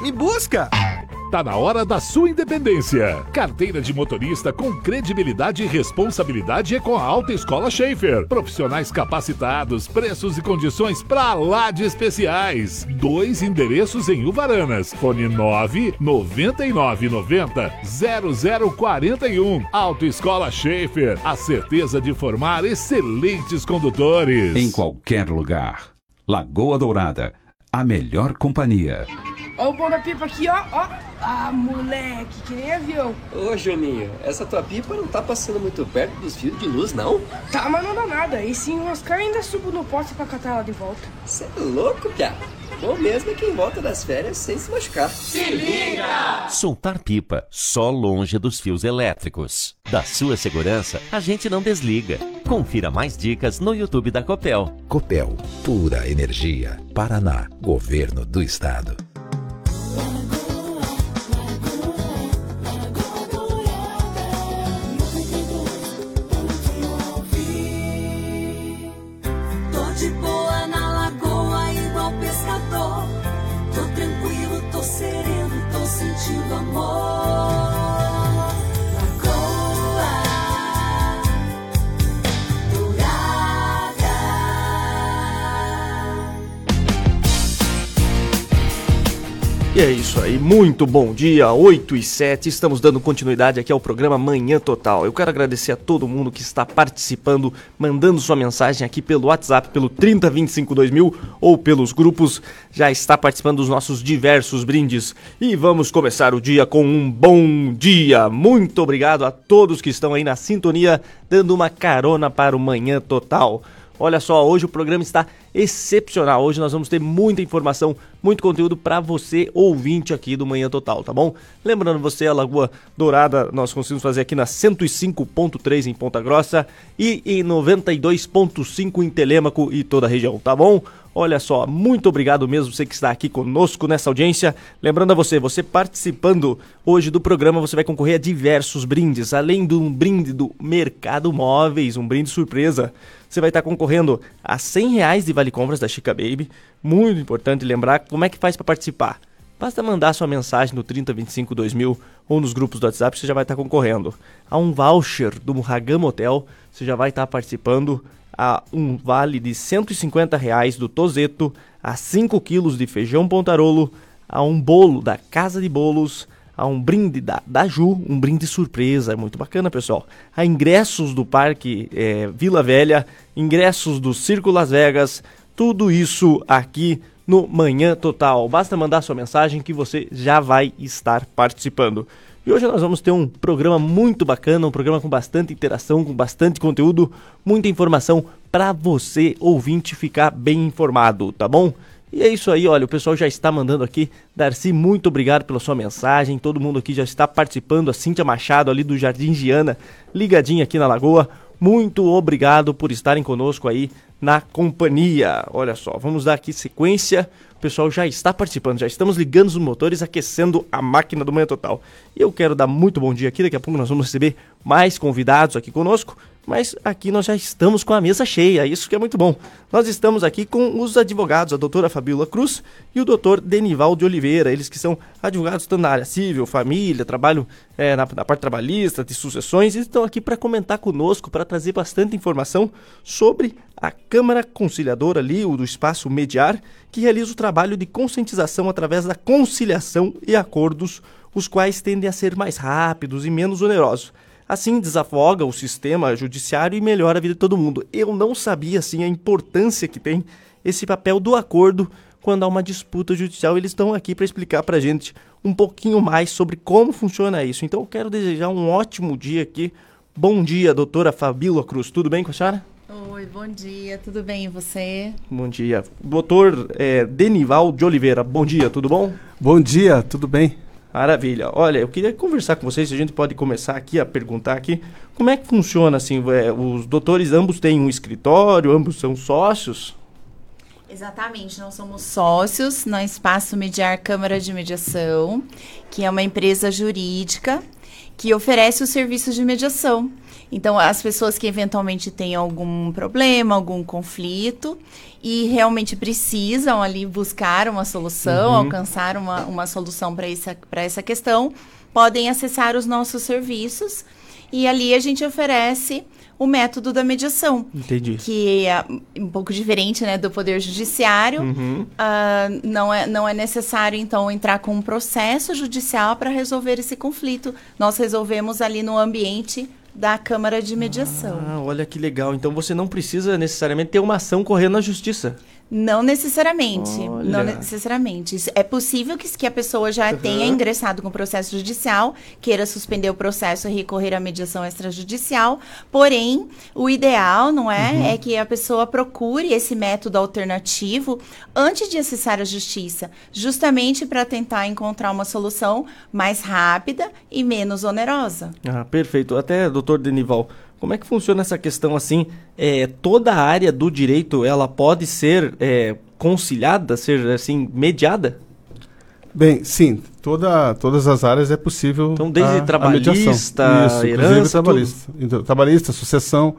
Me busca! Tá na hora da sua independência. Carteira de motorista com credibilidade e responsabilidade é com a Alta Escola Schaefer. Profissionais capacitados, preços e condições pra lá de especiais. Dois endereços em Uvaranas. Fone 9 9990 0041. Autoescola Schaefer. A certeza de formar excelentes condutores. Em qualquer lugar. Lagoa Dourada. A melhor companhia. Ó o pão da pipa aqui, ó, ó. Ah, moleque, que nem avião. Ô, Juninho, essa tua pipa não tá passando muito perto dos fios de luz, não? Tá, mas não dá nada. E se enroscar, ainda subo no poste pra catar ela de volta. Você é louco, Piá. Bom mesmo é quem volta das férias sem se machucar. Se liga! Soltar pipa só longe dos fios elétricos. Da sua segurança, a gente não desliga. Confira mais dicas no YouTube da Copel. Copel, pura energia. Paraná, Governo do Estado. Tô tranquilo, tô sereno, tô sentindo amor. E é isso aí, muito bom dia, 8 e 7, estamos dando continuidade aqui ao programa Manhã Total. Eu quero agradecer a todo mundo que está participando, mandando sua mensagem aqui pelo WhatsApp, pelo 30252000 ou pelos grupos, já está participando dos nossos diversos brindes. E vamos começar o dia com um bom dia. Muito obrigado a todos que estão aí na sintonia, dando uma carona para o Manhã Total. Olha só, hoje o programa está excepcional. Hoje nós vamos ter muita informação, muito conteúdo para você ouvinte aqui do Manhã Total, tá bom? Lembrando você, a Lagoa Dourada, nós conseguimos fazer aqui na 105.3 em Ponta Grossa e em 92.5 em Telêmaco e toda a região, tá bom? Olha só, muito obrigado mesmo você que está aqui conosco nessa audiência. Lembrando a você, você participando hoje do programa, você vai concorrer a diversos brindes, além de um brinde do Mercado Móveis, um brinde surpresa. Você vai estar concorrendo a 100 reais de vale compras da Chica Baby. Muito importante lembrar como é que faz para participar. Basta mandar sua mensagem no 3025 2000 ou nos grupos do WhatsApp, você já vai estar concorrendo. A um voucher do Hagam Hotel, você já vai estar participando a um vale de 150 reais do Tozeto, a 5 quilos de feijão pontarolo, a um bolo da Casa de Bolos, a um brinde da, da Ju, um brinde surpresa, é muito bacana, pessoal. A ingressos do Parque é, Vila Velha, ingressos do Circo Las Vegas, tudo isso aqui no Manhã Total. Basta mandar sua mensagem que você já vai estar participando. E hoje nós vamos ter um programa muito bacana, um programa com bastante interação, com bastante conteúdo, muita informação para você, ouvinte, ficar bem informado, tá bom? E é isso aí, olha, o pessoal já está mandando aqui. Darcy, muito obrigado pela sua mensagem. Todo mundo aqui já está participando. A Cíntia Machado, ali do Jardim Giana, ligadinha aqui na Lagoa. Muito obrigado por estarem conosco aí na companhia. Olha só, vamos dar aqui sequência. O pessoal já está participando, já estamos ligando os motores, aquecendo a máquina do Manhã Total. E eu quero dar muito bom dia aqui, daqui a pouco nós vamos receber mais convidados aqui conosco. Mas aqui nós já estamos com a mesa cheia, isso que é muito bom. Nós estamos aqui com os advogados, a doutora Fabiola Cruz e o doutor Denival de Oliveira, eles que são advogados tanto na área civil, família, trabalham é, na, na, parte trabalhista, de sucessões, e estão aqui para comentar conosco, para trazer bastante informação sobre a Câmara Conciliadora ali, o do Espaço Mediar, que realiza o trabalho de conscientização através da conciliação e acordos, os quais tendem a ser mais rápidos e menos onerosos. Assim, desafoga o sistema judiciário e melhora a vida de todo mundo. Eu não sabia, assim, a importância que tem esse papel do acordo quando há uma disputa judicial. Eles estão aqui para explicar para a gente um pouquinho mais sobre como funciona isso. Então, eu quero desejar um ótimo dia aqui. Bom dia, doutora Fabíola Cruz. Tudo bem com a senhora? Oi, bom dia. Tudo bem e você? Bom dia. Doutor é, Denival de Oliveira, bom dia. Tudo bom? Bom dia, tudo bem? Maravilha. Olha, eu queria conversar com vocês, a gente pode começar aqui a perguntar aqui, como é que funciona assim, é, os doutores ambos têm um escritório, ambos são sócios? Exatamente, nós somos sócios na Espaço Mediar Câmara de Mediação, que é uma empresa jurídica que oferece os serviços de mediação. Então, as pessoas que eventualmente têm algum problema, algum conflito e realmente precisam ali buscar uma solução, Uhum. alcançar uma, uma solução para essa, pra essa questão, podem acessar os nossos serviços e ali a gente oferece o método da mediação Entendi. que é um pouco diferente né, do Poder Judiciário. Uhum. Ah, não, é, não é necessário, então, entrar com um processo judicial para resolver esse conflito. Nós resolvemos ali no ambiente da Câmara de Mediação. Ah, olha que legal. Então você não precisa necessariamente ter uma ação correndo na justiça. Não necessariamente. Olha. Não necessariamente. É possível que, que a pessoa já tenha ingressado com processo judicial, queira suspender o processo e recorrer à mediação extrajudicial. Porém, o ideal, não é? É que a pessoa procure esse método alternativo antes de acessar a justiça, justamente para tentar encontrar uma solução mais rápida e menos onerosa. Ah, perfeito. Até, doutor Denival, como é que funciona essa questão assim? É, toda a área do direito, ela pode ser é, conciliada, ser assim, mediada? Bem, sim, toda, todas as áreas é possível. Então, desde a- a trabalhista, mediação. Isso, herança, trabalhista. Então, trabalhista, sucessão,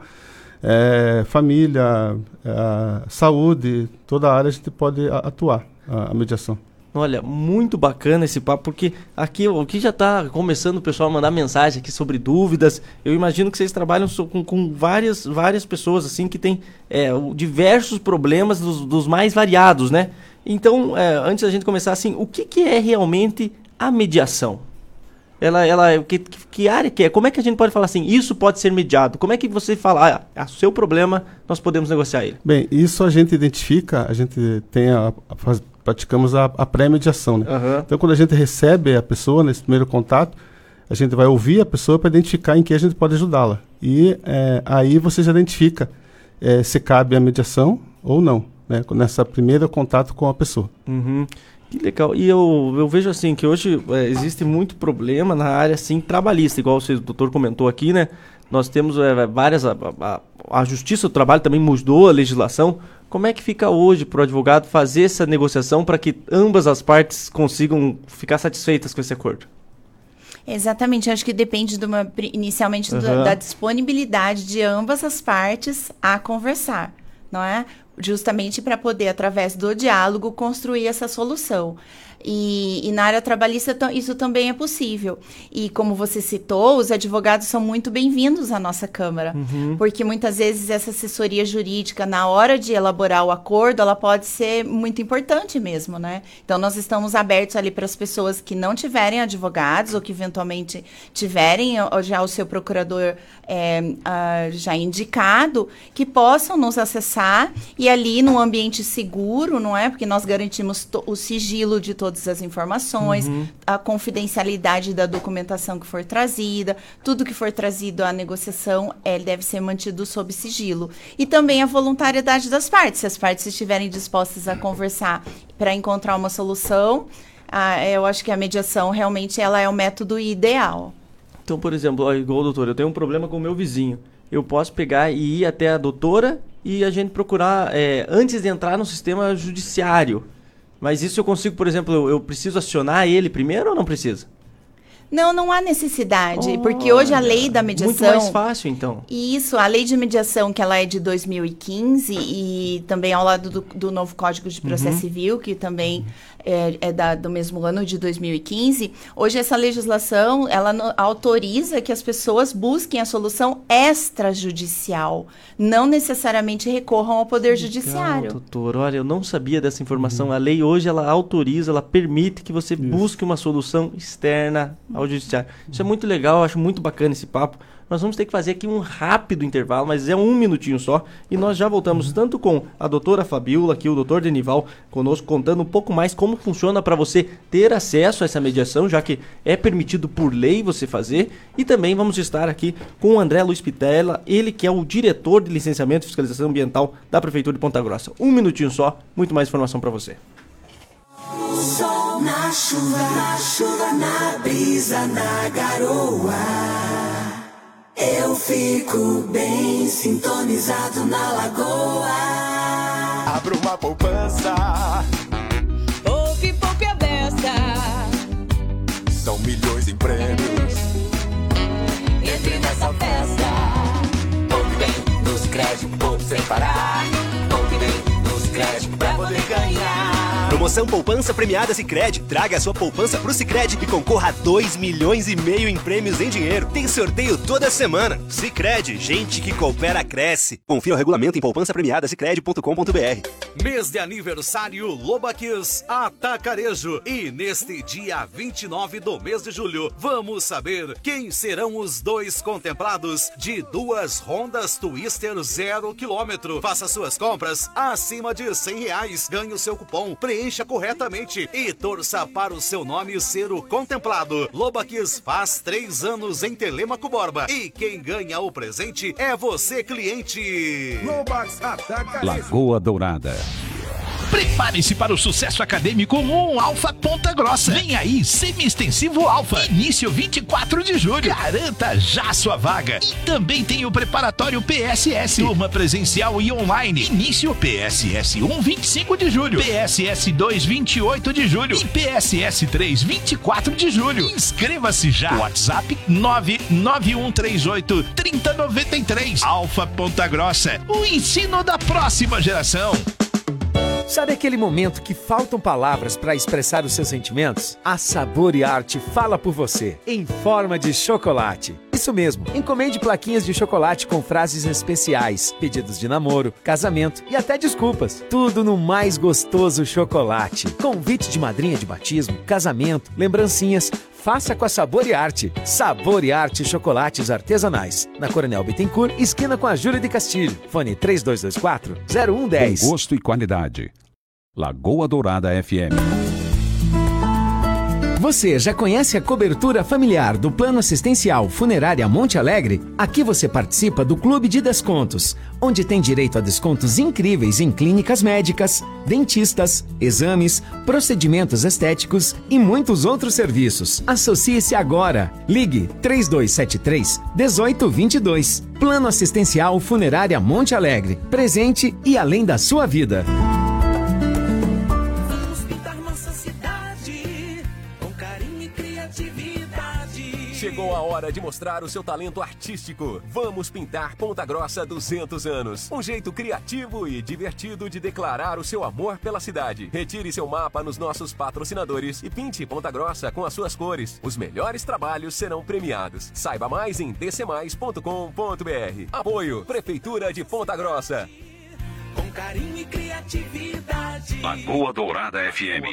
é, família, é, saúde, toda a área a gente pode a- atuar a, a mediação. Olha, muito bacana esse papo, porque aqui o que já está começando o pessoal a mandar mensagem aqui sobre dúvidas. Eu imagino que vocês trabalham com, com várias, várias pessoas assim que têm é, diversos problemas dos, dos mais variados, né? Então, é, antes da gente começar assim, o que, que é realmente a mediação? Ela, ela, que, que- área que é? Como é que a gente pode falar assim? Isso pode ser mediado? Como é que você fala, ah, o seu problema, nós podemos negociar ele? Bem, isso a gente identifica, a gente tem a, a- praticamos a, a pré-mediação, né? Aham. Então, quando a gente recebe a pessoa nesse primeiro contato, a gente vai ouvir a pessoa para identificar em que a gente pode ajudá-la. E eh, aí você já identifica eh, se cabe a mediação ou não, né? Nessa primeiro contato com a pessoa. Uhum. Que legal. E eu, eu vejo assim que hoje é, existe muito problema na área assim trabalhista, igual o doutor comentou aqui, né? Nós temos é, várias. A, a- a Justiça do Trabalho também mudou a legislação. Como é que fica hoje para o advogado fazer essa negociação para que ambas as partes consigam ficar satisfeitas com esse acordo? Exatamente, acho que depende de uma, inicialmente do- Aham. da disponibilidade de ambas as partes a conversar, não é? Justamente para poder, através do diálogo, construir essa solução. E, e na área trabalhista isso também é possível. E como você citou, os advogados são muito bem-vindos à nossa Câmara, porque muitas vezes essa assessoria jurídica, na hora de elaborar o acordo, ela pode ser muito importante mesmo, né? Então nós estamos abertos ali para as pessoas que não tiverem advogados ou que eventualmente tiverem já o seu procurador é, ah, já indicado, que possam nos acessar e ali num ambiente seguro, não é? Porque nós garantimos o sigilo de todas as informações, a confidencialidade da documentação que for trazida, tudo que for trazido à negociação, ele deve ser mantido sob sigilo. E também a voluntariedade das partes, se as partes estiverem dispostas a conversar para encontrar uma solução, ah, eu acho que a mediação realmente ela é o método ideal. Então, por exemplo, igual doutor, eu tenho um problema com o meu vizinho. Eu posso pegar e ir até a doutora e a gente procurar é, antes de entrar no sistema judiciário. Mas isso eu consigo, por exemplo, eu, eu preciso acionar ele primeiro ou não precisa? Não, não há necessidade, porque hoje a lei da mediação Muito mais fácil, então. Isso, a lei de mediação, que ela é de 2015 e também ao lado do, do novo Código de Processo Uhum. Civil, que também é, é da- do mesmo ano de 2015, hoje essa legislação, ela no- autoriza que as pessoas busquem a solução extrajudicial, não necessariamente recorram ao Poder Judiciário. Legal, doutor, olha, eu não sabia dessa informação. A lei hoje ela autoriza, ela permite que você busque uma solução externa ao judiciário. Isso é muito legal, eu acho muito bacana esse papo. Nós vamos ter que fazer aqui um rápido intervalo, mas é um minutinho só. E nós já voltamos tanto com a doutora Fabiola, aqui o doutor Denival, conosco, contando um pouco mais como funciona para você ter acesso a essa mediação, já que é permitido por lei você fazer. E também vamos estar aqui com o André Luiz Pitella, ele que é o diretor de licenciamento e fiscalização ambiental da Prefeitura de Ponta Grossa. Um minutinho só, muito mais informação para você. Sol na chuva, na chuva, na brisa, na garoa. Eu fico bem sintonizado na lagoa. Abro uma poupança. Ouve poupe a beça. São milhões em prêmios. Entre nessa festa. Poupe bem nos créditos, poupe sem parar. Poupe bem nos créditos pra poder ganhar. Promoção Poupança Premiada Sicredi. Traga a sua poupança pro Sicredi e concorra a 2 milhões e meio em prêmios em dinheiro. Tem sorteio toda semana. Sicredi, gente que coopera cresce. Confira o regulamento em poupança. Mês de aniversário Lobaquis Atacarejo. E neste dia 29 do mês de julho, vamos saber quem serão os dois contemplados de duas Hondas Twister zero quilômetro. Faça suas compras acima de 100 reais. Ganhe o seu cupom, preencha corretamente e torça para o seu nome ser o contemplado. Lobaquis faz três anos em Telemaco Borba. E quem ganha o presente é você, cliente. Lobax Atacarejo. Lagoa Dourada. Prepare-se para o sucesso acadêmico com um Alfa Ponta Grossa. Vem aí, semi-extensivo Alfa. Início 24 de julho. Garanta já sua vaga. E também tem o preparatório PSS. Turma presencial e online. Início PSS 1, 25 de julho. PSS 2, 28 de julho. E PSS 3, 24 de julho. Inscreva-se já. WhatsApp 99138 3093. Alfa Ponta Grossa. O ensino da próxima geração. Sabe aquele momento que faltam palavras para expressar os seus sentimentos? A Sabor e Arte fala por você, em forma de chocolate. Isso mesmo, encomende plaquinhas de chocolate com frases especiais, pedidos de namoro, casamento e até desculpas. Tudo no mais gostoso chocolate. Convite de madrinha de batismo, casamento, lembrancinhas. Faça com a Sabor e Arte. Sabor e Arte Chocolates Artesanais. Na Coronel Bittencourt, esquina com a Júlia de Castilho. Fone 3224 0110. Com gosto e qualidade. Lagoa Dourada FM. Você já conhece a cobertura familiar do Plano Assistencial Funerária Monte Alegre? Aqui você participa do Clube de Descontos, onde tem direito a descontos incríveis em clínicas médicas, dentistas, exames, procedimentos estéticos e muitos outros serviços. Associe-se agora. Ligue 3273 1822. Plano Assistencial Funerária Monte Alegre. Presente e além da sua vida. A hora de mostrar o seu talento artístico. Vamos pintar Ponta Grossa 200 anos. Um jeito criativo e divertido de declarar o seu amor pela cidade. Retire seu mapa nos nossos patrocinadores e pinte Ponta Grossa com as suas cores. Os melhores trabalhos serão premiados. Saiba mais em dcmais.com.br. Apoio Prefeitura de Ponta Grossa. Com carinho e criatividade. Lagoa Dourada FM.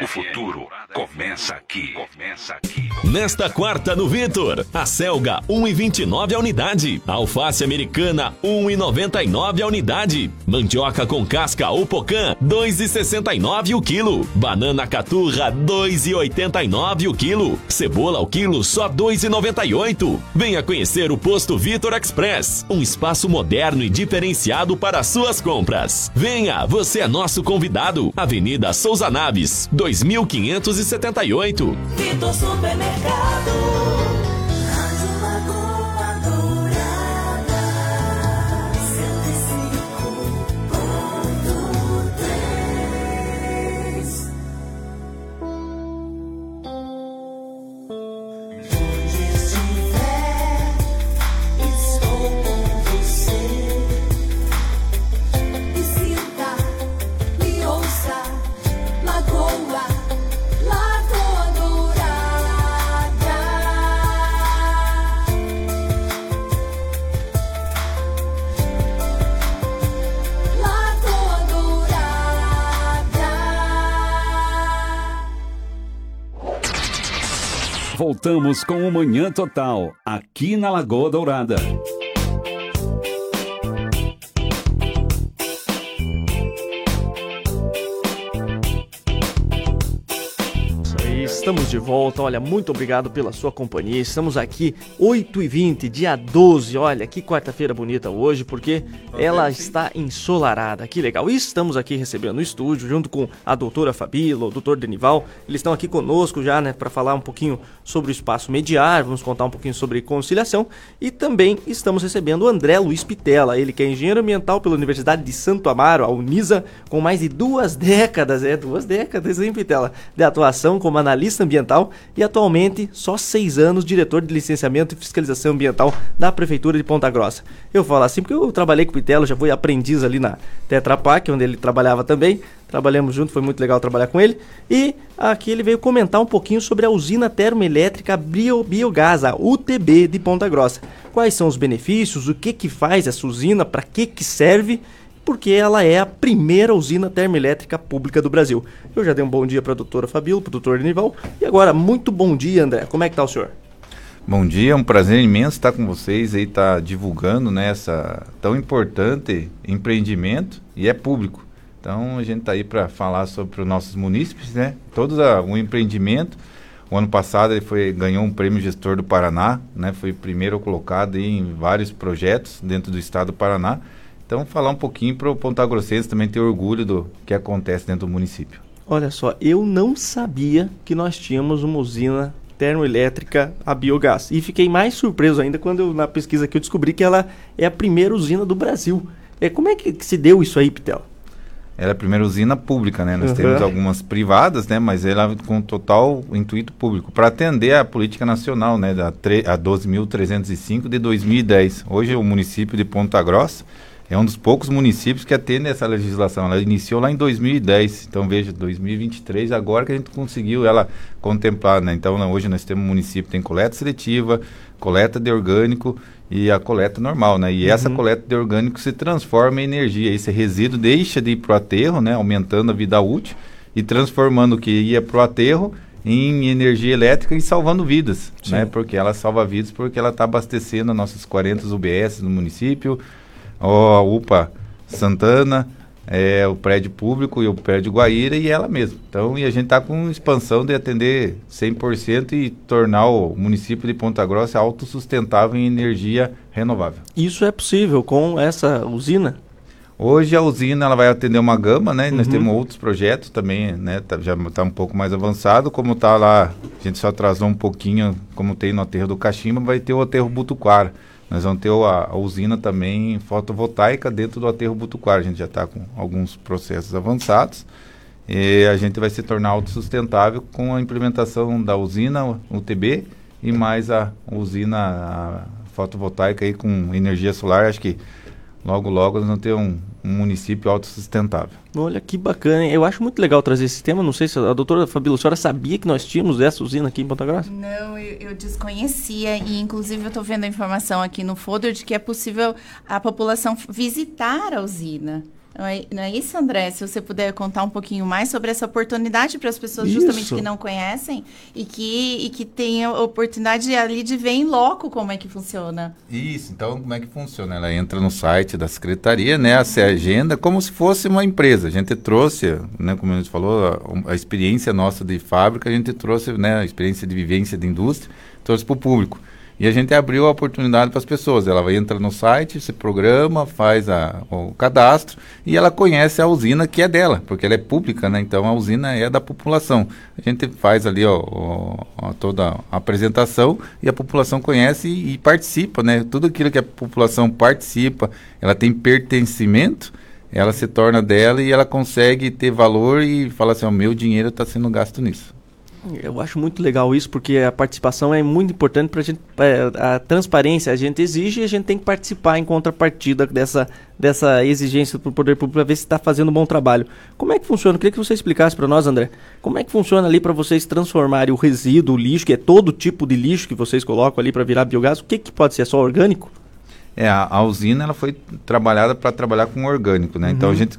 O futuro começa aqui. Começa aqui. Nesta quarta no Vitor, a Selga 1,29 a unidade, a alface americana 1,99 a unidade, mandioca com casca ou pocã 2,69 o quilo, banana caturra 2,89 o quilo, cebola ao quilo só 2,98. Venha conhecer o posto Vitor Express, um espaço moderno e diferenciado para suas compras. Venha, você é nosso convidado. Avenida Souza Naves, 2578. Vitor Supermercado. Voltamos com o Manhã Total, aqui na Lagoa Dourada. Estamos de volta. Olha, muito obrigado pela sua companhia. Estamos aqui 8h20, dia 12. Olha, que quarta-feira bonita hoje, porque ela está ensolarada. Que legal. E estamos aqui recebendo no estúdio, junto com a doutora Fabíola, o doutor Denival. Eles estão aqui conosco já, né, para falar um pouquinho sobre o espaço mediar, vamos contar um pouquinho sobre conciliação. E também estamos recebendo o André Luiz Pitela, ele que é engenheiro ambiental pela Universidade de Santo Amaro, a Unisa, com mais de duas décadas, é, duas décadas, hein, Pitela, de atuação como analista analista ambiental e atualmente só seis anos diretor de licenciamento e fiscalização ambiental da Prefeitura de Ponta Grossa. Eu falo assim porque eu trabalhei com o Pitelo, já fui aprendiz ali na Tetra Pak, onde ele trabalhava também. Trabalhamos junto, foi muito legal trabalhar com ele. E aqui ele veio comentar um pouquinho sobre a usina termoelétrica Bio, Biogás, a UTB de Ponta Grossa. Quais são os benefícios, o que que faz essa usina, para que que serve porque ela é a primeira usina termoelétrica pública do Brasil. Eu já dei um bom dia para a doutora Fabíola, para o doutor Nival, e agora, muito bom dia, André. Como é que está o senhor? Bom dia, é um prazer imenso estar com vocês aí, estar tá divulgando né, tão importante empreendimento e é público. Então a gente está aí para falar sobre os nossos munícipes, né? Todos a, um empreendimento. O ano passado ele foi, ganhou um prêmio gestor do Paraná, né? Foi primeiro colocado em vários projetos dentro do estado do Paraná. Então, falar um pouquinho para o Ponta Grossense também ter orgulho do que acontece dentro do município. Olha só, eu não sabia que nós tínhamos uma usina termoelétrica a biogás. E fiquei mais surpreso ainda quando eu, na pesquisa que eu descobri que ela é a primeira usina do Brasil. É, como é que, que se deu isso aí, Pitel? Ela é a primeira usina pública, né? Nós uhum. temos algumas privadas, né? Mas ela com total intuito público para atender a política nacional, né? Da a 12.305 de 2010. Hoje o município de Ponta Grossa é um dos poucos municípios que atende essa legislação. Ela iniciou lá em 2010, então veja, 2023, agora que a gente conseguiu ela contemplar, né? Então hoje nós temos um município que tem coleta seletiva, coleta de orgânico e a coleta normal, né? E uhum. essa coleta de orgânico se transforma em energia. Esse resíduo deixa de ir para o aterro, né? Aumentando a vida útil e transformando o que ia para o aterro em energia elétrica e salvando vidas, Sim. né? Porque ela salva vidas porque ela está abastecendo nossas 40 UBS no município, a UPA Santana, é, o prédio público e o prédio Guaíra e ela mesma. Então, e a gente está com expansão de atender 100% e tornar o município de Ponta Grossa autossustentável em energia renovável. Isso é possível com essa usina? Hoje a usina ela vai atender uma gama, né? Uhum. Nós temos outros projetos também, né? Tá, já está um pouco mais avançado, como está lá, a gente só atrasou um pouquinho, como tem no aterro do Cachimba, vai ter o aterro Butuquara. Nós vamos ter a, a, usina também fotovoltaica dentro do aterro Butuquara. A gente já está com alguns processos avançados. E a gente vai se tornar autossustentável com a implementação da usina UTB e mais a usina fotovoltaica aí com energia solar. Acho que logo, logo nós vamos ter um, um município autossustentável. Olha que bacana, eu acho muito legal trazer esse tema. Não sei se a doutora Fabíola, a senhora sabia que nós tínhamos essa usina aqui em Ponta Grossa? Não, eu, eu desconhecia e inclusive eu estou vendo a informação aqui no folder de que é possível a população visitar a usina. Não é, não é, isso, André? Se você puder contar um pouquinho mais sobre essa oportunidade para as pessoas isso. justamente que não conhecem e que, e que têm a oportunidade ali de ver em loco como é que funciona. Isso, então como é que funciona? Ela entra no site da secretaria, né? Se agenda como se fosse uma empresa. A gente trouxe, né, como a gente falou, a, a experiência nossa de fábrica, a gente trouxe né, a experiência de vivência de indústria, trouxe para o público. E a gente abriu a oportunidade para as pessoas. Ela vai entrar no site, se programa, faz a, o cadastro e ela conhece a usina que é dela, porque ela é pública, né? Então a usina é da população. A gente faz ali ó, ó, toda a apresentação e a população conhece e, e participa, né? Tudo aquilo que a população participa, ela tem pertencimento ela se torna dela e ela consegue ter valor e fala assim, o meu dinheiro está sendo gasto nisso. Eu acho muito legal isso, porque a participação é muito importante para a gente. É, a transparência a gente exige e a gente tem que participar em contrapartida dessa, dessa exigência do poder público para ver se está fazendo um bom trabalho. Como é que funciona? Eu queria que você explicasse para nós, André. Como é que funciona ali para vocês transformarem o resíduo, o lixo, que é todo tipo de lixo que vocês colocam ali para virar biogás? O que, que pode ser? É só orgânico? É, a, a usina ela foi trabalhada para trabalhar com orgânico, né? Uhum. Então a gente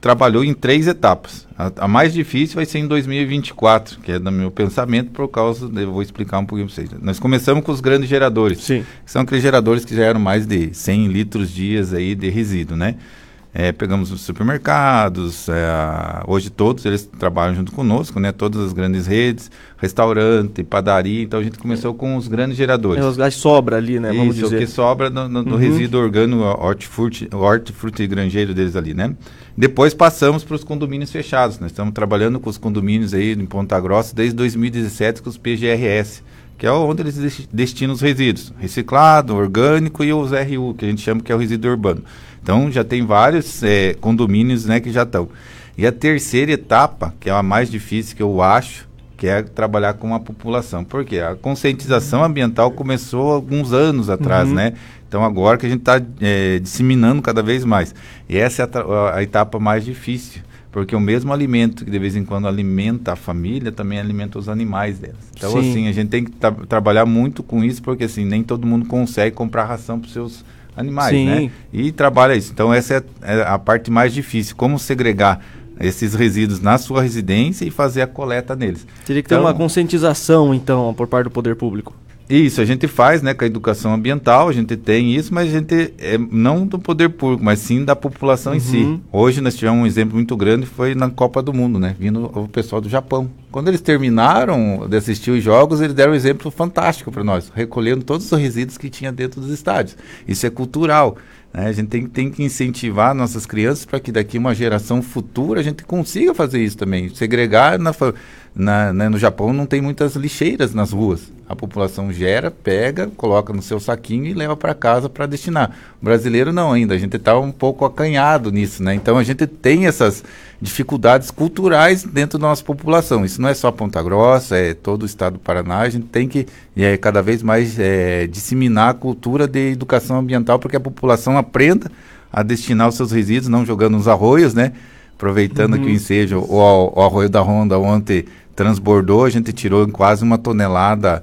trabalhou em três etapas. A, a, mais difícil vai ser em 2024, que é do meu pensamento, por causa. Eu vou explicar um pouquinho para vocês. Nós começamos com os grandes geradores. Sim. Que são aqueles geradores que geram mais de 100 litros dias aí de resíduo, né? É, pegamos os supermercados, é, hoje todos eles trabalham junto conosco, né? Todas as grandes redes, restaurante, padaria. Então a gente começou com os grandes geradores. É, os gás sobra ali, né? Vamos Isso, dizer. o que sobra no, uhum. resíduo orgânico, hortifruti, hortifruti e granjeiro deles ali, né? Depois passamos para os condomínios fechados. Nós estamos trabalhando com os condomínios aí em Ponta Grossa desde 2017 com os PGRS, que é onde eles destinam os resíduos. Reciclado, orgânico e os RU, que a gente chama que é o resíduo urbano. Então já tem vários é, condomínios né, que já estão. E a terceira etapa, que é a mais difícil que eu acho, que é trabalhar com a população. Por quê? A conscientização ambiental começou alguns anos atrás, Uhum. né? Então agora que a gente está disseminando cada vez mais. E essa é a- a etapa mais difícil, porque o mesmo alimento que de vez em quando alimenta a família, também alimenta os animais delas. Então Sim. assim, a gente tem que tra- trabalhar muito com isso, porque assim, nem todo mundo consegue comprar ração para os seus animais, Sim. né? E trabalha isso. Então essa é, é a parte mais difícil, como segregar esses resíduos na sua residência e fazer a coleta neles. Teria que ter Então- uma conscientização, então, por parte do poder público. Isso, a gente faz, né, com a educação ambiental, a gente tem isso, mas a gente, é, não do poder público, mas sim da população em si. Uhum. Hoje nós tivemos um exemplo muito grande, foi na Copa do Mundo, né, vindo o pessoal do Japão. Quando eles terminaram de assistir os jogos, eles deram um exemplo fantástico para nós, recolhendo todos os resíduos que tinha dentro dos estádios. Isso é cultural. né? A gente tem, tem que incentivar nossas crianças para que daqui uma geração futura a gente consiga fazer isso também. Segregar na, fa- na, né, no Japão não tem muitas lixeiras nas ruas. A população gera, pega, coloca no seu saquinho e leva para casa para destinar. O brasileiro não ainda, a gente está um pouco acanhado nisso, né? Então a gente tem essas dificuldades culturais dentro da nossa população. Isso não é só Ponta Grossa, é todo o estado do Paraná. A gente tem que é, cada vez mais é, disseminar a cultura de educação ambiental para que a população aprenda a destinar os seus resíduos, não jogando nos arroios, né? Aproveitando Uhum. que o ensejo, o, o arroio da Honda ontem transbordou, a gente tirou quase uma tonelada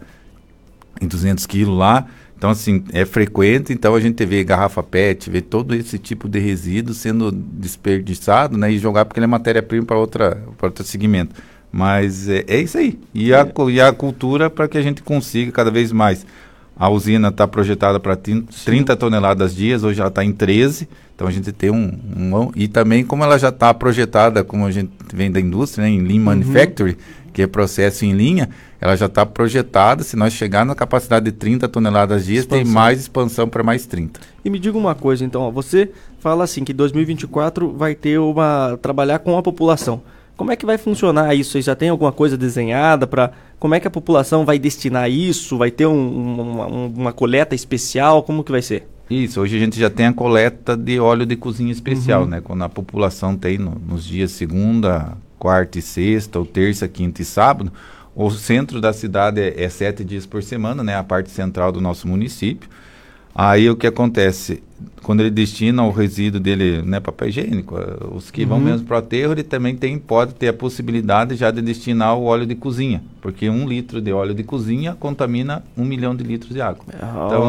em 200 quilos lá. Então, assim, é frequente, então a gente vê garrafa PET, vê todo esse tipo de resíduo sendo desperdiçado, né? E jogar porque ele é matéria-prima para outra, outro segmento. Mas é, é isso aí. E a, cu- e a cultura para que a gente consiga cada vez mais. A usina está projetada para 30 toneladas dias, hoje ela está em 13. Então a gente tem um, um- E também, como ela já está projetada, como a gente vem da indústria, né, em Lean Manufacturing, que é processo em linha, ela já está projetada. Se nós chegar na capacidade de 30 toneladas dias, tem Expansão. mais expansão para mais 30. E me diga uma coisa, então, ó, você fala assim que 2024 vai ter uma trabalhar com a população. Como é que vai funcionar isso? Vocês já tem alguma coisa desenhada para como é que a população vai destinar isso? Vai ter um- um- uma, um- uma coleta especial? Como que vai ser? Isso, hoje a gente já tem a coleta de óleo de cozinha especial, Uhum. né? Quando a população tem no- nos dias segunda, quarta e sexta, ou terça, quinta e sábado, o centro da cidade é, é sete dias por semana, né? A parte central do nosso município. Aí o que acontece? Quando ele destina o resíduo dele, né, papel higiênico, eh, os que vão Uhum. mesmo para o aterro, ele também tem, pode ter a possibilidade já de destinar o óleo de cozinha, porque um litro de óleo de cozinha contamina um milhão de litros de água.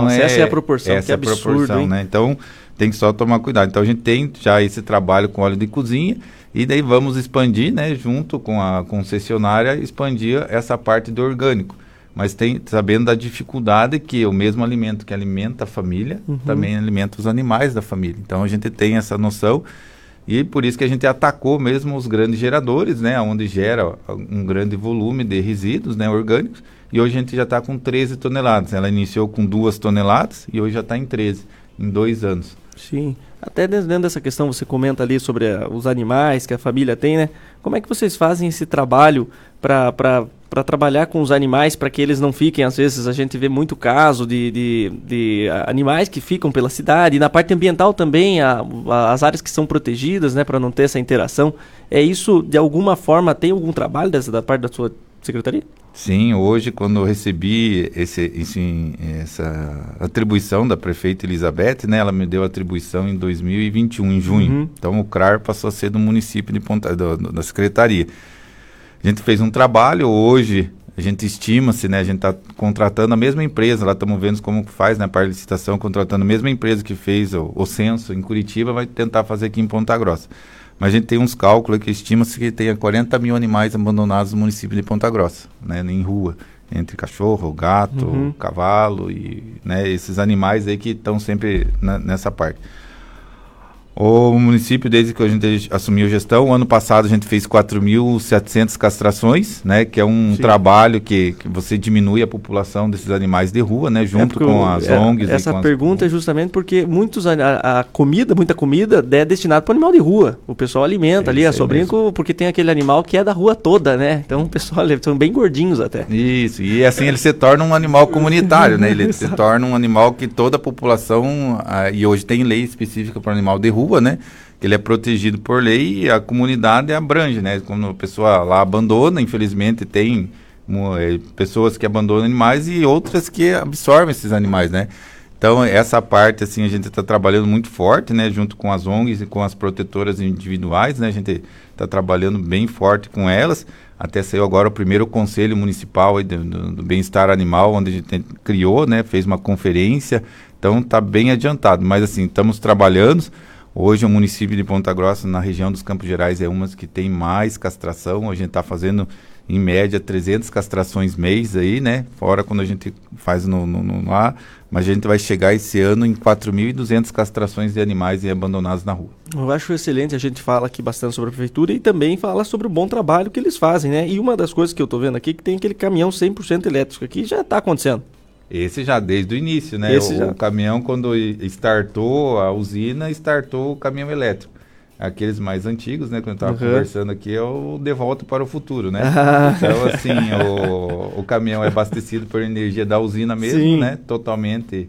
Nossa, essa é a proporção, essa que é a absurdo, proporção, hein? né? Então tem que só tomar cuidado. Então a gente tem já esse trabalho com óleo de cozinha e daí vamos expandir, né, junto com a concessionária, expandir essa parte do orgânico. Mas tem sabendo da dificuldade que o mesmo alimento que alimenta a família Uhum. também alimenta os animais da família. Então a gente tem essa noção e por isso que a gente atacou mesmo os grandes geradores, né, onde gera um grande volume de resíduos, né, orgânicos. E hoje a gente já está com 13 toneladas. Ela iniciou com duas toneladas e hoje já está em 13, em dois anos. Sim. Até dentro dessa questão você comenta ali sobre eh, os animais que a família tem, né? Como é que vocês fazem esse trabalho para trabalhar com os animais para que eles não fiquem, às vezes a gente vê muito caso de, de, de animais que ficam pela cidade, e na parte ambiental também, a- a- as áreas que são protegidas, né, para não ter essa interação. É isso, de alguma forma, tem algum trabalho dessa, da parte da sua secretaria? Sim, hoje quando eu recebi esse, esse- essa atribuição da prefeita Elizabeth, né, ela me deu a atribuição em 2021, em junho. Uhum. Então o CRAR passou a ser do município de Ponta, do- do- da secretaria. A gente fez um trabalho hoje, a gente estima-se, né, a gente está contratando a mesma empresa, lá estamos vendo como faz na parte de licitação, contratando a mesma empresa que fez o, o censo em Curitiba, vai tentar fazer aqui em Ponta Grossa. Mas a gente tem uns cálculos que estima-se que tenha 40 mil animais abandonados no município de Ponta Grossa, né, em rua, entre cachorro, gato, Uhum. cavalo e né, esses animais aí que estão sempre na- nessa parte. O município, desde que a gente assumiu gestão, o ano passado a gente fez 4.700 castrações, né? Que é um Sim. trabalho que, que você diminui a população desses animais de rua, né? É Junto porque com as é, ONGs. Essa com as- pergunta é justamente porque muitos a, a- a comida, muita comida é destinada para animal de rua. O pessoal alimenta É ali isso a com- porque tem aquele animal que é da rua toda, né? Então o pessoal são bem gordinhos até. Isso, e assim ele se torna um animal comunitário, né? Ele se torna um animal que toda a população, ah, e hoje tem lei específica para animal de rua, rua, né? Ele é protegido por lei e a comunidade abrange, né? Quando a pessoa lá abandona, infelizmente tem eh, pessoas que abandonam animais e outras que absorvem esses animais, né? Então, essa parte, assim, a gente está trabalhando muito forte, né? Junto com as ONGs e com as protetoras individuais, né? A gente está trabalhando bem forte com elas. Até saiu agora o primeiro conselho municipal do, do- do bem-estar animal, onde a gente criou, né? Fez uma conferência. Então, está bem adiantado. Mas, assim, estamos trabalhando. Hoje, o município de Ponta Grossa, na região dos Campos Gerais, é uma que tem mais castração. A gente está fazendo, em média, 300 castrações mês aí, né? Fora quando a gente faz no, no, no lá. Mas a gente vai chegar esse ano em 4.200 castrações de animais abandonados na rua. Eu acho excelente, a gente fala aqui bastante sobre a prefeitura e também fala sobre o bom trabalho que eles fazem, né? E uma das coisas que eu tô vendo aqui é que tem aquele caminhão 100% elétrico aqui, já tá acontecendo. Esse já desde o início, né? Esse o, já. o caminhão, quando startou a usina, startou o caminhão elétrico. Aqueles mais antigos, né? Quando eu estava Uhum. conversando aqui, é o De Volta para o Futuro, né? Ah. Então, assim, o, o caminhão é abastecido por energia da usina mesmo, Sim. né? Totalmente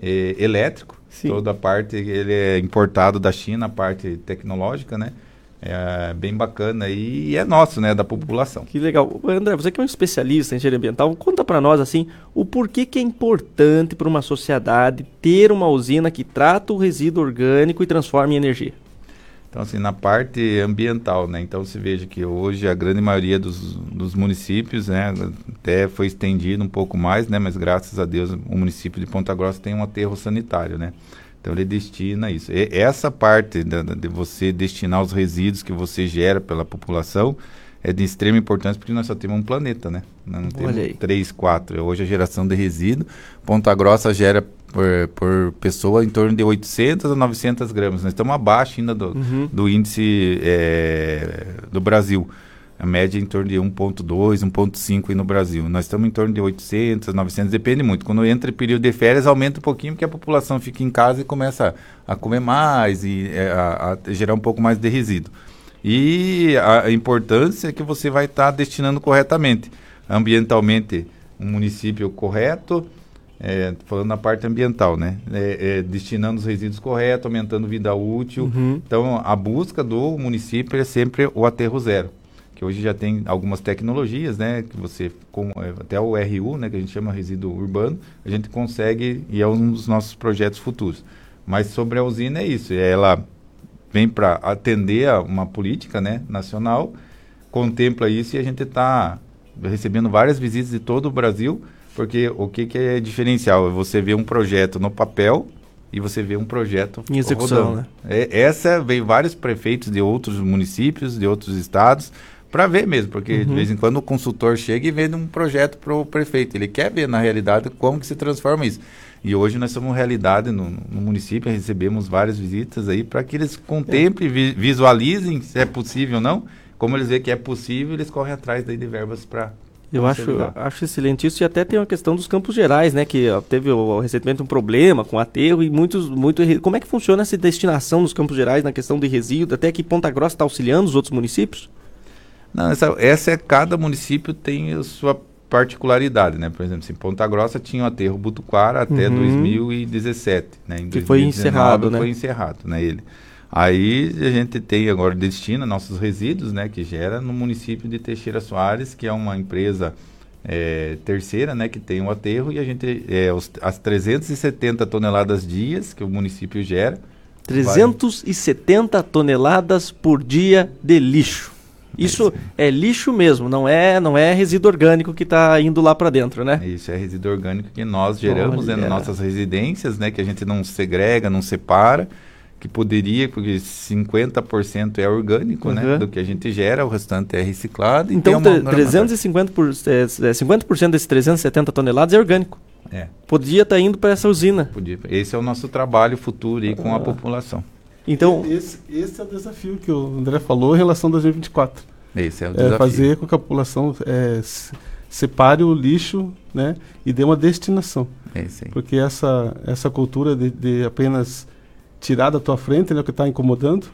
eh, elétrico. Sim. Toda a parte, ele é importado da China, a parte tecnológica, né? É bem bacana e é nosso, né? Da população. Que legal. André, você que é um especialista em engenharia ambiental, conta pra nós assim, o porquê que é importante para uma sociedade ter uma usina que trata o resíduo orgânico e transforma em energia. Então, assim, na parte ambiental, né? Então, se veja que hoje a grande maioria dos, dos municípios, né? Até foi estendido um pouco mais, né? Mas graças a Deus o município de Ponta Grossa tem um aterro sanitário, né? Então, ele destina isso. E essa parte da- de você destinar os resíduos que você gera pela população é de extrema importância porque nós só temos um planeta, né? Nós não temos Olha aí. três, quatro. Hoje a geração de resíduo, Ponta Grossa gera por, por pessoa em torno de 800 a 900 gramas. Nós estamos abaixo ainda do, Uhum. do índice eh, do Brasil. A média é em torno de 1,2, 1,5 aí no Brasil. Nós estamos em torno de 800, 900, depende muito. Quando entra período de férias, aumenta um pouquinho, porque a população fica em casa e começa a, comer mais e eh, a, a gerar um pouco mais de resíduo. E a, importância é que você vai estar destinando corretamente. Ambientalmente, um município correto, é, falando na parte ambiental, né? É, é, destinando os resíduos corretos, aumentando vida útil. Uhum. Então, a busca do município é sempre o aterro zero. Que hoje já tem algumas tecnologias, né? Que você, com, é, até o RU, né? Que a gente chama resíduo urbano, a gente consegue, e é um dos nossos projetos futuros. Mas sobre a usina é isso, ela vem para atender a uma política né, nacional, contempla isso e a gente está recebendo várias visitas de todo o Brasil, porque o que, que é diferencial? É você ver um projeto no papel e você vê um projeto Em execução, rodando. né? É, essa veio vários prefeitos de outros municípios, de outros estados, para ver mesmo, porque de Uhum. vez em quando o consultor chega e vende um projeto para o prefeito. Ele quer ver na realidade como que se transforma isso. E hoje nós somos realidade no, no município, recebemos várias visitas aí para que eles contemplem, vi- visualizem se é possível ou não. Como eles veem que é possível, eles correm atrás daí de verbas para Eu acho, acho excelente isso e até tem a questão dos campos gerais, né? Que ó, teve ó, recentemente um problema com aterro e muitos, muito. Como é que funciona essa destinação dos campos gerais na questão de resíduo? Até que Ponta Grossa está auxiliando os outros municípios? Não, essa, essa é cada município tem a sua particularidade, né? Por exemplo, em Ponta Grossa tinha o aterro Butuquara até Uhum. 2017, né? Em Que foi 2019 encerrado, né? Foi encerrado, né? Ele. Aí a gente tem agora destina nossos resíduos, né? Que gera no município de Teixeira Soares, que é uma empresa eh, terceira, né? Que tem o aterro e a gente eh, os- as 370 toneladas dias que o município gera 370 toneladas por dia de lixo. Isso é lixo mesmo, não é, não é resíduo orgânico que está indo lá para dentro, né? Isso é resíduo orgânico que nós geramos né, nas nossas residências, né? Que a gente não segrega, não separa, que poderia, porque 50% é orgânico, né? Uhum. Do que a gente gera, o restante é reciclado. e Então, uma tre- 350 por, é, é, 50% desses 370 toneladas é orgânico. É. Podia estar indo para essa usina. Podia. Esse é o nosso trabalho futuro aí com a Ah. população. Então, esse, esse é o desafio que o André falou em relação a 2024. Esse é o É desafio. fazer com que a população é, se- separe o lixo, né, e dê uma destinação. É. Porque essa essa cultura de, de apenas tirar da tua frente, né, o que está incomodando,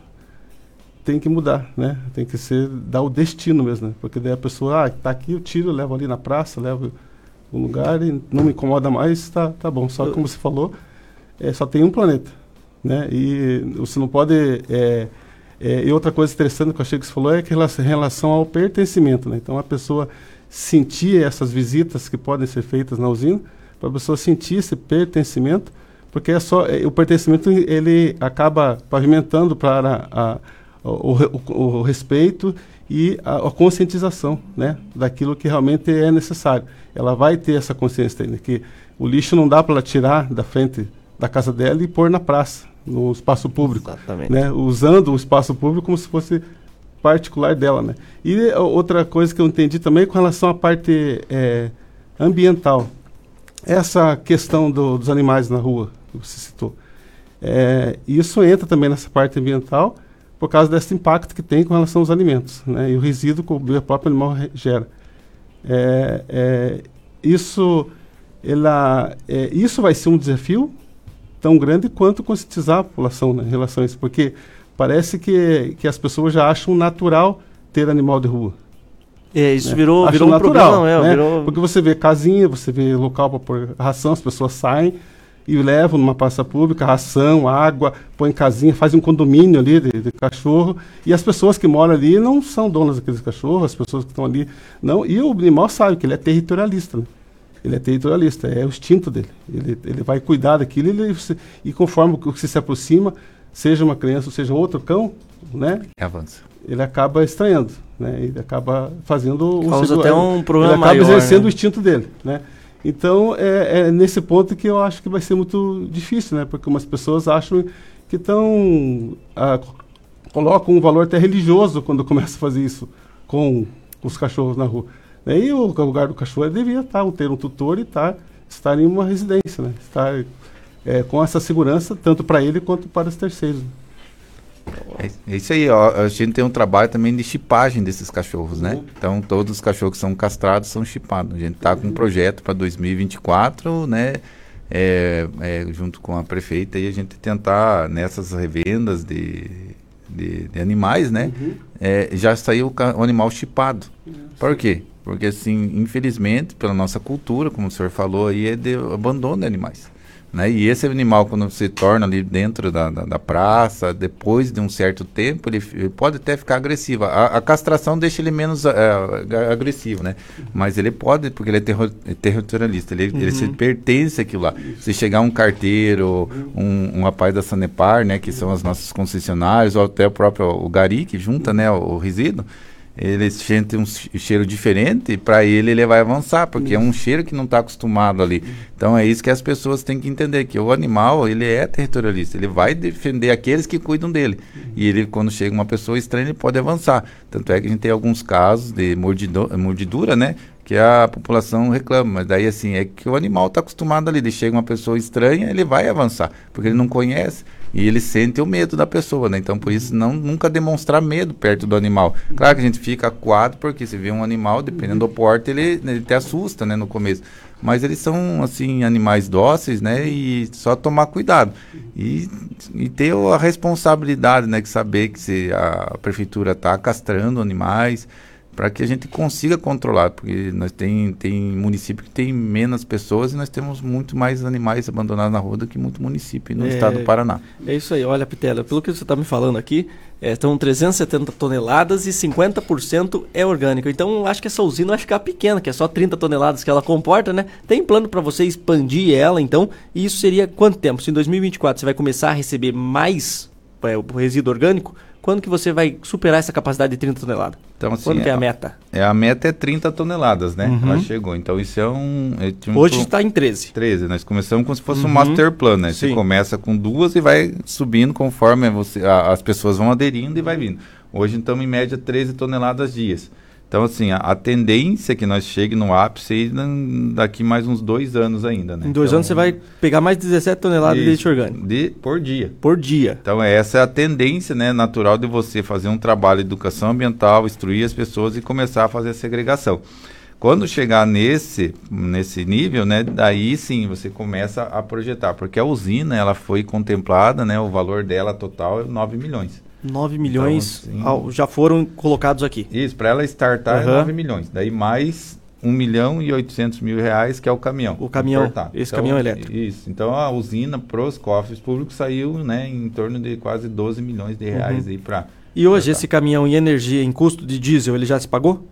tem que mudar, né? Tem que ser dar o destino mesmo, né? Porque daí a pessoa, ah, tá aqui, eu tiro, eu levo ali na praça, levo um lugar e não me incomoda mais, tá, tá bom. Só que como você falou, é, só tem um planeta. Né? E você não pode... É, é, e outra coisa interessante que eu achei que você falou é que em relação ao pertencimento, né? Então, a pessoa sentir essas visitas que podem ser feitas na usina, para a pessoa sentir esse pertencimento, porque é só é, o pertencimento ele acaba pavimentando para a, a, o, o, o, respeito e a, a, conscientização né, daquilo que realmente é necessário. Ela vai ter essa consciência ainda, que o lixo não dá para tirar da frente da casa dela e pôr na praça, no espaço público. Exatamente. Né, usando o espaço público como se fosse particular dela. Né? E outra coisa que eu entendi também com relação à parte é, ambiental. Essa questão do, dos animais na rua, que você citou. É, isso entra também nessa parte ambiental por causa desse impacto que tem com relação aos alimentos né, e o resíduo que o próprio animal gera. É, isso, ela, isso vai ser um desafio tão grande quanto conscientizar a população né, em relação a isso, porque parece que, que as pessoas já acham natural ter animal de rua. É, isso né? virou, virou um natural, problema, né? virou... Porque você vê casinha, você vê local para pôr ração, as pessoas saem e levam numa praça pública ração, água, põem casinha, fazem um condomínio ali de, de, cachorro. E as pessoas que moram ali não são donas daqueles cachorros, as pessoas que estão ali não. E o animal sabe que ele é territorialista. Né? Ele é territorialista, é o instinto dele. Ele, ele vai cuidar daquilo ele, e conforme o que se aproxima, seja uma criança ou seja outro cão, né? Avança. Ele acaba estranhando, né? Ele acaba fazendo Causa o até um problema Ele acaba maior, exercendo né? o instinto dele, né? Então é, é, nesse ponto que eu acho que vai ser muito difícil, né? Porque umas pessoas acham que estão ah, colocam um valor até religioso quando começam a fazer isso com os cachorros na rua. E o lugar do cachorro devia estar, ter um tutor e estar, estar em uma residência, né? Estar é, com essa segurança tanto para ele quanto para os terceiros. É, é isso aí, ó, a gente tem um trabalho também de chipagem desses cachorros, né? Então todos os cachorros que são castrados são chipados. A gente está com um projeto para 2024, né? É, é, junto com a prefeita e a gente tentar nessas revendas de, de, de animais, né? Uhum. É, já saiu o, o animal chipado. Por quê? Porque assim, infelizmente, pela nossa cultura, como o senhor falou aí, é de abandono de animais. Né? E esse animal, quando se torna ali dentro da, da, da praça, depois de um certo tempo, ele, ele pode até ficar agressivo. A, a castração deixa ele menos é, agressivo, né? Mas ele pode, porque ele é, terro, é territorialista, ele, uhum. ele se pertence àquilo lá. Se chegar um carteiro, um, um rapaz da Sanepar, né, que são as nossas concessionárias, ou até o próprio o Gari, que junta né, o, o resíduo, ele sente um cheiro diferente, para ele ele vai avançar, porque é um cheiro que não está acostumado ali. Então é isso que as pessoas têm que entender, que o animal, ele é territorialista, ele vai defender aqueles que cuidam dele. E ele, quando chega uma pessoa estranha, ele pode avançar. Tanto é que a gente tem alguns casos de mordidura, mordidura né? Que a população reclama, mas daí assim, é que o animal está acostumado ali, ele chega uma pessoa estranha, ele vai avançar, porque ele não conhece. E ele sente o medo da pessoa, né? Então, por isso, não, nunca demonstrar medo perto do animal. Claro que a gente fica acuado, porque se vê um animal, dependendo do porte, ele, ele te assusta, né? No começo. Mas eles são, assim, animais dóceis, né? E só tomar cuidado. E, e ter a responsabilidade, né? Que saber que se a prefeitura está castrando animais, para que a gente consiga controlar, porque nós tem, tem município que tem menos pessoas e nós temos muito mais animais abandonados na rua do que muito município no É, estado do Paraná. É isso aí, olha, Pitela, pelo que você está me falando aqui, é, estão 370 toneladas e 50% é orgânico. Então, acho que essa usina vai ficar pequena, que é só 30 toneladas que ela comporta, né? Tem plano para você expandir ela, então, e isso seria quanto tempo? Se em 2024 você vai começar a receber mais é, o resíduo orgânico, quando que você vai superar essa capacidade de 30 toneladas? Então, assim, quando que é a meta? É, a meta é 30 toneladas, né? Uhum. Ela chegou. Então, isso é um... é um Hoje está em 13. 13. Nós começamos como se fosse um Uhum. master plan, né? Você Sim. começa com duas e vai subindo conforme você, a- as pessoas vão aderindo e vai vindo. Hoje, estamos em média 13 toneladas dias. Então, assim, a, a tendência é que nós chegue no ápice daqui mais uns dois anos ainda, né? Em dois Então, anos você vai pegar mais de 17 toneladas de Isso. leite orgânico. De, por dia. Por dia. Então, essa é a tendência né, natural de você fazer um trabalho de educação ambiental, instruir as pessoas e começar a fazer a segregação. Quando chegar nesse, nesse nível, né, daí sim você começa a projetar, porque a usina ela foi contemplada, né, o valor dela total é 9 milhões. 9 milhões Então, assim, ao- já foram colocados aqui. Isso, para ela startar é Aham. 9 milhões. Daí mais 1 milhão e 800 mil reais, que é o caminhão. O caminhão, importado. esse caminhão elétrico. Isso. Então a usina para os cofres públicos saiu né, em torno de quase 12 milhões de reais Uhum. aí para. E hoje esse caminhão em energia, em custo de diesel, ele já se pagou?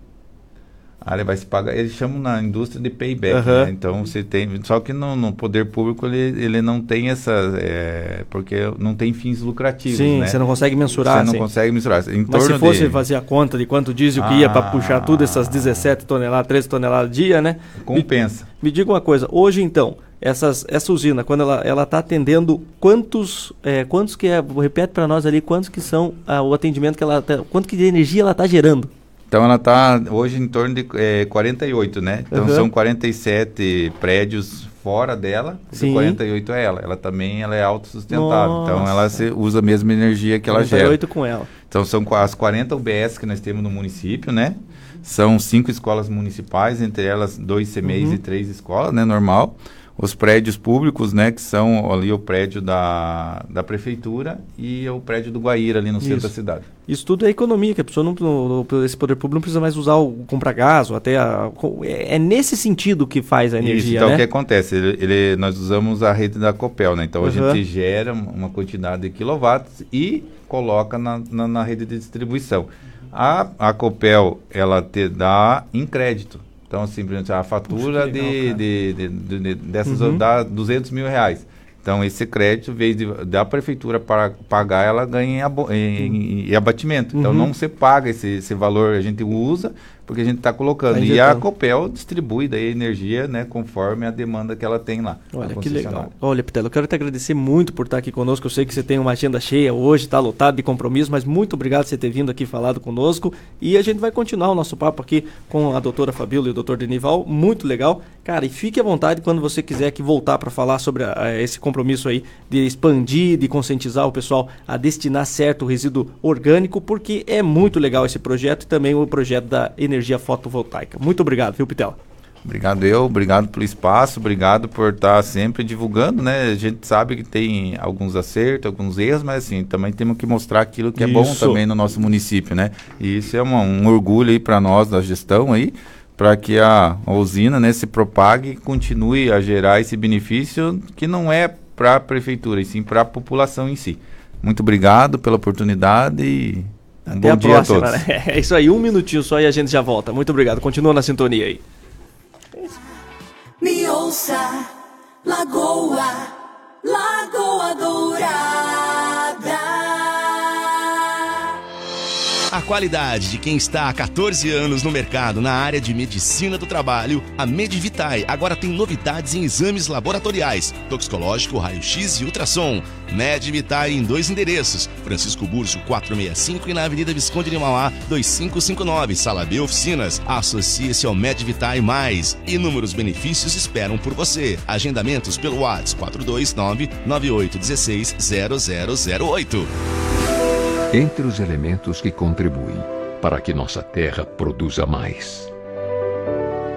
Ah, ele vai se pagar, eles chamam na indústria de payback, Aham. né? Então você tem. Só que no, no poder público ele, ele não tem essa. é, porque não tem fins lucrativos. Sim, né? você não consegue mensurar, Você não sim. consegue mensurar. Em Mas se fosse de- fazer a conta de quanto diesel que ia para Ah. puxar tudo essas 17 toneladas, 13 toneladas dia, né? Compensa. Me, me diga uma coisa, hoje então, essas, essa usina, quando ela ela está atendendo quantos é, quantos que é, repete para nós ali quantos que são ah, o atendimento que ela tá, quanto que de energia ela está gerando? Então ela está hoje em torno de é, 48, né? Então Aham. são 47 prédios fora dela, Sim. 48 é ela. Ela também ela é autossustentável. Então Nossa. ela se- usa a mesma energia que ela gera. 48 com ela. Então são as 40 UBS que nós temos no município, né? São cinco escolas municipais, entre elas dois CMEs Uhum. e três escolas, né? Normal. Os prédios públicos, né? Que são ali o prédio da, da prefeitura e o prédio do Guaíra, ali no centro Isso. da cidade. Isso tudo é economia, que a pessoa não, esse poder público não precisa mais usar o comprar gás ou até a, é, é nesse sentido que faz a Isso, energia, então né? o que acontece? Ele, ele- nós usamos a rede da Copel, né? Então a Uhum. gente gera uma quantidade de quilowatts e coloca na, na, na rede de distribuição. A, a Copel, ela te dá em crédito. Então, simplesmente a fatura que legal, de, de, de- de- dessas Uhum. dá 200 mil reais. Então, esse crédito, em vez de, da prefeitura para pagar, ela ganha em, em- em abatimento. Então, Uhum. não se paga esse, esse valor, a gente usa porque a gente está colocando. Tá e a. Copel distribui daí a energia né, conforme a demanda que ela tem lá. Olha que concessionária. legal. Olha, Pitelo, eu quero te agradecer muito por estar aqui conosco. Eu sei que você tem uma agenda cheia hoje, está lotado de compromisso, mas muito obrigado por você ter vindo aqui falado conosco. E a gente vai continuar o nosso papo aqui com a doutora Fabíola e o doutor Denival. Muito legal. Cara, e fique à vontade quando você quiser aqui voltar para falar sobre a- esse compromisso aí de expandir, de conscientizar o pessoal a destinar certo o resíduo orgânico, porque é muito legal esse projeto e também o projeto da energia fotovoltaica. Muito obrigado, viu, Pitela? Obrigado eu, obrigado pelo espaço, obrigado por estar sempre divulgando, né? A gente sabe que tem alguns acertos, alguns erros, mas assim, também temos que mostrar aquilo que é bom Isso. também no nosso município, né? E isso é uma- um orgulho aí para nós da gestão aí, para que a, a usina, né, se propague e continue a gerar esse benefício que não é para a prefeitura, e sim para a população em si. Muito obrigado pela oportunidade e Até bom a dia próxima. a todos. É isso aí, um minutinho só e a gente já volta. Muito obrigado. Continua na sintonia aí. Me ouça, Lagoa, Lagoa Dourada. A qualidade de quem está há 14 anos no mercado na área de medicina do trabalho, a Medivitae agora tem novidades em exames laboratoriais, toxicológico, raio-x e ultrassom. Medivitae em dois endereços, Francisco Burso 465 e na Avenida Visconde de Mauá 2559, Sala B Oficinas. Associe-se ao Medivitae Mais. Inúmeros benefícios esperam por você. Agendamentos pelo WhatsApp 429 9816 0008. Entre os elementos que contribuem para que nossa terra produza mais,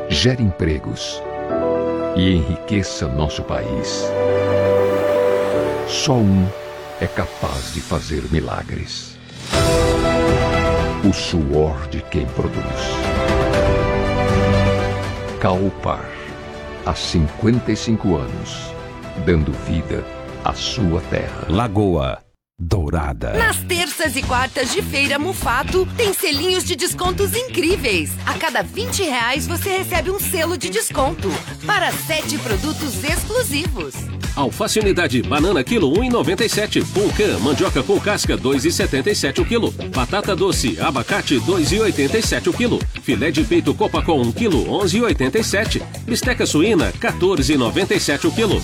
gere empregos e enriqueça nosso país, só um é capaz de fazer milagres: o suor de quem produz. Caupar, há 55 anos, dando vida à sua terra. Lagoa Dourada. Nas terças e quartas de feira Mufato, tem selinhos de descontos incríveis. A cada 20 reais você recebe um selo de desconto para sete produtos exclusivos. Alface unidade, banana quilo 1,97. Pulcã, mandioca com casca 2,77 o quilo. Batata doce, abacate 2,87 o quilo. Filé de peito copa com 1 quilo 11,87. Bisteca suína 14,97 o quilo.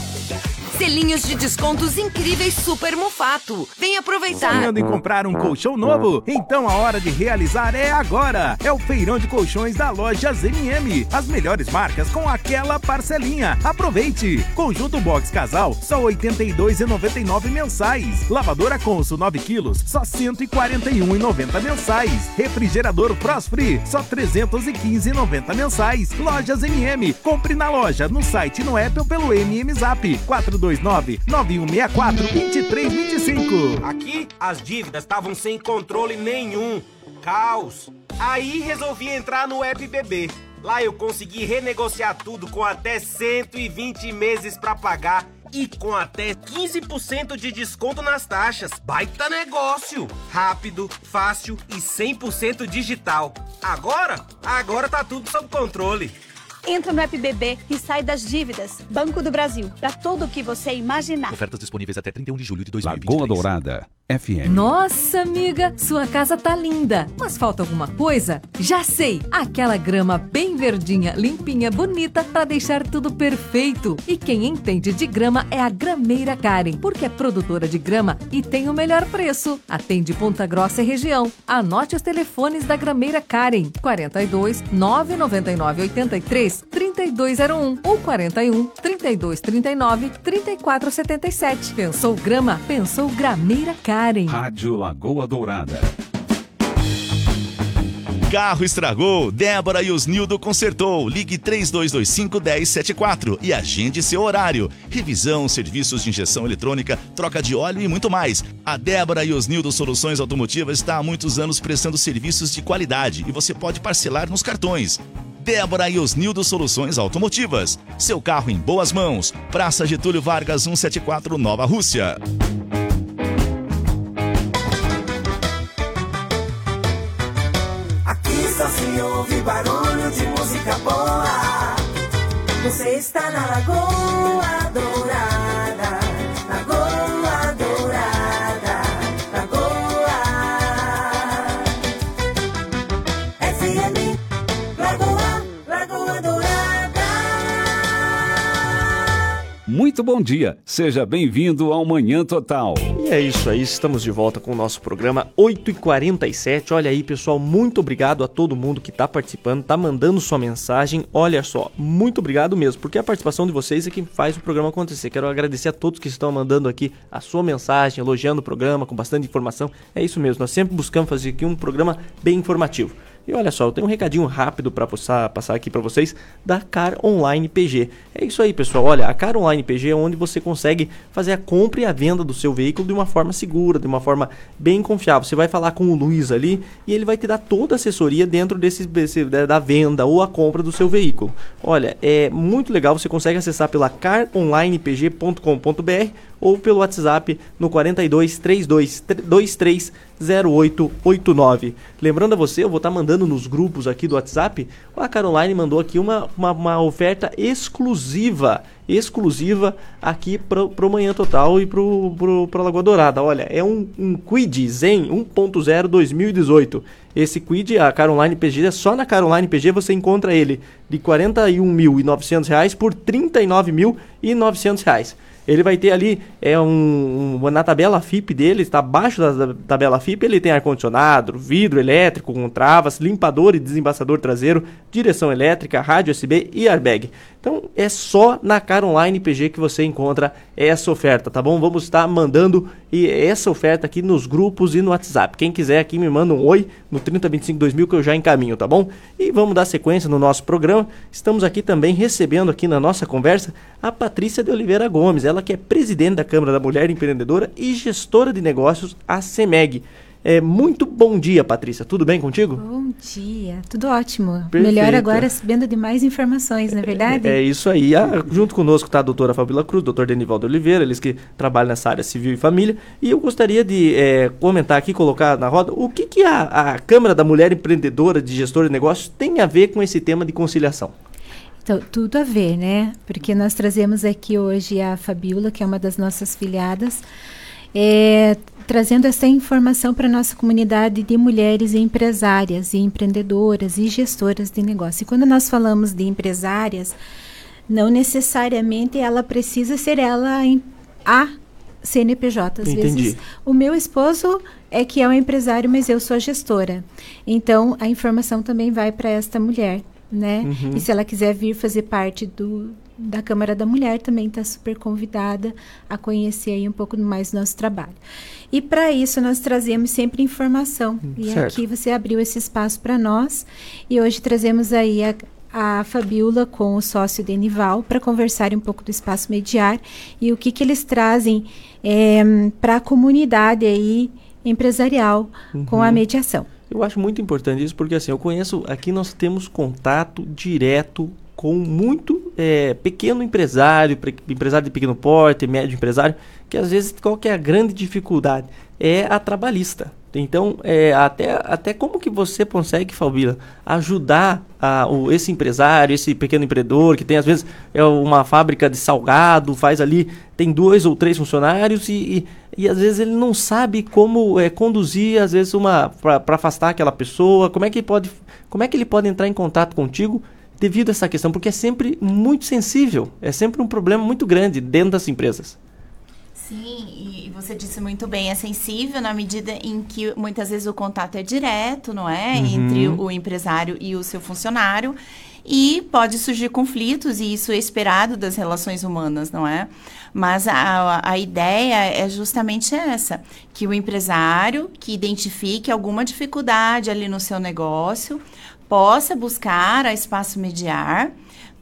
Selinhos de descontos incríveis Super Mufato. Vem aproveitar. Sonhando em comprar um colchão novo? Então a hora de realizar é agora. É o feirão de colchões da loja ZMM. As melhores marcas com aquela parcelinha. Aproveite! Conjunto box casal só R$ 82,99 mensais. Lavadora Consul 9 quilos só R$ 141,90 mensais. Refrigerador Free só R$ 315,90 mensais. Lojas MM. Compre na loja, no site no app ou pelo MM Zap 429 9164 2325. Aqui, as dívidas estavam sem controle nenhum. Caos. Aí resolvi entrar no app BB. Lá eu consegui renegociar tudo com até 120 meses pra pagar e com até 15% de desconto nas taxas. Baita negócio! Rápido, fácil e 100% digital. Agora? Agora tá tudo sob controle. Entra no FBB e sai das dívidas. Banco do Brasil, para tudo o que você imaginar. Ofertas disponíveis até 31 de julho de Lagoa Dourada, FM. Nossa, amiga, sua casa tá linda. Mas falta alguma coisa? Já sei! Aquela grama bem verdinha, limpinha, bonita para deixar tudo perfeito. E quem entende de grama é a Grameira Karen, porque é produtora de grama e tem o melhor preço. Atende Ponta Grossa e região. Anote os telefones da Grameira Karen: 42 999 83 3201 ou 41 3239 3477. Pensou grama? Pensou Grameira Karen. Rádio Lagoa Dourada. Carro estragou, Débora e Osnildo consertou. Ligue 3225 1074 e agende seu horário. Revisão, serviços de injeção eletrônica, troca de óleo e muito mais. A Débora e Osnildo Soluções Automotivas está há muitos anos prestando serviços de qualidade e você pode parcelar nos cartões. Débora e Osnildo Soluções Automotivas. Seu carro em boas mãos. Praça Getúlio Vargas 174, Nova Rússia. Aqui só se ouve barulho de música boa. Você está na Lagoa Muito bom dia, seja bem-vindo ao Manhã Total. E é isso aí, estamos de volta com o nosso programa 8h47. Olha aí, pessoal, muito obrigado a todo mundo que está participando, está mandando sua mensagem. Olha só, muito obrigado mesmo, porque a participação de vocês é que faz o programa acontecer. Quero agradecer a todos que estão mandando aqui a sua mensagem, elogiando o programa, com bastante informação. É isso mesmo, nós sempre buscamos fazer aqui um programa bem informativo. E olha só, eu tenho um recadinho rápido para passar, aqui para vocês da Car Online PG. É isso aí, pessoal. Olha, a Car Online PG é onde você consegue fazer a compra e a venda do seu veículo de uma forma segura, de uma forma bem confiável. Você vai falar com o Luiz ali e ele vai te dar toda a assessoria dentro desse, desse da da venda ou a compra do seu veículo. Olha, é muito legal. Você consegue acessar pela caronlinepg.com.br ou pelo WhatsApp no 42 32 23 0889. Lembrando a você, eu vou estar mandando nos grupos aqui do WhatsApp. A Caroline mandou aqui uma, uma, uma oferta exclusiva, exclusiva aqui para o Manhã Total e para o Lagoa Dourada. Olha, é um, um Quid Zen 1.0 2018. Esse Quid, a Caroline PG, é só na Caroline PG você encontra ele de R$ 41.900 por R$ 39.900. Ele vai ter ali, é um, um- na tabela FIP dele, está abaixo da, da tabela FIP, ele tem ar-condicionado, vidro elétrico com travas, limpador e desembaçador traseiro, direção elétrica, rádio USB e airbag. Então é só na Car Online PG que você encontra essa oferta, tá bom? Vamos estar mandando essa oferta aqui nos grupos e no WhatsApp. Quem quiser aqui me manda um oi no 3025 2000 que eu já encaminho, tá bom? E vamos dar sequência no nosso programa. Estamos aqui também recebendo aqui na nossa conversa a Patrícia de Oliveira Gomes, ela que é presidente da Câmara da Mulher Empreendedora e gestora de negócios, a CEMEG. É, muito bom dia, Patrícia. Tudo bem contigo? Bom dia, tudo ótimo. Melhor agora sabendo de mais informações, não é verdade? É isso aí. Ah, junto conosco está a doutora Fabíola Cruz, doutor Denivaldo Oliveira, eles que trabalham nessa área civil e família. E eu gostaria de eh, comentar aqui, colocar na roda, o que, que a, a Câmara da Mulher Empreendedora de Gestor de Negócios tem a ver com esse tema de conciliação? Então, tudo a ver, né? Porque nós trazemos aqui hoje a Fabiola, que é uma das nossas filiadas, é, trazendo essa informação para a nossa comunidade de mulheres empresárias e empreendedoras e gestoras de negócio. E quando nós falamos de empresárias, não necessariamente ela precisa ser ela a CNPJ. Às Entendi. vezes, o meu esposo é que é um empresário, mas eu sou a gestora. Então, a informação também vai para esta mulher, né? Uhum. E se ela quiser vir fazer parte do, da Câmara da Mulher, também está super convidada a conhecer aí um pouco mais do nosso trabalho. E para isso, nós trazemos sempre informação. e certo. aqui você abriu esse espaço para nós. E hoje trazemos aí a, a Fabiola com o sócio Denival para conversar um pouco do espaço mediar e o que, que eles trazem para a comunidade aí empresarial com Uhum. a mediação. Eu acho muito importante isso, porque assim, eu conheço, aqui nós temos contato direto com muito é, pequeno empresário, pre- empresário de pequeno porte, médio empresário, que às vezes qual que é a grande dificuldade? É a trabalhista. Então, é, até, até como que você consegue, Fabíola, ajudar a, o, esse empresário, esse pequeno empreendedor, que tem às vezes é uma fábrica de salgado, faz ali, tem dois ou três funcionários e, e, e às vezes ele não sabe como é, conduzir, às vezes, uma para afastar aquela pessoa, como é que pode, como é que ele pode entrar em contato contigo devido a essa questão, porque é sempre muito sensível, é sempre um problema muito grande dentro das empresas. Sim, e você disse muito bem, é sensível na medida em que muitas vezes o contato é direto, não é? Uhum. Entre o empresário e o seu funcionário. E pode surgir conflitos, e isso é esperado das relações humanas, não é? Mas a, a ideia é justamente essa: que o empresário que identifique alguma dificuldade ali no seu negócio possa buscar a espaço mediar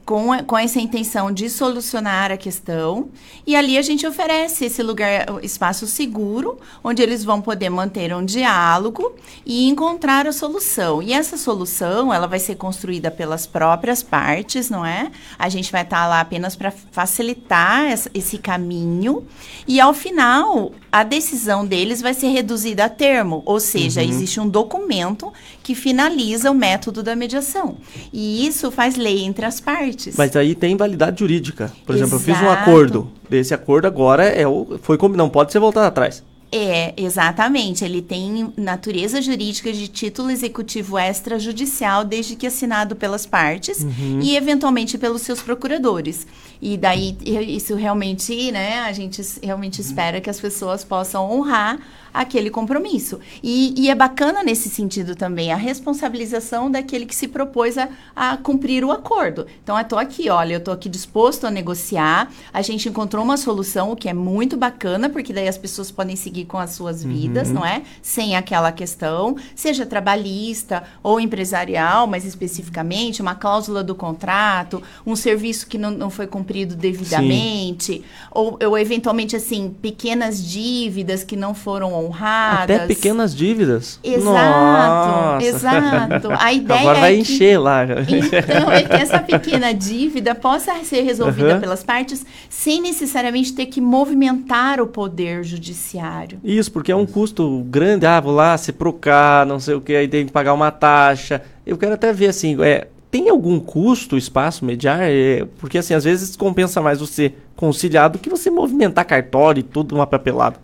com, a- com essa intenção de solucionar a questão. E ali a gente oferece esse lugar, espaço seguro, onde eles vão poder manter um diálogo e encontrar a solução. E essa solução, ela vai ser construída pelas próprias partes, não é? A gente vai estar lá apenas para facilitar essa- esse caminho. E ao final, a decisão deles vai ser reduzida a termo, ou seja, Uhum. existe um documento que finaliza o método da mediação. E isso faz lei entre as partes. Mas aí tem validade jurídica. Por exemplo, eu fiz um Exato. acordo. Esse acordo agora é o, foi não pode ser voltado atrás. É, exatamente. Ele tem natureza jurídica de título executivo extrajudicial desde que assinado pelas partes Uhum. e eventualmente pelos seus procuradores. E daí isso realmente, né, a gente realmente espera que as pessoas possam honrar aquele compromisso. E, e é bacana nesse sentido também a responsabilização daquele que se propôs a, a cumprir o acordo. Então, eu tô aqui, olha, eu tô aqui disposto a negociar. A gente encontrou uma solução, o que é muito bacana, porque daí as pessoas podem seguir com as suas vidas, Uhum. não é? Sem aquela questão, seja trabalhista ou empresarial, mas especificamente, uma cláusula do contrato, um serviço que não, não foi cumprido devidamente, ou, ou eventualmente, assim, pequenas dívidas que não foram honradas. Até pequenas dívidas. Exato, Nossa. exato. A ideia Agora vai é que- encher lá. Então, é que essa pequena dívida possa ser resolvida Aham. pelas partes sem necessariamente ter que movimentar o poder judiciário. Isso, porque é um custo grande. Ah, vou lá, se procar, não sei o que, aí tem que pagar uma taxa. Eu quero até ver assim, é, tem algum custo o espaço mediar? É, porque assim, às vezes compensa mais você conciliar do que você movimentar cartório e tudo uma papelada.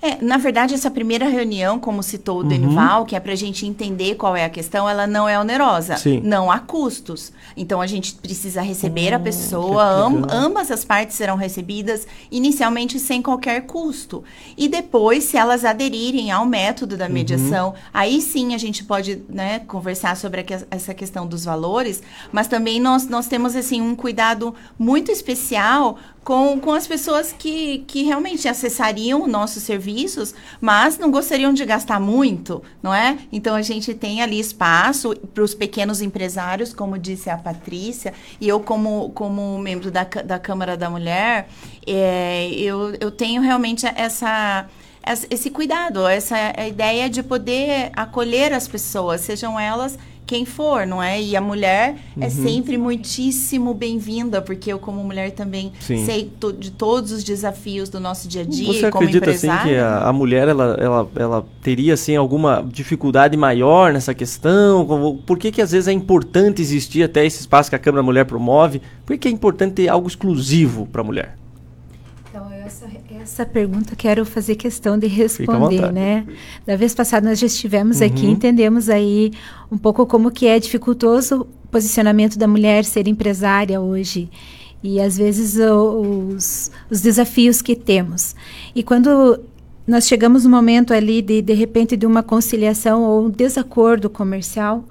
É, na verdade, essa primeira reunião, como citou o Uhum. Denival, que é para a gente entender qual é a questão, ela não é onerosa. Sim. Não há custos. Então, a gente precisa receber a pessoa, am- ambas as partes serão recebidas inicialmente sem qualquer custo. E depois, se elas aderirem ao método da Uhum. mediação, aí sim a gente pode né, conversar sobre que- essa questão dos valores, mas também nós, nós temos assim um cuidado muito especial com, com as pessoas que, que realmente acessariam nossos serviços, mas não gostariam de gastar muito, não é? Então a gente tem ali espaço para os pequenos empresários, como disse a Patrícia, e eu como, como membro da, da Câmara da Mulher, é, eu, eu tenho realmente essa esse cuidado, essa ideia de poder acolher as pessoas, sejam elas quem for, não é? E a mulher é Uhum. sempre muitíssimo bem-vinda, porque eu como mulher também Sim. sei to- de todos os desafios do nosso dia a dia Você acredita assim que a, a mulher ela, ela, ela teria assim alguma dificuldade maior nessa questão? Por que, que às vezes é importante existir até esse espaço que a Câmara Mulher promove? Por que, que é importante ter algo exclusivo para a mulher? Essa, pergunta quero fazer questão de responder, né? Da vez passada nós já estivemos aqui, Uhum. entendemos aí um pouco como que é dificultoso o posicionamento da mulher ser empresária hoje. E às vezes os, os desafios que temos. E quando nós chegamos no momento ali de, de repente, de uma conciliação ou um desacordo comercial,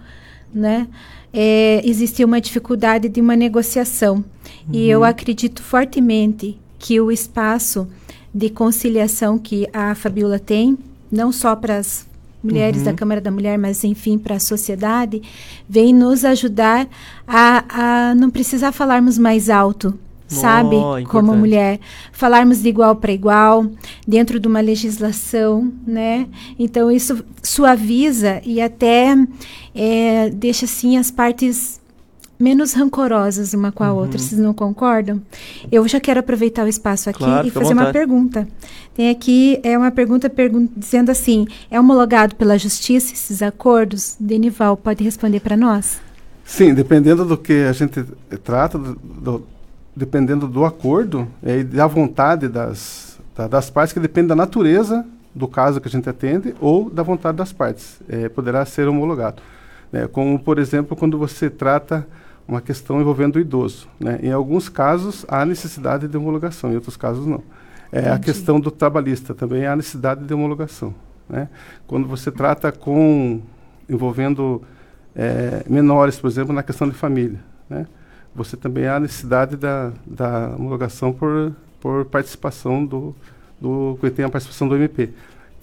né? É, existe uma dificuldade de uma negociação. E eu Uhum. acredito fortemente que o espaço de conciliação que a Fabiola tem, não só para as mulheres Uhum. da Câmara da Mulher, mas enfim para a sociedade, vem nos ajudar a, a não precisar falarmos mais alto sabe? Oh, Como mulher. Falarmos de igual para igual, dentro de uma legislação, né? Então, isso suaviza e até é, deixa, assim, as partes menos rancorosas uma com a Uhum. outra. Vocês não concordam? Eu já quero aproveitar o espaço aqui Claro, e fazer uma pergunta. Tem aqui é uma pergunta pergun dizendo assim: é homologado pela justiça esses acordos? Denival pode responder para nós? Sim, dependendo do que a gente trata, do- do- dependendo do acordo é, e da vontade das, da- das partes, que depende da natureza do caso que a gente atende ou da vontade das partes, é, poderá ser homologado. né? Como, por exemplo, quando você trata uma questão envolvendo o idoso. né? Em alguns casos, há necessidade de homologação, em outros casos, não. É, a Entendi. questão do trabalhista também há necessidade de homologação. Né? Quando você trata com envolvendo eh, menores, por exemplo, na questão de família, né? Você também há necessidade da, da homologação por, por participação do, do que tem a participação do MP.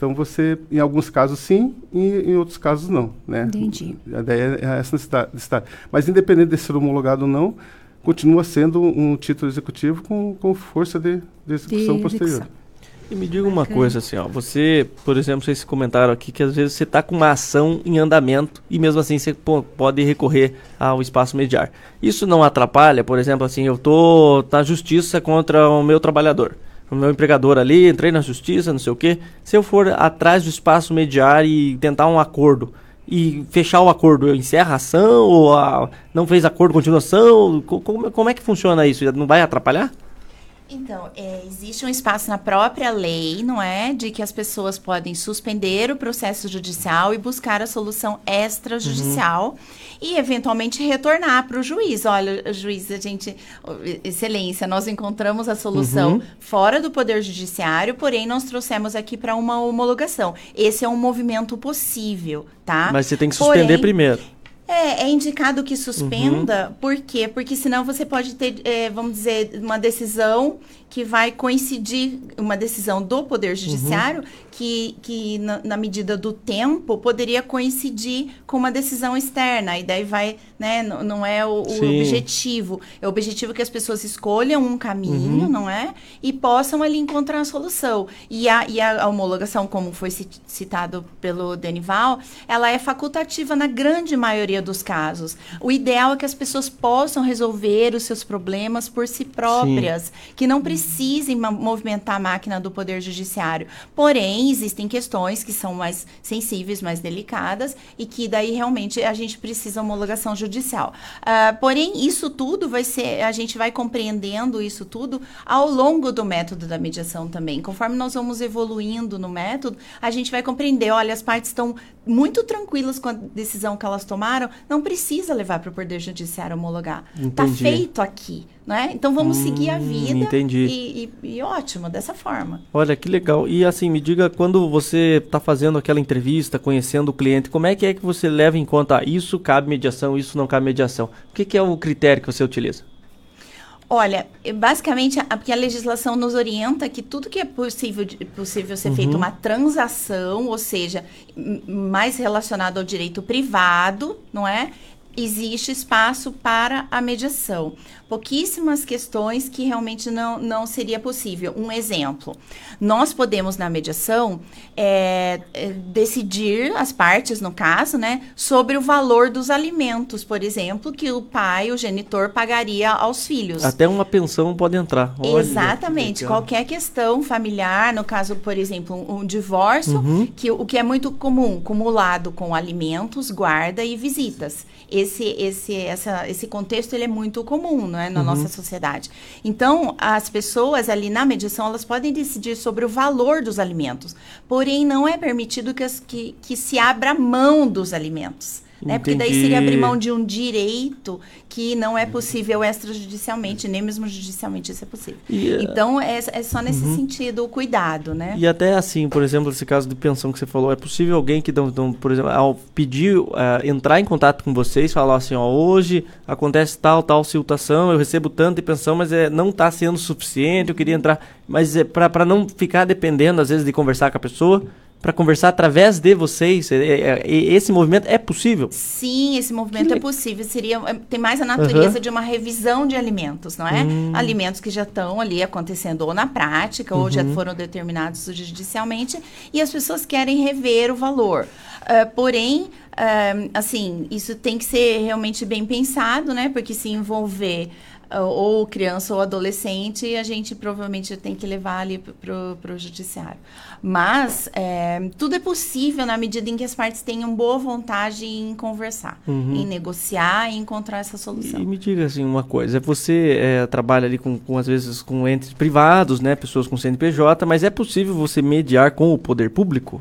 Então você, em alguns casos sim, e em outros casos não, né? Entendi. A ideia é essa necessidade. Mas independente de ser homologado ou não, continua sendo um título executivo com, com força de, de execução De posterior. execução. E me diga uma Bacana. coisa assim, ó, você, por exemplo, vocês comentaram aqui que às vezes você está com uma ação em andamento e mesmo assim você pode recorrer ao espaço mediar. Isso não atrapalha, por exemplo, assim, eu tô na justiça contra o meu trabalhador, meu empregador ali, entrei na justiça, não sei o quê. Se eu for atrás do espaço mediar e tentar um acordo e fechar o acordo, eu encerro a ação ou a- não fez acordo, continuação? Co- Como, como é que funciona isso? Não vai atrapalhar? Então, é, existe um espaço na própria lei, não é? De que as pessoas podem suspender o processo judicial e buscar a solução extrajudicial e, eventualmente, retornar para o juiz. Olha, juiz, a gente. Excelência, nós encontramos a solução Uhum. fora do Poder Judiciário, porém, nós trouxemos aqui para uma homologação. Esse é um movimento possível, tá? Mas você tem que suspender Porém, primeiro. É, é indicado que suspenda, por quê? Porque senão você pode ter, é, vamos dizer, uma decisão que vai coincidir, uma decisão do Poder Judiciário, que, que na, na medida do tempo poderia coincidir com uma decisão externa, e daí vai, né, n- não é o, o Sim. objetivo. É o objetivo que as pessoas escolham um caminho, Uhum. não é? E possam ali encontrar a solução. E a, e a homologação, como foi ci- citado pelo Denival, ela é facultativa na grande maioria dos casos. O ideal é que as pessoas possam resolver os seus problemas por si próprias, que não precisem ma- movimentar a máquina do Poder Judiciário. Porém, existem questões que são mais sensíveis, mais delicadas, e que daí realmente a gente precisa homologação judicial. Ah, porém, isso tudo vai ser, a gente vai compreendendo isso tudo ao longo do método da mediação também. Conforme nós vamos evoluindo no método, a gente vai compreender, olha, as partes estão muito tranquilas com a decisão que elas tomaram, não precisa levar para o Poder Judiciário homologar. Está feito aqui, né? Então vamos seguir a Hum, vida entendi. E, e- e ótimo, dessa forma. Olha, que legal. E assim, me diga, quando você está fazendo aquela entrevista, conhecendo o cliente, como é que é que você leva em conta ah, isso cabe mediação, isso não cabe mediação? O que, que é o critério que você utiliza? Olha, basicamente, a- porque a legislação nos orienta que tudo que é possível, de- possível ser Uhum. feito uma transação, ou seja, mais relacionado ao direito privado, não é? Existe espaço para a mediação. Pouquíssimas questões que realmente não, não seria possível. Um exemplo: nós podemos, na mediação, é, é, decidir, as partes, no caso, né, sobre o valor dos alimentos, por exemplo, que o pai, o genitor, pagaria aos filhos. Até uma pensão pode entrar. Olha, Exatamente. Qualquer questão familiar, no caso, por exemplo, um, um divórcio, Uhum. que o que é muito comum, cumulado com alimentos, guarda e visitas. Esse, esse, essa, esse contexto ele é muito comum não é, na Uhum. nossa sociedade. Então, as pessoas ali na mediação, elas podem decidir sobre o valor dos alimentos. Porém, não é permitido que, as- que, que se abra mão dos alimentos. Né? Porque daí seria abrir mão de um direito que não é possível extrajudicialmente, nem mesmo judicialmente isso é possível. E, eh, então, é, é só nesse Uhum. sentido o cuidado, né? E até assim, por exemplo, esse caso de pensão que você falou, é possível alguém que, não, por exemplo, ao pedir, eh, entrar em contato com vocês, falar assim, ó, hoje acontece tal, tal situação, eu recebo tanto de pensão, mas é, não está sendo suficiente, eu queria entrar, mas é para não ficar dependendo, às vezes, de conversar com a pessoa, para conversar através de vocês? É, é, é, esse movimento é possível? Sim, esse movimento é possível. Seria, tem mais a natureza Aham. de uma revisão de alimentos, não é? Hum. Alimentos que já estão ali acontecendo ou na prática, ou já Uhum. foram determinados judicialmente, e as pessoas querem rever o valor. Ah, porém, ah, assim, isso tem que ser realmente bem pensado, né? Porque se envolver ou criança ou adolescente, a gente provavelmente tem que levar ali para o judiciário. Mas é, tudo é possível na medida em que as partes tenham boa vontade em conversar, Uhum. em negociar e encontrar essa solução. E me diga assim uma coisa, você é, trabalha ali com, com, às vezes com entes privados, né, pessoas com CNPJ, mas é possível você mediar com o poder público?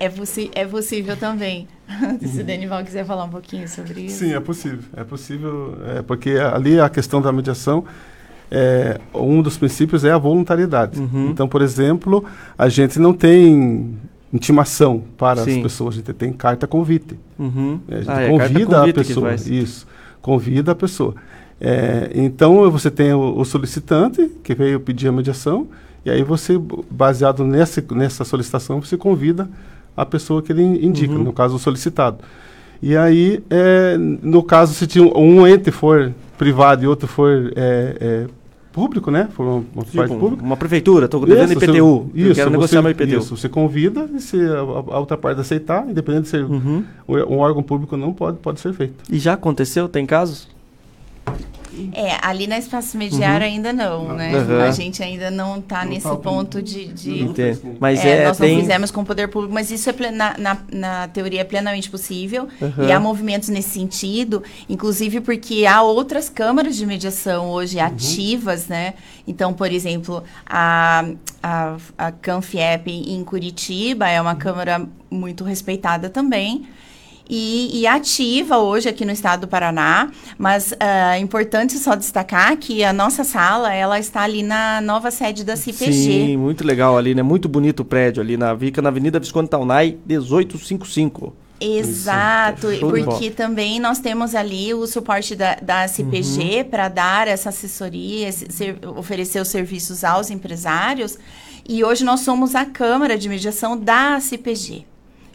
É, possi é possível também. Se o Denival quiser falar um pouquinho sobre isso. Sim, é possível. É possível, é, porque ali a questão da mediação, é, um dos princípios é a voluntariedade. Uhum. Então, por exemplo, a gente não tem intimação para Sim. as pessoas, a gente tem carta convite. Uhum. É, A gente Ah, é, carta convida a que pessoa. Isso, convida a pessoa. É, então, você tem o, o solicitante, que veio pedir a mediação, e aí você, baseado nessa, nessa solicitação, você convida a pessoa que ele indica, Uhum. no caso, o solicitado. E aí, é, no caso, se tinha um, um ente for privado e outro for é, é, público, né? For uma, uma Tipo, parte pública. uma prefeitura, estou devendo Isso, IPTU, Você, isso, quero você, negociar meu IPTU. Isso, você convida e se a, a outra parte aceitar, independente de ser Uhum. um, um órgão público ou não, pode, pode ser feito. E já aconteceu? Tem casos? É, ali na espaço mediário Uhum. ainda não, né? Uhum. A gente ainda não está nesse ponto de. de. Mas é, é, nós tem... não fizemos com o poder público, mas isso é ple- na, na, na teoria é plenamente possível. Uhum. E há movimentos nesse sentido, inclusive porque há outras câmaras de mediação hoje ativas, né? Então, por exemplo, a, a, a Canfiep em Curitiba é uma câmara muito respeitada também. E, e ativa hoje aqui no estado do Paraná, mas ah, é importante só destacar que a nossa sala ela está ali na nova sede da CPG. Sim, muito legal ali, né? Muito bonito o prédio ali na Vica, na Avenida Visconde Taunay, 1855. Exato, Isso, porque também nós temos ali o suporte da, da CPG Uhum. para dar essa assessoria, ser- oferecer os serviços aos empresários. E hoje nós somos a Câmara de Mediação da CPG.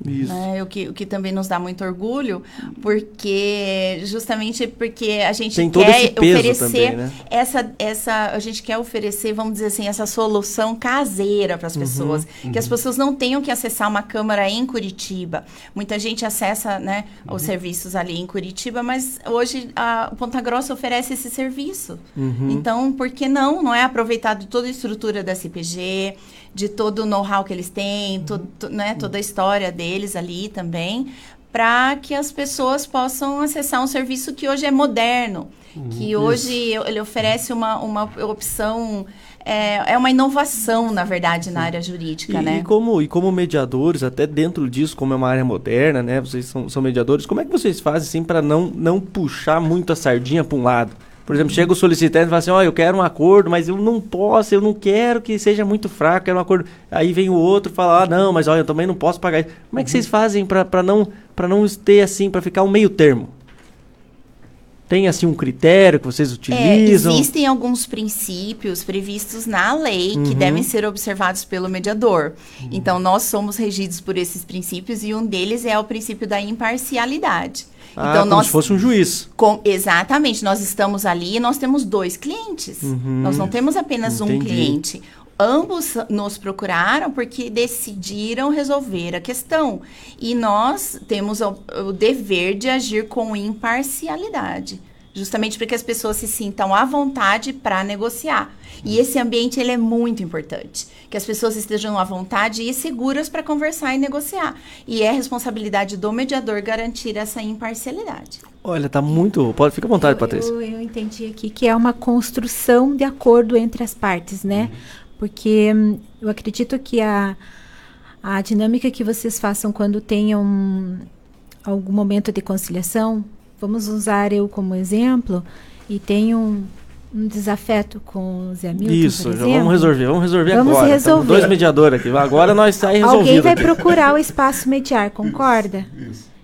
Isso. né? O, que, o que também nos dá muito orgulho, porque justamente porque a gente Tem quer oferecer também, né? essa, essa, a gente quer oferecer, vamos dizer assim, essa solução caseira para as Uhum, pessoas, que as uhum. pessoas não tenham que acessar uma câmara em Curitiba. Muita gente acessa, né, os Uhum. serviços ali em Curitiba, mas hoje a Ponta Grossa oferece esse serviço. Uhum. Então, por que não? Não é aproveitado de toda a estrutura da CPG, de todo o know-how que eles têm, né, toda a história deles ali também, para que as pessoas possam acessar um serviço que hoje é moderno, que Uhum. hoje ele oferece uma, uma opção, é, é uma inovação, na verdade, na área jurídica, E, né? e como, e como mediadores, até dentro disso, como é uma área moderna, né? Vocês são, são mediadores, como é que vocês fazem assim para não, não puxar muito a sardinha para um lado? Por exemplo, chega o solicitante e fala assim, ó, eu quero um acordo, mas eu não posso, eu não quero que seja muito fraco, quero um acordo. Aí vem o outro e fala, ah, não, mas olha, eu também não posso pagar isso. Como é que vocês fazem para não, pra não ter assim, para ficar um meio termo? Tem assim um critério que vocês É, utilizam? existem alguns princípios previstos na lei que Uhum. devem ser observados pelo mediador. Então, nós somos regidos por esses princípios e um deles é o princípio da imparcialidade. Ah, então, como nós se fosse um juiz. Com- exatamente, nós estamos ali e nós temos dois clientes. Uhum. Nós não temos apenas um Entendi. cliente. Ambos nos procuraram porque decidiram resolver a questão. E nós temos o, o dever de agir com imparcialidade. Justamente para que as pessoas se sintam à vontade para negociar. E esse ambiente ele é muito importante. Que as pessoas estejam à vontade e seguras para conversar e negociar. E é responsabilidade do mediador garantir essa imparcialidade. Olha, tá muito. Pode, fica à vontade, Patrícia. Eu, eu entendi aqui que é uma construção de acordo entre as partes, né? Porque hum, eu acredito que a, a dinâmica que vocês façam quando tenham algum momento de conciliação, vamos usar eu como exemplo, e tenho um, um desafeto com o Zé Milton, Isso, já vamos resolver, vamos resolver Vamos agora. Resolver. dois mediadores aqui. Agora nós sai resolvido. Alguém vai procurar o espaço mediar, concorda?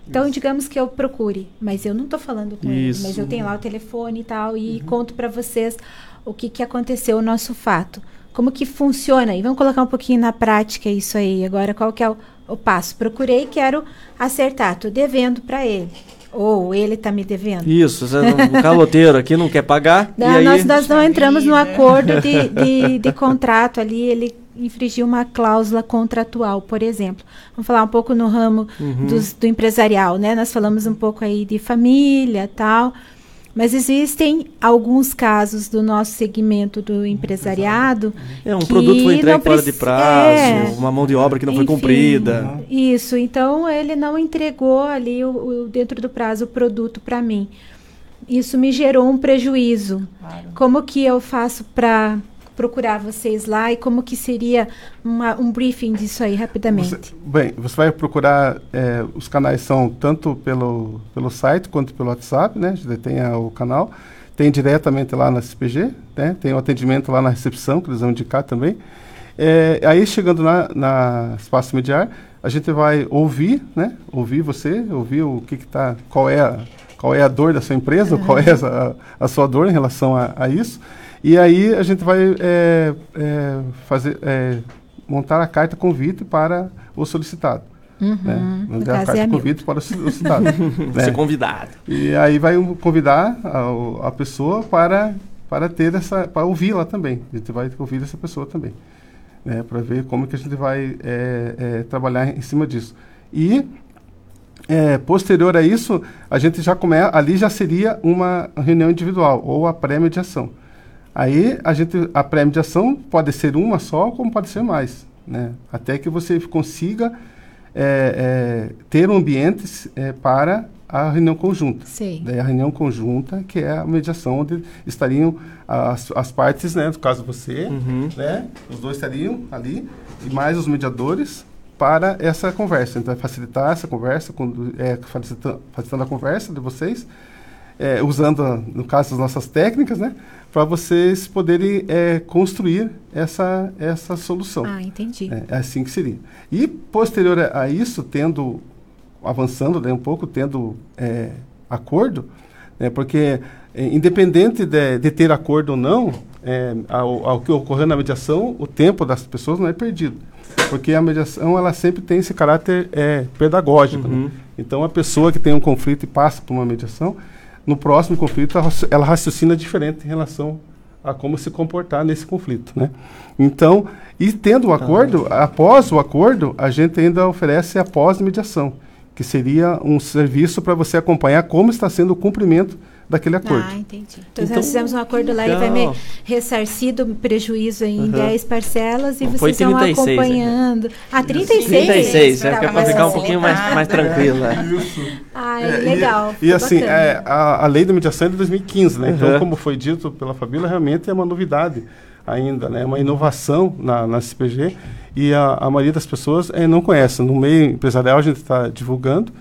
Então, digamos que eu procure, mas eu não estou falando com ele, Isso. mas eu tenho lá o telefone e tal, e conto para vocês o que, que aconteceu, o nosso fato. Como que funciona? E vamos colocar um pouquinho na prática isso aí. Agora, qual que é o, o passo. Procurei, quero acertar, tô devendo para ele. Ou ele está me devendo. Isso, o caloteiro aqui não quer pagar. Não, e aí... nós, nós não entramos no acordo de, de, de contrato ali, ele infringiu uma cláusula contratual, por exemplo. Vamos falar um pouco no ramo Uhum. dos- do empresarial, né? Nós falamos um pouco aí de família tal, mas existem alguns casos do nosso segmento do empresariado. É, um que produto foi entregue fora de prazo, é, uma mão de obra que não foi enfim, cumprida. Isso, então ele não entregou ali o, o- dentro do prazo o produto para mim. Isso me gerou um prejuízo. Como que eu faço para procurar vocês lá e como que seria uma- um briefing disso aí rapidamente? Você- bem, você vai procurar, é, os canais são tanto pelo, pelo site quanto pelo WhatsApp, né? Tem a- o canal. Tem diretamente lá na CPG, né? Tem o atendimento lá na recepção, que eles vão indicar também. É, aí, chegando na, na Espaço Mediar, a gente vai ouvir, né? Ouvir você, ouvir o que que tá, qual é a, qual é a dor da sua empresa, qual é a, a sua dor em relação a, a isso. E aí a gente vai é, é, fazer, é, montar a carta convite para o solicitado. Uhum. Né? Mandar a carta é convite para o solicitado. né? Ser convidado. E aí vai um- convidar a, a pessoa para, para ter essa, para ouvi-la também. A gente vai ouvir essa pessoa também. Né? Para ver como que a gente vai é, é, trabalhar em cima disso. E é, posterior a isso, a gente já começa, ali já seria uma reunião individual ou a pré-mediação. Aí a gente, a pré-mediação pode ser uma só, como pode ser mais, né? Até que você consiga é, é, ter um ambiente é, para a reunião conjunta. Sei. Daí a reunião conjunta, que é a mediação onde estariam as, as partes, né? No caso você, né? Os dois estariam ali e mais os mediadores para essa conversa. Então, facilitar essa conversa, condu- é, facilitando, facilitando a conversa de vocês, é, usando, no caso, as nossas técnicas, né? Para vocês poderem é, construir essa, essa solução. Ah, entendi. É, é assim que seria. E posterior a, a isso, tendo avançando né, um pouco, tendo é, acordo, né, porque é, independente de, de ter acordo ou não, é, ao, ao que ocorreu na mediação, o tempo das pessoas não é perdido, porque a mediação ela sempre tem esse caráter é, pedagógico. né? Então a pessoa que tem um conflito e passa por uma mediação, no próximo conflito ela, raci- ela raciocina diferente em relação a como se comportar nesse conflito, né? Então, e tendo o acordo, após o acordo, a gente ainda oferece a pós-mediação, que seria um serviço para você acompanhar como está sendo o cumprimento daquele acordo. Ah, entendi. Então, Então, nós fizemos um acordo lá, ele vai me legal. ressarcir do prejuízo em Uhum. 10 parcelas e Não, vocês vão 36, né? acompanhando. Ah, 36? 36, é, que é para ficar um pouquinho mais, facilitado. mais tranquilo. é. Ah, É, legal. E, e assim, é, a, a lei da mediação é de 2015, né? Então, Uhum. como foi dito pela Fabíola, realmente é uma novidade ainda, né? Uma inovação na, na CPG e a, a maioria das pessoas eh, não conhece. No meio empresarial, a gente está divulgando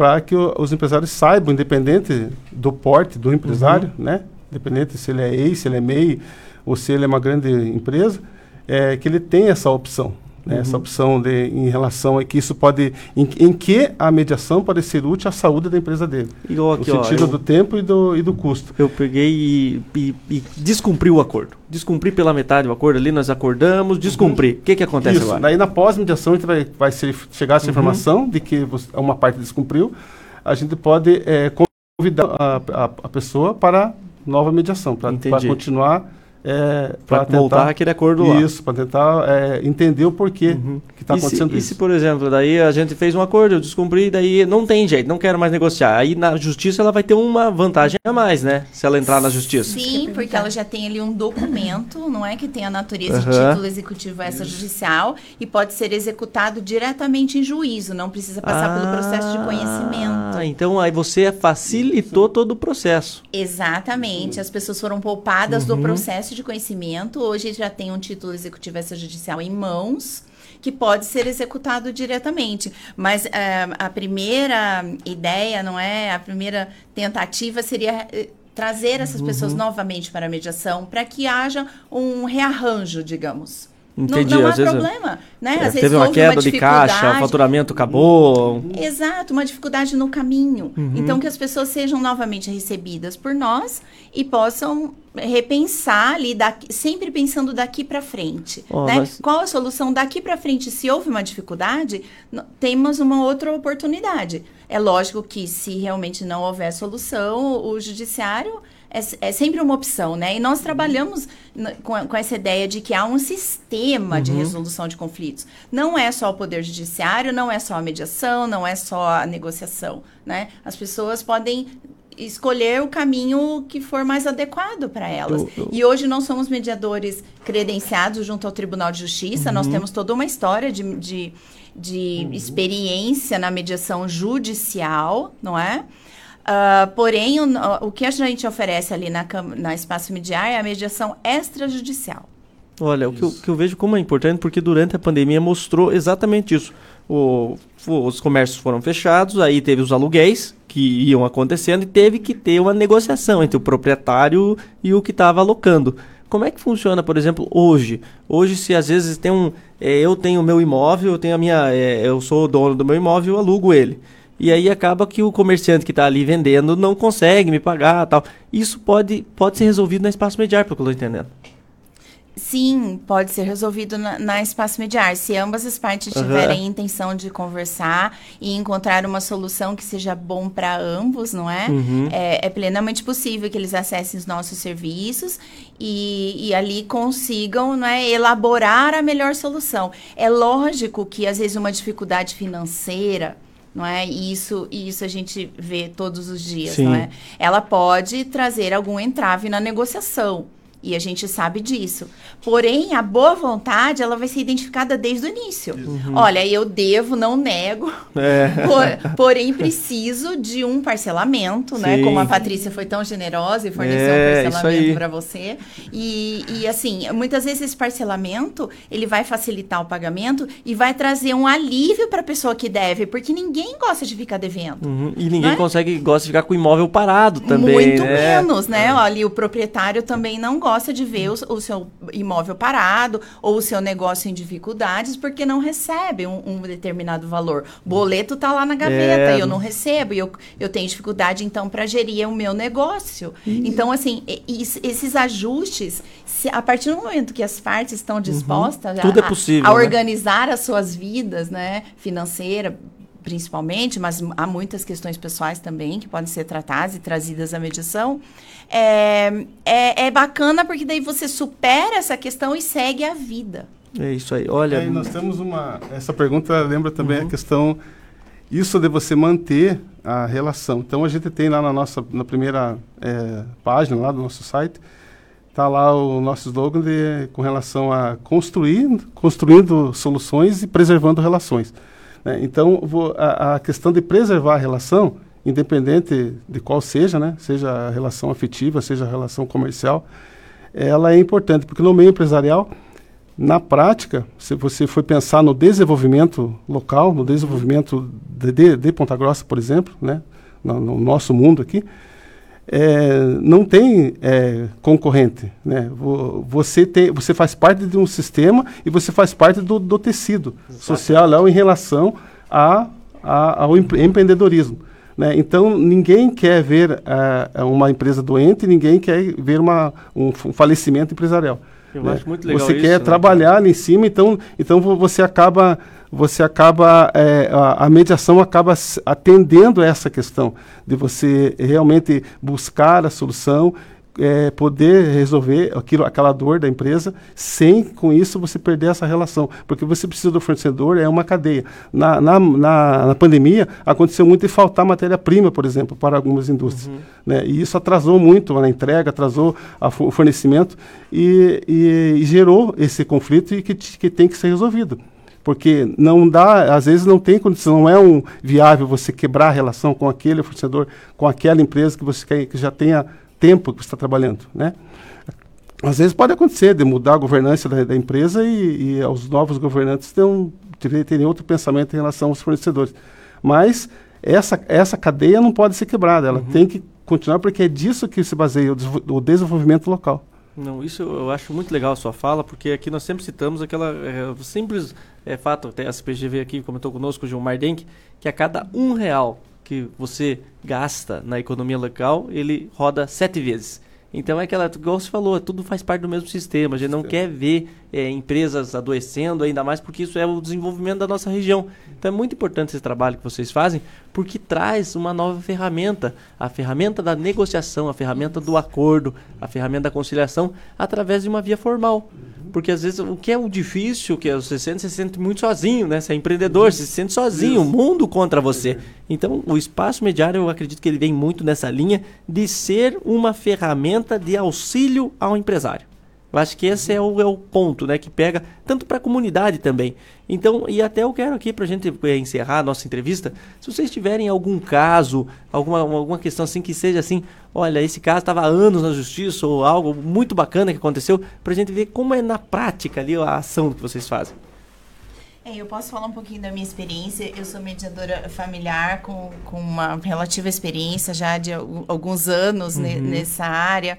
para que o- os empresários saibam, independente do porte do empresário, né? Independente se ele é ex, se ele é MEI ou se ele é uma grande empresa, é, que ele tem essa opção. Né? Essa Uhum. opção de, em relação a que isso pode, em, em que a mediação pode ser útil à saúde da empresa dele. Igual aqui, no ó, sentido eu- do tempo e do, e do custo. Eu peguei e, e, e descumpri o acordo. Descumpri pela metade o acordo ali, nós acordamos, descumpri. O que que acontece Isso, agora? daí na pós-mediação a gente vai, vai ser, chegar essa Uhum. informação de que você- uma parte descumpriu, a gente pode eh, convidar a, a, a pessoa para nova mediação, para continuar é, para voltar aquele acordo lá. Isso, para tentar é, entender o porquê que está E se- acontecendo e isso. se, por exemplo, daí a gente fez um acordo, eu descumpri, daí não tem jeito, não quero mais negociar. Aí na justiça ela vai ter uma vantagem a mais, né? Se ela entrar na justiça. Sim, porque ela já tem ali um documento, não é que tem a natureza de Aham. título executivo extrajudicial e pode ser executado diretamente em juízo, não precisa passar pelo processo de conhecimento. Ah, então aí você facilitou todo o processo. Exatamente, as pessoas foram poupadas do Uhum. De conhecimento. Hoje já tem um título executivo extrajudicial em mãos que pode ser executado diretamente. Mas eh, a primeira ideia, não é? A primeira tentativa seria eh, trazer essas pessoas Uhum. novamente para a mediação para que haja um rearranjo, digamos. Entendi, não, não há problema, né? É, Às vezes teve uma queda de caixa, o faturamento acabou. Exato, uma dificuldade no caminho. Uhum. Então, que as pessoas sejam novamente recebidas por nós e possam repensar ali, daqui, sempre pensando daqui para frente. Ó, né? mas- Qual a solução daqui para frente? Se houve uma dificuldade, temos uma outra oportunidade. É lógico que se realmente não houver solução, o judiciário é, é sempre uma opção, né? E nós trabalhamos n- com, com essa ideia de que há um sistema de Uhum. resolução de conflitos. Não é só o poder judiciário, não é só a mediação, não é só a negociação, né? As pessoas podem escolher o caminho que for mais adequado para elas. Eu- eu- E hoje nós somos mediadores credenciados junto ao Tribunal de Justiça. Nós Uhum. temos toda uma história de, de, de experiência na mediação judicial, não é? Ah, porém, o, o que a gente oferece ali na, na Espaço Mediar é a mediação extrajudicial. Olha, o que, eu, que eu vejo como é importante, porque durante a pandemia mostrou exatamente isso. O- os comércios foram fechados, aí teve os aluguéis que iam acontecendo e teve que ter uma negociação entre o proprietário e o que estava alocando. Como é que funciona, por exemplo, hoje? Hoje, se às vezes tem um. é, eu tenho o meu imóvel, eu tenho a minha. é, eu sou o dono do meu imóvel, eu alugo ele. E aí acaba que o comerciante que está ali vendendo não consegue me pagar tal. Isso pode, pode ser resolvido na espaço mediar, pelo que eu estou entendendo. Sim, pode ser resolvido na, na espaço mediar. Se ambas as partes Aham. tiverem intenção de conversar e encontrar uma solução que seja bom para ambos, não é? Uhum. é? é plenamente possível que eles acessem os nossos serviços e, e ali consigam não é, elaborar a melhor solução. É lógico que às vezes uma dificuldade financeira não é? E isso, e isso a gente vê todos os dias, Sim. não é? Ela pode trazer algum entrave na negociação. E a gente sabe disso. Porém, a boa vontade, ela vai ser identificada desde o início. Uhum. Olha, eu devo, não nego. É. Por- porém, preciso de um parcelamento, né? Sim. Como a Patrícia foi tão generosa e forneceu É, um parcelamento para você. E, e, assim, muitas vezes esse parcelamento, ele vai facilitar o pagamento e vai trazer um alívio para a pessoa que deve, porque ninguém gosta de ficar devendo. Uhum, E ninguém Não é? consegue, gosta de ficar com o imóvel parado também, Muito né? menos, né? Olha, e o proprietário também não gosta de ver o, o seu imóvel parado ou o seu negócio em dificuldades porque não recebe um, um determinado valor. Boleto tá lá na gaveta É. e eu não recebo e eu, eu tenho dificuldade então para gerir o meu negócio. Então, assim, esses ajustes, se- a partir do momento que as partes estão dispostas a- Tudo é a- possível, a né? organizar as suas vidas, né, financeira principalmente, mas há muitas questões pessoais também que podem ser tratadas e trazidas à mediação. É, é, é bacana porque daí você supera essa questão e segue a vida. É isso aí. Olha, É, nós temos uma. Essa pergunta lembra também a questão. Isso de você manter a relação. Então a gente tem lá na nossa na primeira eh, página lá do nosso site tá lá o nosso slogan de, com relação a construir, construindo soluções e preservando relações. né? Então vo- a, a questão de preservar a relação, independente de qual seja, né? Seja a relação afetiva, seja a relação comercial, ela é importante porque no meio empresarial na prática, se você for pensar no desenvolvimento local, no desenvolvimento de, de, de Ponta Grossa, por exemplo, né, no, no nosso mundo aqui, é, não tem é, concorrente. Né? Vo- Você, tem, você faz parte de um sistema e você faz parte do, do tecido social lá em relação a, a- ao empre- empreendedorismo. Né? Então, ninguém quer ver ah, uma empresa doente, ninguém quer ver uma, um, falecimento empresarial. Eu né? acho muito legal Você isso, quer né, trabalhar ali em cima, então, então vo- você acaba, você acaba é, a, a mediação acaba atendendo a essa questão de você realmente buscar a solução, é, poder resolver aquilo, aquela dor da empresa, sem com isso você perder essa relação, porque você precisa do fornecedor, é uma cadeia. Na, na, na, na pandemia aconteceu muito de faltar matéria-prima, por exemplo, para algumas indústrias, né? E isso atrasou muito a entrega, atrasou o fornecimento e, e- e gerou esse conflito e que, que tem que ser resolvido. Porque não dá, às vezes não tem condição, não é um viável você quebrar a relação com aquele fornecedor, com aquela empresa que você quer, que já tenha tempo que você está trabalhando, né? Às vezes pode acontecer de mudar a governança da, da empresa e, e os novos governantes terem, terem outro pensamento em relação aos fornecedores. Mas essa, essa cadeia não pode ser quebrada, ela tem que continuar porque é disso que se baseia o, o desenvolvimento local. Não, isso eu acho muito legal a sua fala, porque aqui nós sempre citamos aquela é, simples é, fato, até a CPGV aqui comentou conosco, o Gilmar Denk, que a cada um real que você gasta na economia local, ele roda sete vezes. Então é aquela, igual você falou, tudo faz parte do mesmo sistema. A gente não quer ver é, empresas adoecendo, ainda mais porque isso é o desenvolvimento da nossa região. Então é muito importante esse trabalho que vocês fazem, porque traz uma nova ferramenta, a ferramenta da negociação, a ferramenta do acordo, a ferramenta da conciliação, através de uma via formal. Porque às vezes o que é o difícil, que você sente, você se sente muito sozinho, né? Você é empreendedor, você se sente sozinho, o mundo contra você. Então, o espaço mediário, eu acredito que ele vem muito nessa linha de ser uma ferramenta de auxílio ao empresário. Eu acho que esse é o, é o ponto, né? Que pega tanto para a comunidade também. Então, e até eu quero aqui para a gente é, encerrar a nossa entrevista, se vocês tiverem algum caso, alguma, alguma questão assim que seja assim, olha, esse caso estava há anos na justiça ou algo muito bacana que aconteceu, para a gente ver como é na prática ali a ação que vocês fazem. É, eu posso falar um pouquinho da minha experiência. Eu sou mediadora familiar com, com uma relativa experiência já de alguns anos uhum. ne, nessa área.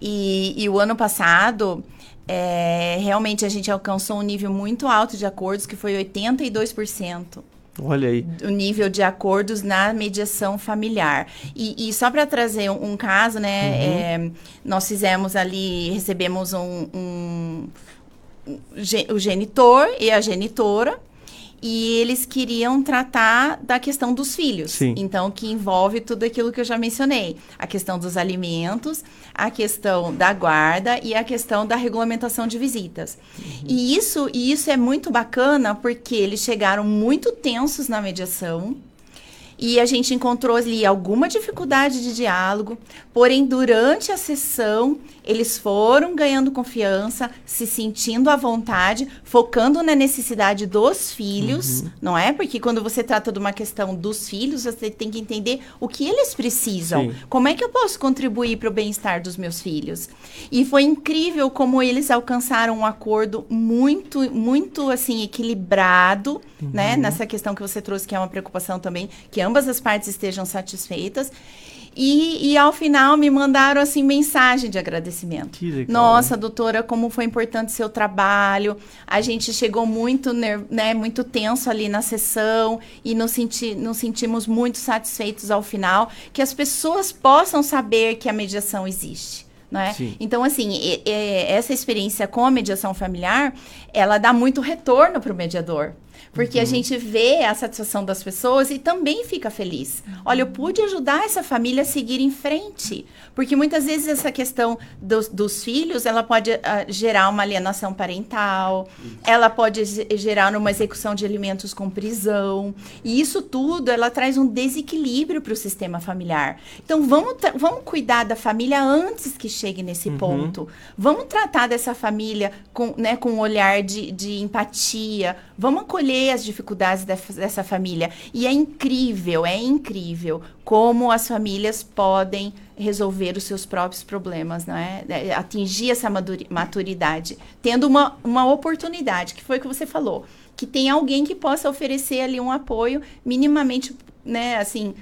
E, e, o ano passado, é, realmente a gente alcançou um nível muito alto de acordos, que foi 82%. Olha aí. O nível de acordos na mediação familiar. E, e só para trazer um, um, caso, né? Uhum. É, nós fizemos ali, recebemos um, um o genitor e a genitora e eles queriam tratar da questão dos filhos. Sim. Então, que envolve tudo aquilo que eu já mencionei: a questão dos alimentos, a questão da guarda e a questão da regulamentação de visitas. Uhum. E isso, e isso é muito bacana porque eles chegaram muito tensos na mediação. E a gente encontrou ali alguma dificuldade de diálogo, porém, durante a sessão, eles foram ganhando confiança, se sentindo à vontade, focando na necessidade dos filhos, uhum. não é? Porque quando você trata de uma questão dos filhos, você tem que entender o que eles precisam. Sim. Como é que eu posso contribuir para o bem-estar dos meus filhos? E foi incrível como eles alcançaram um acordo muito, muito assim, equilibrado, né? uhum. né? Nessa questão que você trouxe, que é uma preocupação também, que ambas as partes estejam satisfeitas. E, e ao final me mandaram assim mensagem de agradecimento. Nossa, doutora, como foi importante seu trabalho. A gente chegou muito, né, muito tenso ali na sessão e nos, senti nos sentimos muito satisfeitos ao final. Que as pessoas possam saber que a mediação existe. É? Então, assim, e, e, essa experiência com a mediação familiar, ela dá muito retorno para o mediador. Porque uhum. a gente vê a satisfação das pessoas e também fica feliz. Uhum. Olha, eu pude ajudar essa família a seguir em frente. Porque muitas vezes essa questão dos, dos filhos, ela pode uh, gerar uma alienação parental, ela pode gerar uma execução de alimentos com prisão. E isso tudo, ela traz um desequilíbrio para o sistema familiar. Então, vamos, vamos cuidar da família antes que chegue nesse uhum. ponto. Vamos tratar dessa família com, né, com um olhar de, de empatia. Vamos acolher as dificuldades dessa família. E é incrível, é incrível como as famílias podem resolver os seus próprios problemas, não é? é atingir essa maturidade, tendo uma, uma oportunidade, que foi o que você falou, que tem alguém que possa oferecer ali um apoio minimamente, né, assim,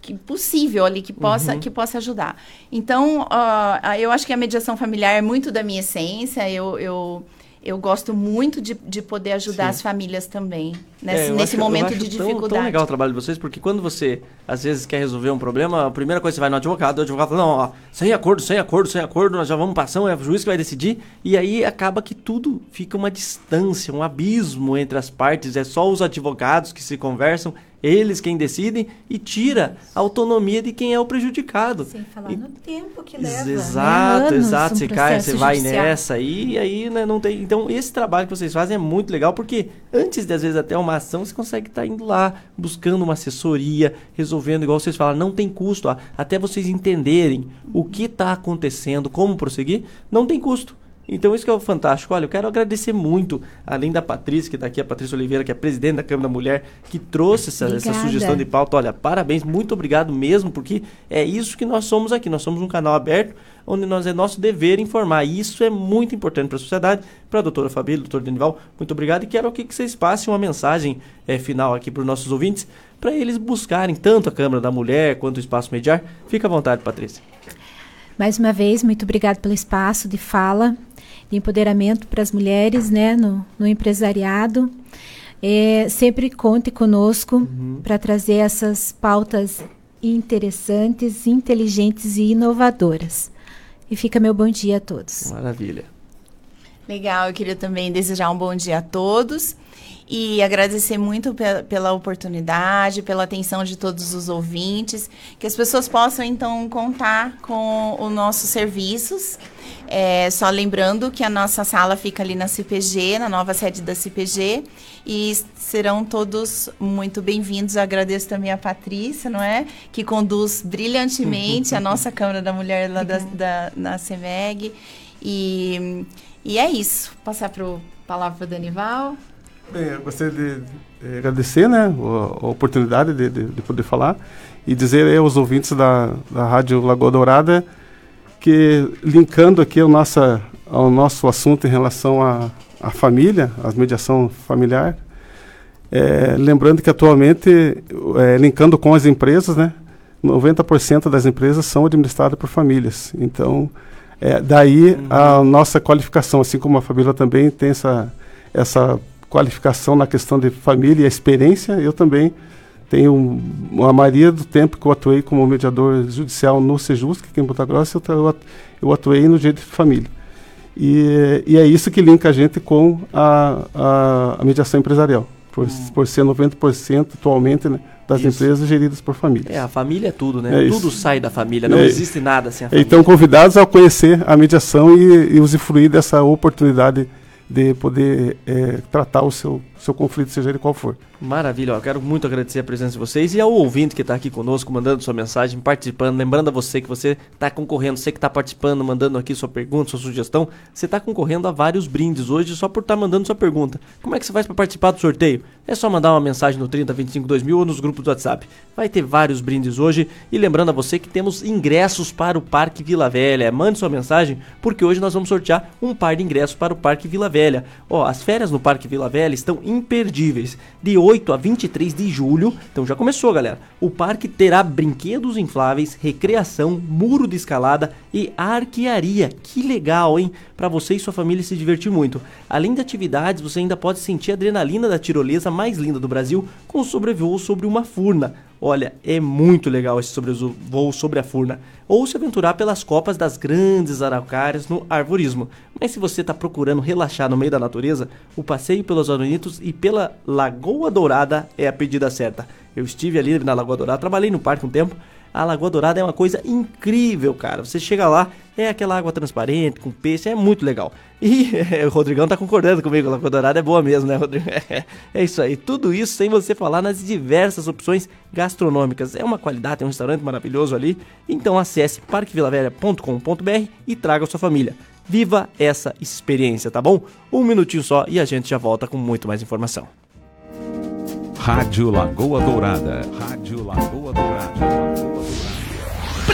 que possível ali que possa uhum. que possa ajudar. Então, uh, eu acho que a mediação familiar é muito da minha essência. Eu, eu eu gosto muito de, de poder ajudar Sim. as famílias também, nesse, é, nesse acho, momento de dificuldade. Tão, tão legal o trabalho de vocês, porque quando você, às vezes, quer resolver um problema, a primeira coisa que você vai no advogado, o advogado fala, não, ó, sem acordo, sem acordo, sem acordo, nós já vamos passar, é o juiz que vai decidir, e aí acaba que tudo fica uma distância, um abismo entre as partes, é só os advogados que se conversam, eles quem decidem e tira a autonomia de quem é o prejudicado. Sem falar e, no tempo que leva. Exato, né? exato. Você cai, você vai nessa aí, e aí né, não tem. Então, esse trabalho que vocês fazem é muito legal, porque antes de às vezes até uma ação, você consegue estar tá indo lá, buscando uma assessoria, resolvendo, igual vocês falam, não tem custo. Até vocês entenderem o que está acontecendo, como prosseguir, não tem custo. Então isso que é o fantástico. Olha, eu quero agradecer muito, além da Patrícia, que está aqui, a Patrícia Oliveira, que é presidente da Câmara da Mulher, que trouxe essa, essa, sugestão de pauta. Olha, parabéns, muito obrigado mesmo, porque é isso que nós somos aqui. Nós somos um canal aberto, onde nós é nosso dever informar. E isso é muito importante para a sociedade. Para a doutora Fabíola, doutor Denival, muito obrigado. E quero aqui que vocês passem uma mensagem é, final aqui para os nossos ouvintes, para eles buscarem tanto a Câmara da Mulher quanto o Espaço Mediar. Fica à vontade, Patrícia. Mais uma vez, muito obrigado pelo espaço de fala, de empoderamento para as mulheres, né, no, no empresariado. É, sempre conte conosco Uhum. para trazer essas pautas interessantes, inteligentes e inovadoras. E fica meu bom dia a todos. Maravilha. Legal, eu queria também desejar um bom dia a todos e agradecer muito pe- pela oportunidade, pela atenção de todos os ouvintes, que as pessoas possam então contar com os nossos serviços. É, só lembrando que a nossa sala fica ali na CPG, na nova sede da CPG, e serão todos muito bem-vindos. Agradeço também a Patrícia, não é? Que conduz brilhantemente a nossa Câmara da Mulher lá da, da, na CEMEG. E, e é isso. Passar para a palavra para o Danival. Bem, eu gostaria de, de agradecer né, o- a, oportunidade de, de- de poder falar e dizer aos ouvintes da, da Rádio Lagoa Dourada que, linkando aqui o nossa, ao nosso assunto em relação à à família, à mediação familiar, é, lembrando que atualmente, é, linkando com as empresas, né, 90% das empresas são administradas por famílias. Então, é, daí a nossa qualificação, assim como a Fabíola também tem essa, essa qualificação na questão de família e experiência, eu também tenho uma maioria do tempo que eu atuei como mediador judicial no Sejusc, aqui em Ponta Grossa, eu, eu atu- eu atuei no direito de família. E, e é isso que linka a gente com a, a, a mediação empresarial, por, por ser 90% atualmente né, das Isso. empresas geridas por famílias. É, a família é tudo, né? É tudo sai da família, não É. existe nada sem a família. Então, convidados a conhecer a mediação e, e usufruir dessa oportunidade de poder eh, tratar o seu, seu conflito, seja ele qual for. Maravilha, quero muito agradecer a presença de vocês e ao ouvinte que está aqui conosco, mandando sua mensagem, participando. Lembrando a você que você está concorrendo, você que está participando, mandando aqui sua pergunta, sua sugestão, você está concorrendo a vários brindes hoje só por estar mandando sua pergunta. Como é que você faz para participar do sorteio? É só mandar uma mensagem no 3025 2000 ou nos grupos do WhatsApp. Vai ter vários brindes hoje. E lembrando a você que temos ingressos para o Parque Vila Velha. Mande sua mensagem, porque hoje nós vamos sortear um par de ingressos para o Parque Vila Velha. Ó, as férias no Parque Vila Velha estão imperdíveis. De 8 a 23 de julho, então já começou, galera. O parque terá brinquedos infláveis, recreação, muro de escalada e arquearia. Que legal, hein? Para você e sua família se divertir muito. Além de atividades, você ainda pode sentir a adrenalina da tirolesa mais linda do Brasil com sobrevoo sobre uma furna. Olha, é muito legal esse sobrevoo sobre a furna. Ou se aventurar pelas copas das grandes araucárias no arvorismo. Mas se você está procurando relaxar no meio da natureza, o passeio pelos Aronitos e pela Lagoa Dourada é a pedida certa. Eu estive ali na Lagoa Dourada, trabalhei no parque um tempo. A Lagoa Dourada é uma coisa incrível, cara. Você chega lá, é aquela água transparente, com peixe, é muito legal. E o Rodrigão tá concordando comigo, a Lagoa Dourada é boa mesmo, né, Rodrigo? É isso aí. Tudo isso sem você falar nas diversas opções gastronômicas. É uma qualidade, tem um restaurante maravilhoso ali. Então acesse parquevilavelha.com.br e traga sua família. Viva essa experiência, tá bom? Um minutinho só e a gente já volta com muito mais informação. Rádio Lagoa Dourada. Rádio Lagoa Dourada.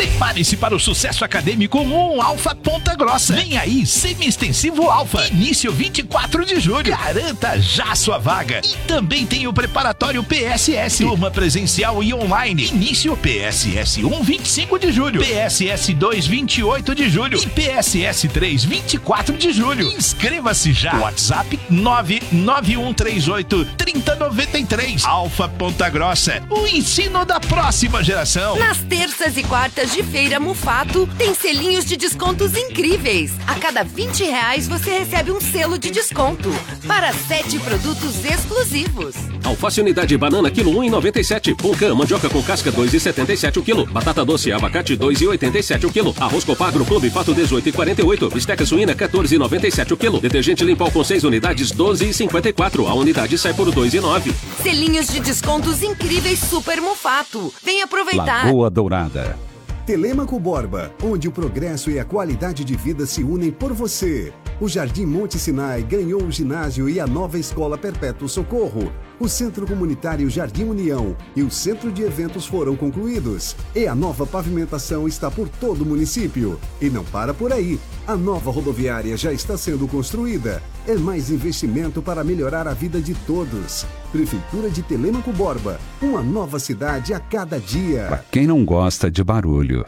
Prepare-se para o sucesso acadêmico com Alfa Ponta Grossa. Vem aí, semi-extensivo Alfa. Início 24 de julho. Garanta já sua vaga. E também tem o preparatório PSS. Turma presencial e online. Início PSS 1, 25 de julho. PSS 2, 28 de julho. E PSS 3, 24 de julho. Inscreva-se já. WhatsApp 99138 3093. Alfa Ponta Grossa. O ensino da próxima geração. Nas terças e quartas de feira Mufato, tem selinhos de descontos incríveis. A cada 20 reais você recebe um selo de desconto para sete produtos exclusivos. Alface unidade banana quilo 1,97. Pulcã, mandioca com casca 2,77 o quilo. Batata doce abacate 2,87 o quilo. Arroz Copagro Clube Pato 18,48. Bisteca suína 14,97 o quilo. Detergente Limpol com 6 unidades 12,54. A unidade sai por 2,9. Selinhos de descontos incríveis Super Mufato. Vem aproveitar. Lagoa Dourada. Telêmaco Borba, onde o progresso e a qualidade de vida se unem por você. O Jardim Monte Sinai ganhou o ginásio e a nova Escola Perpétuo Socorro. O Centro Comunitário Jardim União e o Centro de Eventos foram concluídos. E a nova pavimentação está por todo o município. E não para por aí. A nova rodoviária já está sendo construída. É mais investimento para melhorar a vida de todos. Prefeitura de Telêmaco Borba, uma nova cidade a cada dia. Para quem não gosta de barulho.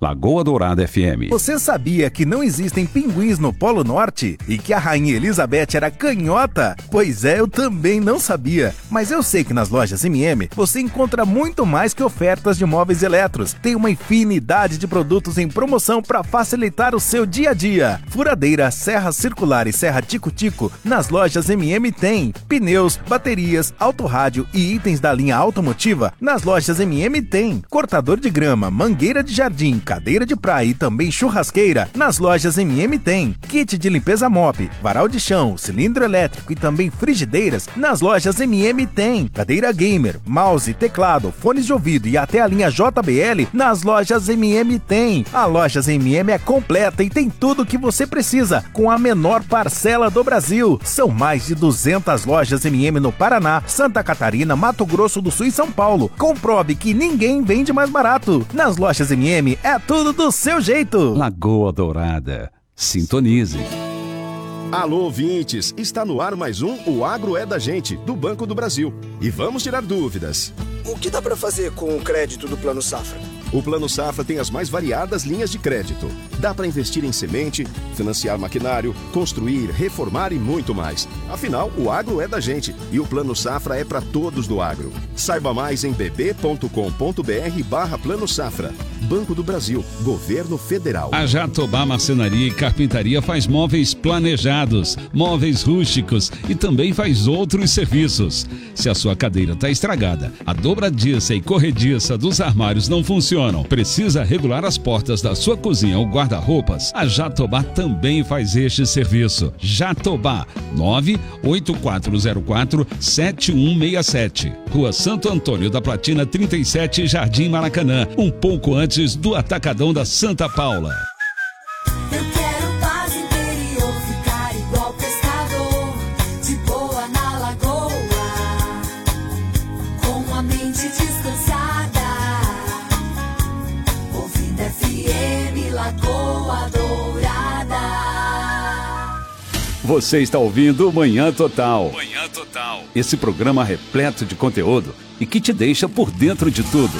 Lagoa Dourada FM. Você sabia que não existem pinguins no Polo Norte e que a Rainha Elizabeth era canhota? Pois é, eu também não sabia. Mas eu sei que nas lojas MM você encontra muito mais que ofertas de móveis eletros. Tem uma infinidade de produtos em promoção para facilitar o seu dia a dia. Furadeira, serra circular e serra tico-tico nas lojas MM tem. Pneus, baterias, autorrádio e itens da linha automotiva nas lojas MM tem. Cortador de grama, mangueira de jardim, cadeira de praia e também churrasqueira, nas lojas MM tem. Kit de limpeza mop, varal de chão, cilindro elétrico e também frigideiras, nas lojas MM tem. Cadeira gamer, mouse, teclado, fones de ouvido e até a linha JBL, nas lojas MM tem. A Lojas MM é completa e tem tudo o que você precisa, com a menor parcela do Brasil. São mais de 200 lojas MM no Paraná, Santa Catarina, Mato Grosso do Sul e São Paulo. Comprove que ninguém vende mais barato. Nas lojas MM é tudo do seu jeito. Lagoa Dourada. Sintonize. Alô, ouvintes! Está no ar mais um O Agro é da Gente, do Banco do Brasil. E vamos tirar dúvidas. O que dá para fazer com o crédito do Plano Safra? O Plano Safra tem as mais variadas linhas de crédito. Dá para investir em semente, financiar maquinário, construir, reformar e muito mais. Afinal, o agro é da gente e o Plano Safra é para todos do agro. Saiba mais em bb.com.br barra Plano Safra. Banco do Brasil, Governo Federal. A Jatobá Marcenaria e Carpintaria faz móveis planejados, móveis rústicos e também faz outros serviços. Se a sua cadeira está estragada, a dobradiça e corrediça dos armários não funcionam, precisa regular as portas da sua cozinha ou guarda-roupas, a Jatobá também faz este serviço. Jatobá 98404 7167. Rua Santo Antônio da Platina 37, Jardim Maracanã, um pouco antes do Atacadão da Santa Paula. Você está ouvindo Manhã Total. Manhã Total. Esse programa repleto de conteúdo e que te deixa por dentro de tudo.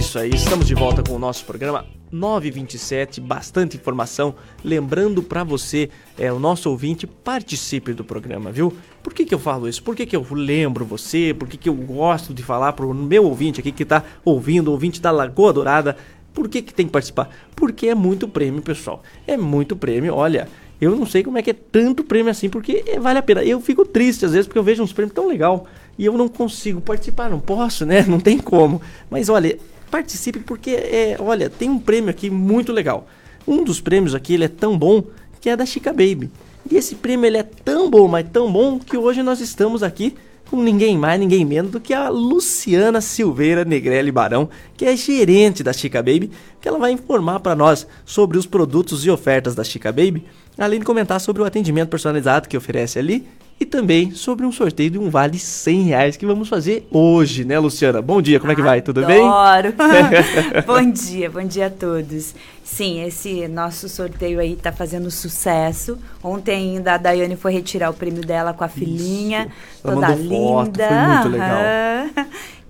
Isso aí, estamos de volta com o nosso programa 927, bastante informação. Lembrando para você, é, o nosso ouvinte, participe do programa, viu? Por que, que eu falo isso? Por que, que eu lembro você? Por que, que eu gosto de falar pro meu ouvinte aqui que tá ouvindo, ouvinte da Lagoa Dourada? Por que, que tem que participar? Porque é muito prêmio, pessoal. É muito prêmio, olha. Eu não sei como é que é tanto prêmio assim, porque é, vale a pena. Eu fico triste às vezes porque eu vejo uns prêmios tão legal e eu não consigo participar, não posso, né? Não tem como. Mas olha, participe porque é, olha, tem um prêmio aqui muito legal. Um dos prêmios aqui, ele é tão bom que é da Chica Baby. E esse prêmio ele é tão bom, mas tão bom que hoje nós estamos aqui com ninguém mais, ninguém menos do que a Luciana Silveira Negrelli Barão, que é gerente da Chica Baby, que ela vai informar para nós sobre os produtos e ofertas da Chica Baby, além de comentar sobre o atendimento personalizado que oferece ali e também sobre um sorteio de um vale 100 reais que vamos fazer hoje, né, Luciana? Bom dia, como é que vai? Tudo bem? Adoro! bom dia, bom dia a todos. Sim, esse nosso sorteio aí tá fazendo sucesso. Ontem ainda a Daiane foi retirar o prêmio dela com a filhinha, Ela toda linda. foto, foi muito legal.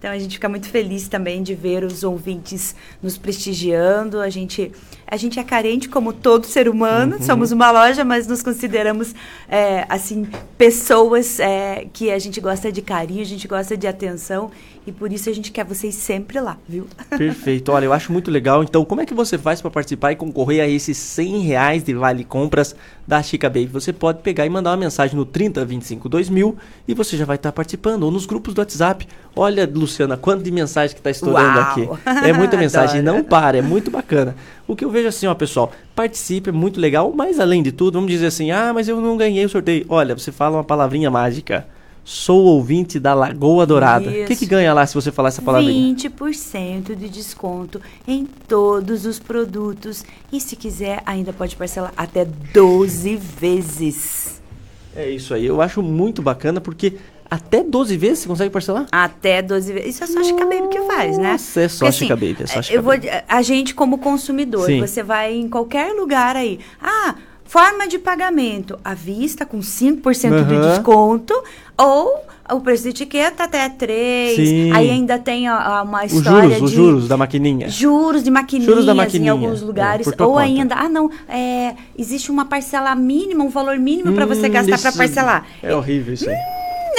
Então a gente fica muito feliz também de ver os ouvintes nos prestigiando. A gente, a gente é carente como todo ser humano. Uhum. Somos uma loja, mas nos consideramos é, assim pessoas é, que a gente gosta de carinho, a gente gosta de atenção e por isso a gente quer vocês sempre lá, viu? Perfeito, olha, eu acho muito legal. Então, como é que você faz para participar e concorrer a esses 100 reais de vale compras da Chica Baby? Você pode pegar e mandar uma mensagem no 3025 2000 e você já vai estar participando. Ou nos grupos do WhatsApp. Olha, Luciana, quanto de mensagem que está estourando Uau! aqui. É muita mensagem, não para, é muito bacana. O que eu vejo assim, ó, pessoal, participe, é muito legal, mas além de tudo, vamos dizer assim, ah, mas eu não ganhei o sorteio. Olha, você fala uma palavrinha mágica. Sou ouvinte da Lagoa Dourada. O que, que ganha lá se você falar essa palavrinha? 20% de desconto em todos os produtos. E se quiser, ainda pode parcelar até 12 vezes. É isso aí, eu acho muito bacana porque até 12 vezes você consegue parcelar? Até 12 vezes. Isso é só a Chica Baby que faz, né? Nossa, é só Porque, Chica Baby, é só Chica eu vou. A gente, como consumidor, Sim. você vai em qualquer lugar aí. Ah, Forma de pagamento à vista, com 5% de Aham. desconto, ou o preço de etiqueta até 3. Sim. Aí ainda tem a- a- uma Os história juros, de... os juros da maquininha. Juros de maquininhas Juros da em maquininha, alguns é, lugares. tua ou conta. ainda, ah, não, é, existe uma parcela mínima, um valor mínimo para você Hum, gastar para isso parcelar. É horrível isso aí.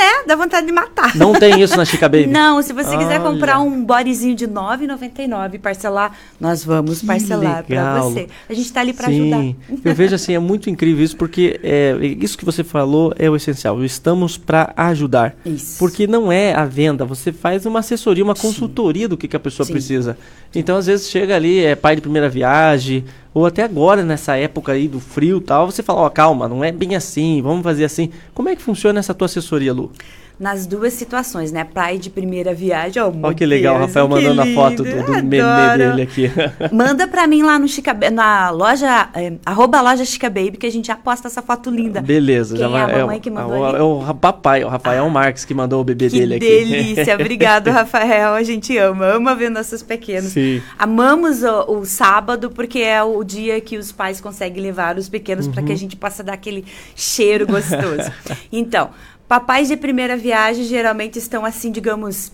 Né? Dá vontade de matar. Não tem isso na Chica Baby? Não, se você quiser Olha. comprar um bodyzinho de R$ 9,99 e parcelar, nós vamos parcelar para você. A gente tá ali para Sim, ajudar. eu vejo assim, é muito incrível isso, porque é, isso que você falou é o essencial. Estamos para ajudar. Isso. Porque não é a venda, você faz uma assessoria, uma consultoria do que, que a pessoa Sim. precisa. Então, às vezes, chega ali, é pai de primeira viagem, ou até agora, nessa época aí do frio e tal, você fala, ó, calma, não é bem assim, vamos fazer assim. Como é que funciona essa tua assessoria, Lu? Nas duas situações, né? Pai de primeira viagem. Oh, Olha que legal, o Rafael mandando a foto do, do meme Adoro. dele aqui. Manda pra mim lá no Chica, na loja, é, arroba loja Chica Baby, que a gente já posta essa foto linda. Beleza, Quem já vai. é a é, mamãe o- que mandou é, é o papai, o Rafael Marques que mandou o bebê Que dele aqui. delícia, obrigado, Rafael. A gente ama, ama ver nossos pequenos. Sim. Amamos o, o sábado porque é o dia que os pais conseguem levar os pequenos para Uhum. que a gente possa dar aquele cheiro gostoso. então, papais de primeira viagem geralmente estão assim, digamos,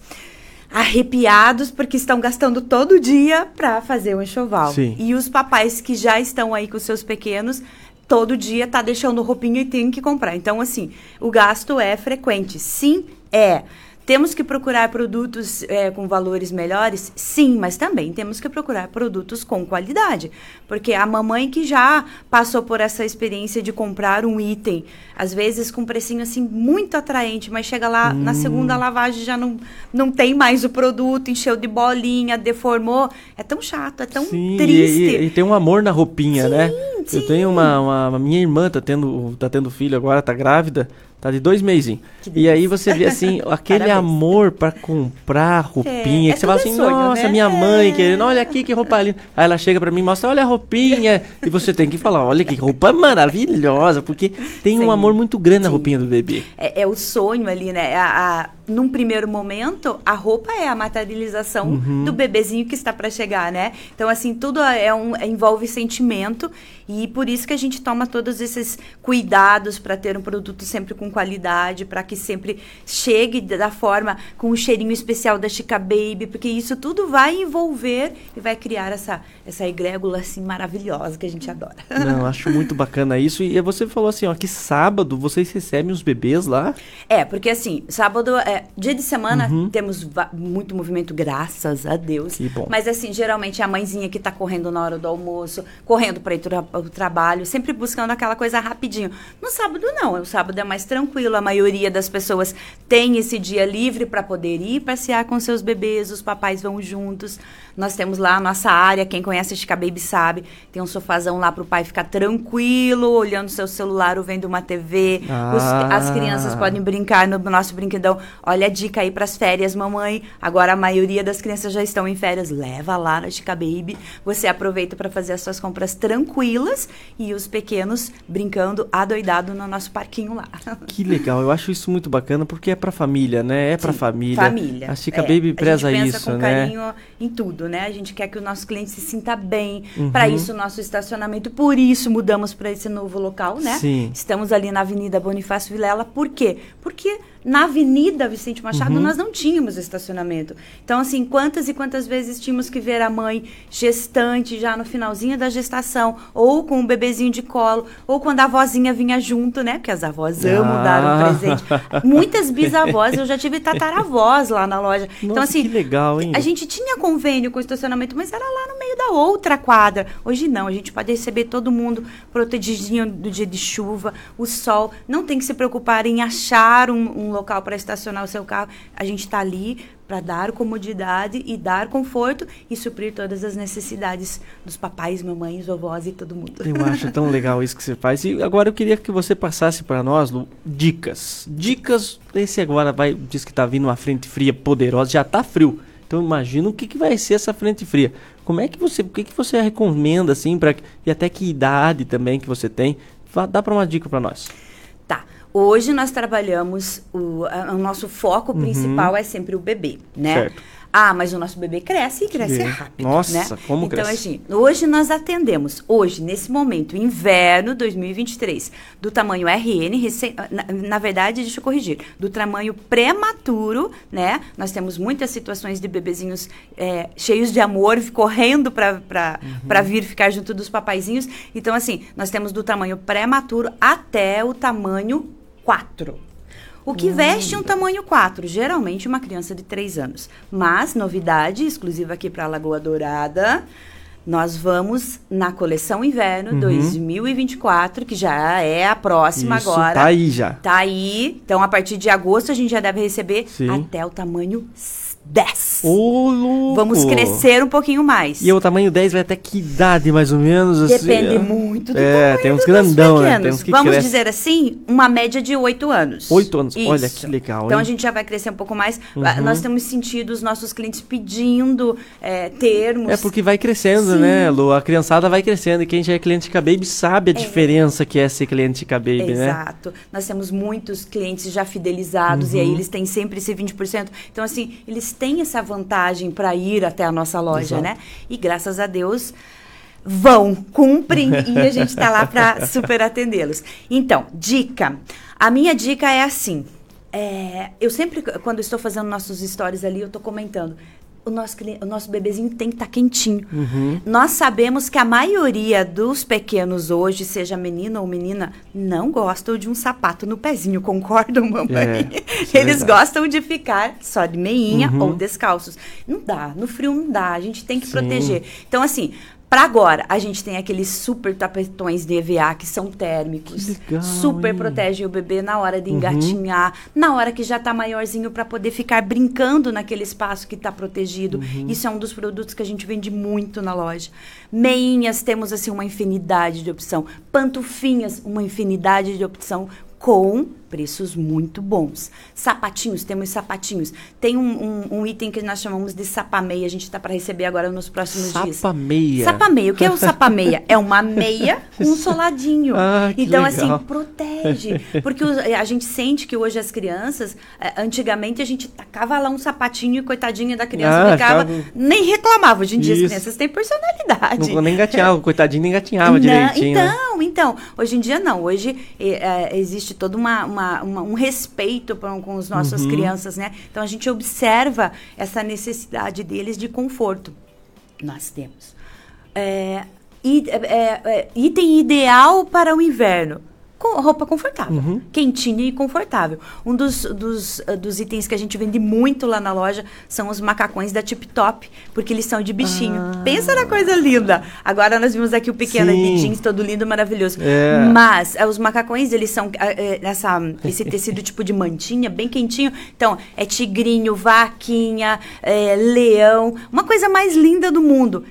arrepiados porque estão gastando todo dia para fazer o enxoval. Sim. E os papais que já estão aí com seus pequenos todo dia tá deixando roupinha e tem que comprar. Então, assim, o gasto é frequente. Sim, é. Temos que procurar produtos é, com valores melhores? Sim, mas também temos que procurar produtos com qualidade. Porque a mamãe que já passou por essa experiência de comprar um item, às vezes com um precinho assim muito atraente, mas chega lá na Hum. segunda lavagem já não, não tem mais o produto, encheu de bolinha, deformou. É tão chato, é tão Sim, e- triste. E, e tem um amor na roupinha, né? Eu tenho uma, uma- uma- Minha irmã tá tendo, tá tendo filho agora, tá grávida, tá de dois meses. E aí você vê assim, aquele Parabéns. amor pra comprar roupinha. É, que é você fala assim, sonho, nossa, né? minha mãe querendo, olha aqui que roupa linda. Aí ela chega pra mim e mostra, olha a roupinha. e você tem que falar, olha que roupa maravilhosa, porque tem um Sim. amor muito grande na roupinha do bebê. É, é o sonho ali, né? A, a- num primeiro momento, a roupa é a materialização Uhum. do bebezinho que está para chegar, né? Então, assim, tudo é um, envolve sentimento e por isso que a gente toma todos esses cuidados para ter um produto sempre com qualidade, para que sempre chegue da forma com o cheirinho especial da Chica Baby, porque isso tudo vai envolver e vai criar essa, essa egrégula, assim, maravilhosa que a gente adora. Não, acho muito bacana isso. E você falou assim, ó, que sábado vocês recebem os bebês lá. É, porque assim, sábado, é, dia de semana, Uhum. temos muito movimento, graças a Deus. Que bom. Mas assim, geralmente é a mãezinha que tá correndo na hora do almoço, correndo para ir o trabalho, sempre buscando aquela coisa rapidinho. No sábado não, o sábado é mais tranquilo, a maioria das pessoas tem esse dia livre para poder ir passear com seus bebês, os papais vão juntos. Nós temos lá a nossa área, quem conhece a Chica Baby sabe, tem um sofazão lá pro pai ficar tranquilo, olhando seu celular ou vendo uma TV. Os- Ah. as crianças podem brincar no nosso brinquedão. Olha a dica aí pras férias, mamãe. Agora a maioria das crianças já estão em férias. Leva lá na Chica Baby. Você aproveita para fazer as suas compras tranquilas e os pequenos brincando adoidado no nosso parquinho lá. Que legal, eu acho isso muito bacana porque é pra família, né? É pra família. Família. A Chica É, Baby preza a gente pensa isso, com né? carinho em tudo, né? A gente quer que o nosso cliente se sinta bem. Uhum. Para isso, o nosso estacionamento. Por isso, mudamos para esse novo local, né? Sim. Estamos ali na Avenida Bonifácio Vilela. Por quê? Porque na Avenida Vicente Machado Uhum. nós não tínhamos estacionamento. Então, assim, quantas e quantas vezes tínhamos que ver a mãe gestante já no finalzinho da gestação, ou com o bebezinho de colo, ou quando a avózinha vinha junto, né? Porque as avós amam dar um Ah. presente. Muitas bisavós, eu já tive tataravós lá na loja. então, Nossa, assim, que legal, hein? a gente tinha convênio com o estacionamento, mas era lá no meio da outra quadra. Hoje não, a gente pode receber todo mundo protegidinho do dia de chuva, o sol. Não tem que se preocupar em achar um, um local para estacionar o seu carro. A gente está ali para dar comodidade e dar conforto e suprir todas as necessidades dos papais, mamães, vovós e todo mundo. Eu acho tão legal isso que você faz. E agora eu queria que você passasse para nós, Lu, dicas. Dicas. Esse agora vai, diz que tá vindo uma frente fria poderosa, já tá frio. Então imagina o que, que vai ser essa frente fria. Como é que você, o que, que você recomenda assim para e até que idade também que você tem? Dá para uma dica para nós. Hoje nós trabalhamos, o, a- o nosso foco Uhum. principal é sempre o bebê, né? Certo. Ah, mas o nosso bebê cresce e cresce rápido. Nossa, né? como então, cresce. assim, hoje nós atendemos, hoje, nesse momento, inverno 2023, do tamanho RN, recém- na, na verdade, deixa eu corrigir, do tamanho prematuro, né? Nós temos muitas situações de bebezinhos é, cheios de amor, correndo para Uhum. vir ficar junto dos papaizinhos. Então, assim, nós temos do tamanho prematuro até o tamanho 4. O que veste um tamanho 4? Geralmente uma criança de 3 anos. Mas, novidade exclusiva aqui para a Lagoa Dourada, nós vamos na coleção inverno Uhum. 2024, que já é a próxima Isso, agora. tá aí já. Tá aí. Então, a partir de agosto, a gente já deve receber Sim. até o tamanho 10. Ô, louco! Vamos crescer um pouquinho mais. E o tamanho 10 vai até que idade, mais ou menos? assim? Depende muito do É, tem uns grandão, né? Tem uns que Vamos crescem. dizer assim, uma média de 8 anos. 8 anos. Isso. Olha que legal, Então hein? a gente já vai crescer um pouco mais. Uhum. Ah, Nós temos sentido os nossos clientes pedindo é, termos. É porque vai crescendo, Sim. né, Lu? A criançada vai crescendo e quem já é cliente Chica Baby sabe a diferença que é ser cliente Chica Baby, né? Exato. Nós temos muitos clientes já fidelizados e aí Uhum. eles têm sempre esse 20%. Então, assim, eles têm essa vantagem para ir até a nossa loja, Exato. né? E graças a Deus vão, cumprem e a gente está lá para super atendê-los. Então, dica. A minha dica é assim. é, eu sempre, quando estou fazendo nossos stories ali, eu estou comentando. O nosso, o nosso bebezinho tem que estar quentinho. Uhum. Nós sabemos que a maioria dos pequenos hoje, seja menino ou menina, não gostam de um sapato no pezinho, concordam, mamãe? É, é Eles verdade. gostam de ficar só de meinha Uhum. ou descalços. Não dá, no frio não dá, a gente tem que Sim. proteger. Então, assim, para agora, a gente tem aqueles super tapetões de EVA que são térmicos. legal, super hein? protegem o bebê na hora de Uhum. engatinhar, na hora que já tá maiorzinho para poder ficar brincando naquele espaço que tá protegido. Uhum. Isso é um dos produtos que a gente vende muito na loja. Meinhas, temos assim uma infinidade de opção. Pantufinhas, uma infinidade de opção com preços muito bons. Sapatinhos, temos sapatinhos. Tem um, um- um item que nós chamamos de sapameia, a gente está para receber agora nos próximos dias. Sapameia. Sapameia. O que é um sapameia? É uma meia com um soladinho. Ah, que então, legal. assim, protege. Porque os- a gente sente que hoje as crianças, eh, antigamente a gente tacava lá um sapatinho e coitadinha da criança Ah, ficava, nem reclamava. Hoje em dia as Isso. crianças têm personalidade. Não, nem engatinhava, coitadinho, nem engatinhava Não, direitinho. né? Então, então, hoje em dia não. Hoje eh, existe todo uma, uma- uma- um respeito pra- com as nossas Uhum. crianças, né? Então a gente observa essa necessidade deles de conforto. Nós temos. É, é, é, item ideal para o inverno. Com roupa confortável, Uhum. quentinha e confortável. Um dos, dos, ah, dos itens que a gente vende muito lá na loja são os macacões da Tip Top, porque eles são de bichinho. Pensa na coisa linda. Agora nós vimos aqui o pequeno Ah. De jeans todo lindo, maravilhoso. É. Mas ah, os macacões, eles são ah, eh, essa, esse tecido tipo de mantinha, bem quentinho. Então, é tigrinho, vaquinha, eh, leão, uma coisa mais linda do mundo.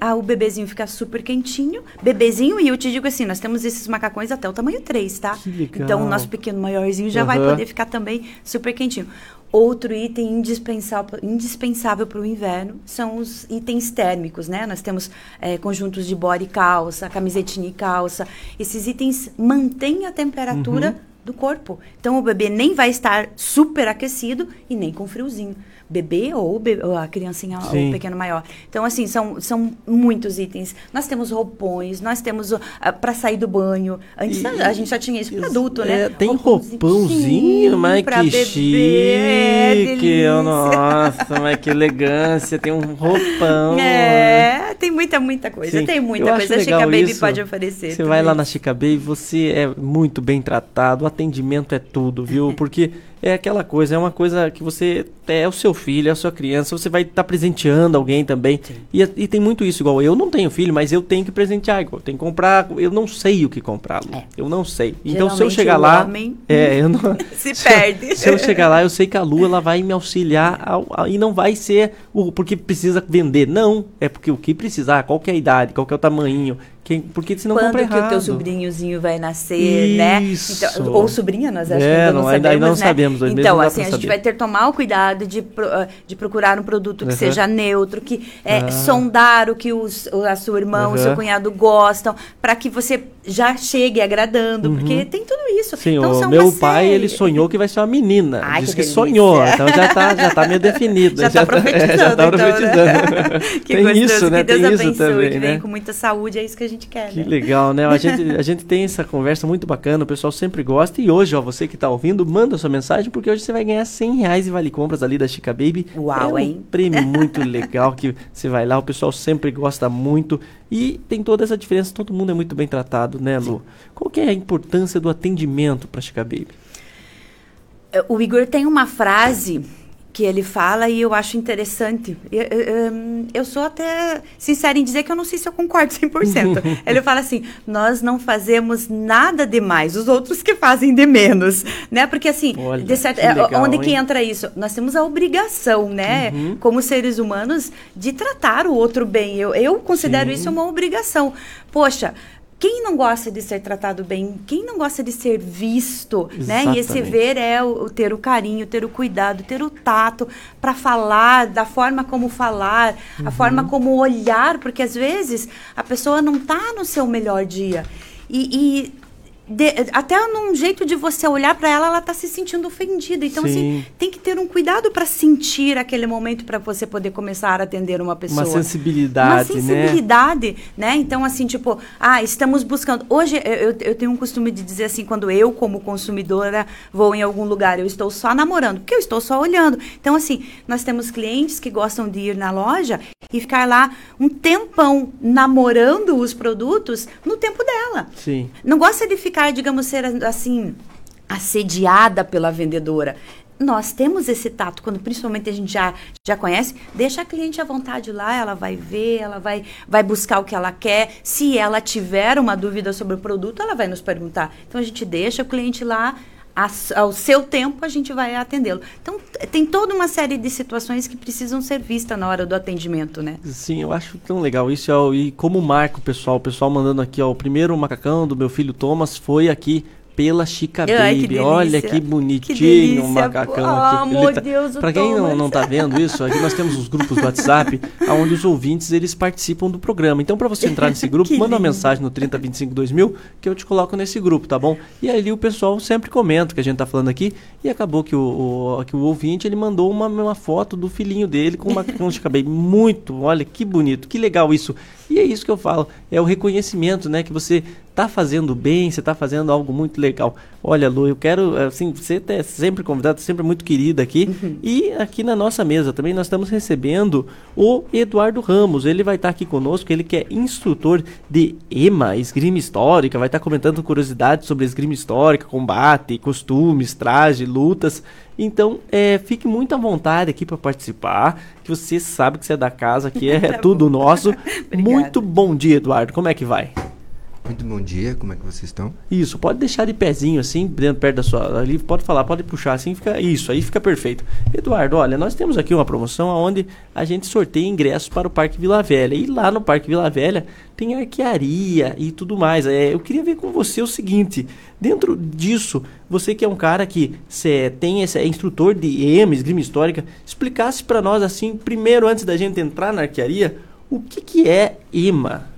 Ah, o bebezinho fica super quentinho. Bebezinho, e eu te digo assim, nós temos esses macacões até o tamanho 3, tá? Que legal. Então, o nosso pequeno maiorzinho já vai Aham. poder ficar também super quentinho. Outro item indispensável, indispensável para o inverno são os itens térmicos, né? Nós temos eh, conjuntos de body e calça, camisetinha e calça. Esses itens mantêm a temperatura Uhum. do corpo. Então, o bebê nem vai estar super aquecido e nem com friozinho. Bebê ou, be- ou a criancinha, ou Sim. o pequeno maior. Então, assim, são, são muitos itens. Nós temos roupões, nós temos para sair do banho. Antes E- a gente só tinha isso para adulto, né? É, tem Roupãozinho. roupãozinho, mas que bebê, é chique. delícia. Nossa, mas que elegância. Tem um roupão. É, tem muita, muita coisa. Sim, Tem eu muita acho coisa. A Chica Baby isso. pode oferecer. Você vai lá na Chica Baby, você é muito bem tratado, o atendimento é tudo, viu? Porque é aquela coisa, é uma coisa que você é o seu filho, é a sua criança, você vai estar presenteando alguém também. E, e tem muito isso, igual eu não tenho filho, mas eu tenho que presentear, igual, eu tenho que comprar, eu não sei o que comprar, Lu. Eu não sei. Então se eu É. Geralmente, chegar lá, homem é, eu não se se eu- perde. Se eu chegar lá, eu sei que a Lu ela vai me auxiliar ao- ao- e não vai ser o porque precisa vender, não, é porque o que precisar, qual que é a idade, qual que é o tamanho, quem, porque senão Quando compra que o teu sobrinhozinho vai nascer, né? Isso. Então, ou sobrinha, nós acho que É, ainda não, não, sabemos, ainda não né? sabemos, Então, assim, a gente saber. vai ter que tomar o cuidado de, ah, de procurar um produto que Uhum. seja neutro, que é, Ah. sondar o que os, a sua irmã, o seu Uhum. cunhado gostam, para que você já chegue agradando, porque tem tudo isso. Sim, então, o meu pai, série- ele sonhou que vai ser uma menina. Ai, Diz que que, sonhou, então já tá, já tá meio definido. Já tá profetizando, é, já tá então, né? profetizando. que tem gostoso, isso, né? que Deus tem isso abençoe, também, que né? com muita saúde, é isso que a gente quer, Que né? legal, né? A gente, a gente tem essa conversa muito bacana, o pessoal sempre gosta. E hoje, ó, você que tá ouvindo, manda sua mensagem, porque hoje você vai ganhar 100 reais e vale compras ali da Chica Baby. Uau, é um hein? prêmio muito legal que você vai lá, o pessoal sempre gosta muito. E tem toda essa diferença, todo mundo é muito bem tratado, né, Lu? Qual que é a importância do atendimento pra Chica Baby? O Igor tem uma frase que ele fala e eu acho interessante. Eu, eu, eu sou até sincera em dizer que eu não sei se eu concordo 100%. ele fala assim: nós não fazemos nada demais, os outros que fazem de menos, né? Porque assim, Olha, de certa- que é, legal, onde que hein? entra isso? Nós temos a obrigação, né, como seres humanos, de tratar o outro bem. Eu, eu considero Sim. isso uma obrigação. Poxa. Quem não gosta de ser tratado bem? Quem não gosta de ser visto? Né? E esse Exatamente. ver é o, o ter o carinho, ter o cuidado, ter o tato para falar, da forma como falar, a Uhum. forma como olhar, porque às vezes a pessoa não está no seu melhor dia. E, e de- até num jeito de você olhar para ela, ela está se sentindo ofendida. Então, assim, Sim. tem que ter um cuidado para sentir aquele momento para você poder começar a atender uma pessoa. Uma sensibilidade, Uma né? sensibilidade, né? Então, assim, tipo, ah, estamos buscando. Hoje, eu, eu- eu tenho um costume de dizer assim, quando eu, como consumidora, vou em algum lugar, eu estou só namorando, porque eu estou só olhando. Então, assim, nós temos clientes que gostam de ir na loja e ficar lá um tempão namorando os produtos no tempo dela. Sim. Não gosta de ficar, digamos, ser assim, assediada pela vendedora. Nós temos esse tato, quando principalmente a gente já, já conhece, deixa a cliente à vontade lá, ela vai ver, ela vai, vai buscar o que ela quer. Se ela tiver uma dúvida sobre o produto, ela vai nos perguntar. Então a gente deixa o cliente lá, as- ao seu tempo a gente vai atendê-lo. Então tem toda uma série de situações que precisam ser vistas na hora do atendimento, né? Sim, eu acho tão legal isso. E como marca o pessoal, o pessoal mandando aqui, ó, o primeiro macacão do meu filho Thomas foi aqui pela Chica Ai, que Baby. delícia. Olha que Que bonitinho o macacão Ah, aqui. meu tá- Deus, o pra quem não, Thomas. não tá vendo isso, aqui nós temos os grupos do WhatsApp, onde os ouvintes eles participam do programa. Então, para você entrar nesse grupo, Que manda uma mensagem no 3025 2000 que eu te coloco nesse grupo, tá bom? E ali o pessoal sempre comenta o que a gente tá falando aqui. E acabou que o, o- que o ouvinte ele mandou uma, uma foto do filhinho dele com uma com um Chica Baby. Muito, olha que bonito, que legal isso. E é isso que eu falo, é o reconhecimento, né? Que você tá fazendo bem, você tá fazendo algo muito legal. Olha, Lu, eu quero, assim, você é sempre convidado, sempre muito querida aqui. E aqui na nossa mesa também nós estamos recebendo o Eduardo Ramos. Ele vai estar aqui conosco, ele que é instrutor de EMA, esgrima histórica, vai estar comentando curiosidades sobre esgrima histórica, combate, costumes, traje, lutas. Então, é, fique muito à vontade aqui para participar, que você sabe que você é da casa, que é tudo nosso. muito bom dia, Eduardo. Como é que vai? Muito bom dia, como é que vocês estão? Isso, pode deixar de pezinho assim, dentro perto da sua. Ali, pode falar, pode puxar assim, fica. Isso, aí fica perfeito. Eduardo, olha, nós temos aqui uma promoção onde a gente sorteia ingressos para o Parque Vila Velha. E lá no Parque Vila Velha tem arquearia e tudo mais. É, eu queria ver com você o seguinte: dentro disso, você que é um cara que cê tem esse, é instrutor de EM, esgrima histórica, explicasse para nós assim, primeiro, antes da gente entrar na arquearia, o que, que é EMA?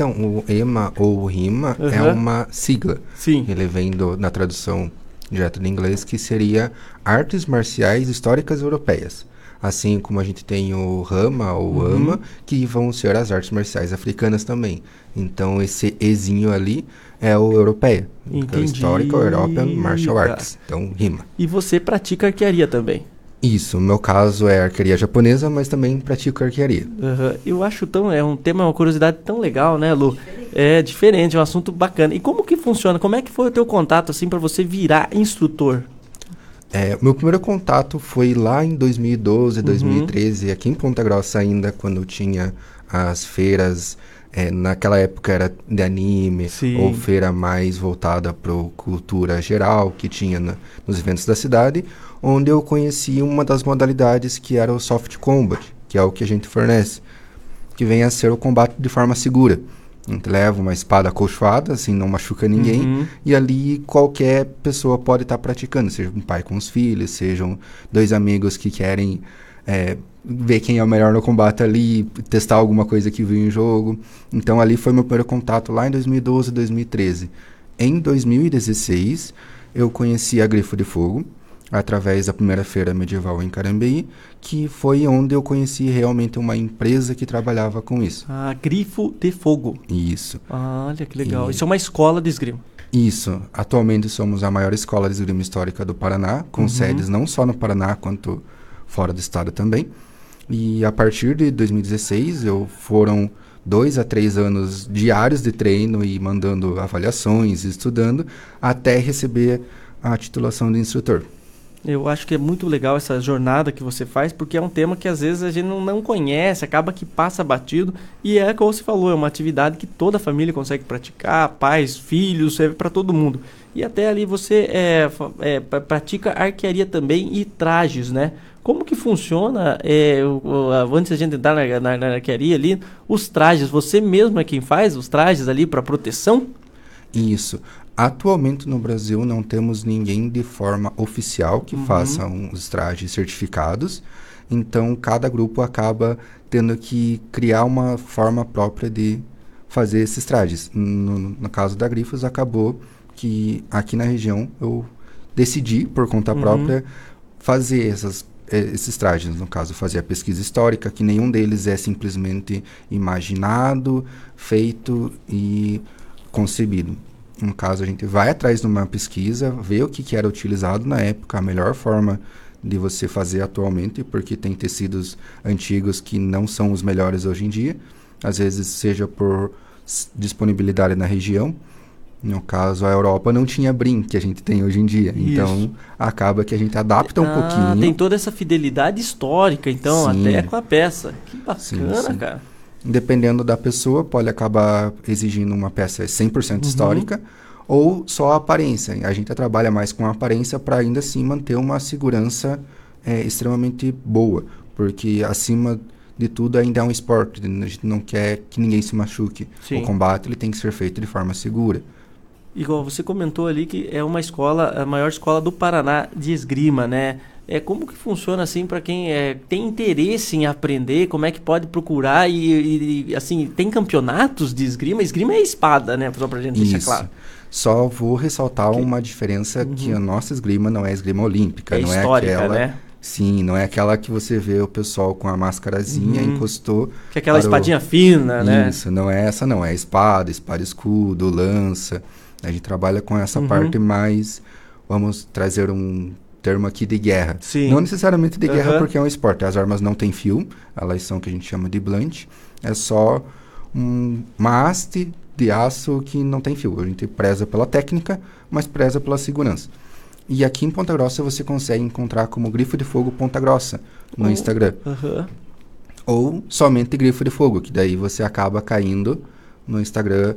Então, o EMA ou RIMA é Aham. uma sigla. Sim. Ele vem do, na tradução direta do inglês, que seria Artes Marciais Históricas Europeias. Assim como a gente tem o RAMA ou Uhum. AMA, que vão ser as artes marciais africanas também. Então, esse Ezinho ali é o europeia. É Entendi, Historical European Martial. Arts. Então, RIMA. E você pratica arquearia também? Isso, no meu caso é arquearia japonesa, mas também pratico arquearia. Aham, Eu acho tão é um tema, uma curiosidade tão legal, né, Lu? É diferente, é um assunto bacana. E como que funciona? Como é que foi o teu contato assim para você virar instrutor? É, meu primeiro contato foi lá em 2012, 2013, aqui em Ponta Grossa ainda, quando tinha as feiras. É, naquela época era de anime, Sim. ou feira mais voltada para cultura geral que tinha na- nos eventos da cidade, onde eu conheci uma das modalidades que era o soft combat, que é o que a gente fornece, que vem a ser o combate de forma segura. A gente leva uma espada acolchoada, assim, não machuca ninguém, Uhum. e ali qualquer pessoa pode estar praticando, seja um pai com os filhos, sejam dois amigos que querem é, ver quem é o melhor no combate ali, testar alguma coisa que viu em jogo. Então ali foi meu primeiro contato lá em 2012, 2013. Em 2016, eu conheci a Grifo de Fogo através da primeira feira medieval em Carambeí, que foi onde eu conheci realmente uma empresa que trabalhava com isso. Ah, Grifo de Fogo. Isso. Olha que legal. E- Isso é uma escola de esgrima. Isso. Atualmente somos a maior escola de esgrima histórica do Paraná, com Uhum. sedes não só no Paraná, quanto fora do estado também. E a partir de 2016, eu foram dois a três anos diários de treino e mandando avaliações, estudando, até receber a titulação de instrutor. Eu acho que é muito legal essa jornada que você faz, porque é um tema que às vezes a gente não, conhece, acaba que passa batido, e é como você falou, é uma atividade que toda a família consegue praticar, pais, filhos, serve para todo mundo. E até ali você é, é, pra- pratica arquearia também e trajes, né? Como que funciona, é, o- o- a- antes da gente entrar na, na, na arquearia ali, os trajes, você mesmo é quem faz os trajes ali para proteção? Isso. Atualmente no Brasil não temos ninguém de forma oficial que Uhum. faça uns trajes certificados. Então cada grupo acaba tendo que criar uma forma própria de fazer esses trajes. No, no caso da Grifos acabou que aqui na região eu decidi por conta Uhum. própria fazer essas esses trajes, no caso, fazer a pesquisa histórica, que nenhum deles é simplesmente imaginado, feito e concebido. No caso, a gente vai atrás de uma pesquisa, vê o que, que era utilizado na época, a melhor forma de você fazer atualmente, porque tem tecidos antigos que não são os melhores hoje em dia, às vezes seja por disponibilidade na região. No caso, a Europa não tinha brim que a gente tem hoje em dia. Então, Isso. acaba que a gente adapta um Ah, pouquinho. Tem toda essa fidelidade histórica, então, Sim. até com a peça. Que bacana, Sim, sim. cara. Dependendo da pessoa, pode acabar exigindo uma peça 100% Uhum. histórica ou só a aparência. A gente trabalha mais com a aparência para ainda assim manter uma segurança eh, extremamente boa, porque acima de tudo ainda é um esporte, a gente não quer que ninguém se machuque. Sim. O combate ele tem que ser feito de forma segura. Igual você comentou ali que é uma escola, a maior escola do Paraná de esgrima, né? É como que funciona assim para quem é, tem interesse em aprender? Como é que pode procurar e, e- assim tem campeonatos de esgrima? Esgrima é espada, né? Só pra gente deixar Isso. claro. Só vou ressaltar uma diferença que a nossa esgrima não é esgrima olímpica, Uhum. É não histórica, é aquela. né? Sim, não é aquela que você vê o pessoal com a máscarazinha Uhum. encostou. Que é aquela para o- espadinha fina, né? Isso, não é essa não, é espada, espada escudo, lança. A gente trabalha com essa Uhum. parte mais, vamos trazer um termo aqui de guerra. Sim. Não necessariamente de guerra Aham. porque é um esporte, as armas não têm fio, elas são o que a gente chama de blunt, é só um, uma haste de aço que não tem fio. A gente preza pela técnica, mas preza pela segurança. E aqui em Ponta Grossa você consegue encontrar como Grifo de Fogo Ponta Grossa no Oh. Instagram. Aham. Ou somente Grifo de Fogo, que daí você acaba caindo no Instagram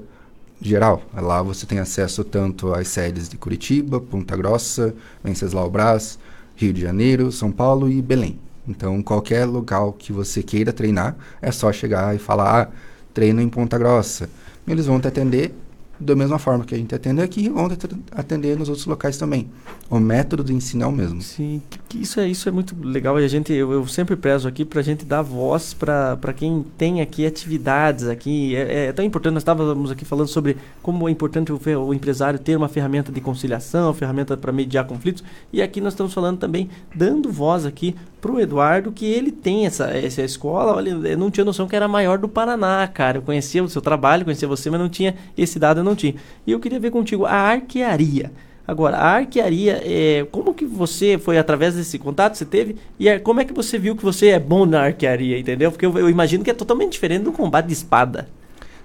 geral. Lá você tem acesso tanto às sedes de Curitiba, Ponta Grossa, Venceslau Brás, Rio de Janeiro, São Paulo e Belém. Então, qualquer lugar que você queira treinar, é só chegar e falar, ah, treino em Ponta Grossa. Eles vão te atender da mesma forma que a gente atende aqui, vão te atender nos outros locais também. O método de ensino é o mesmo. Sim, que- que isso é isso é muito legal e a gente eu, eu sempre prezo aqui para a gente dar voz para quem tem aqui atividades aqui é, é tão importante nós estávamos aqui falando sobre como é importante o, o empresário ter uma ferramenta de conciliação, ferramenta para mediar conflitos e aqui nós estamos falando também dando voz aqui pro Eduardo que ele tem essa essa escola, olha, eu não tinha noção que era maior do Paraná, cara. Eu conhecia o seu trabalho, conhecia você, mas não tinha esse dado, eu não tinha. E eu queria ver contigo a arquearia. Agora, a arquearia, é, como que você foi através desse contato que você teve e é, como é que você viu que você é bom na arquearia, entendeu? Porque eu, eu imagino que é totalmente diferente do combate de espada.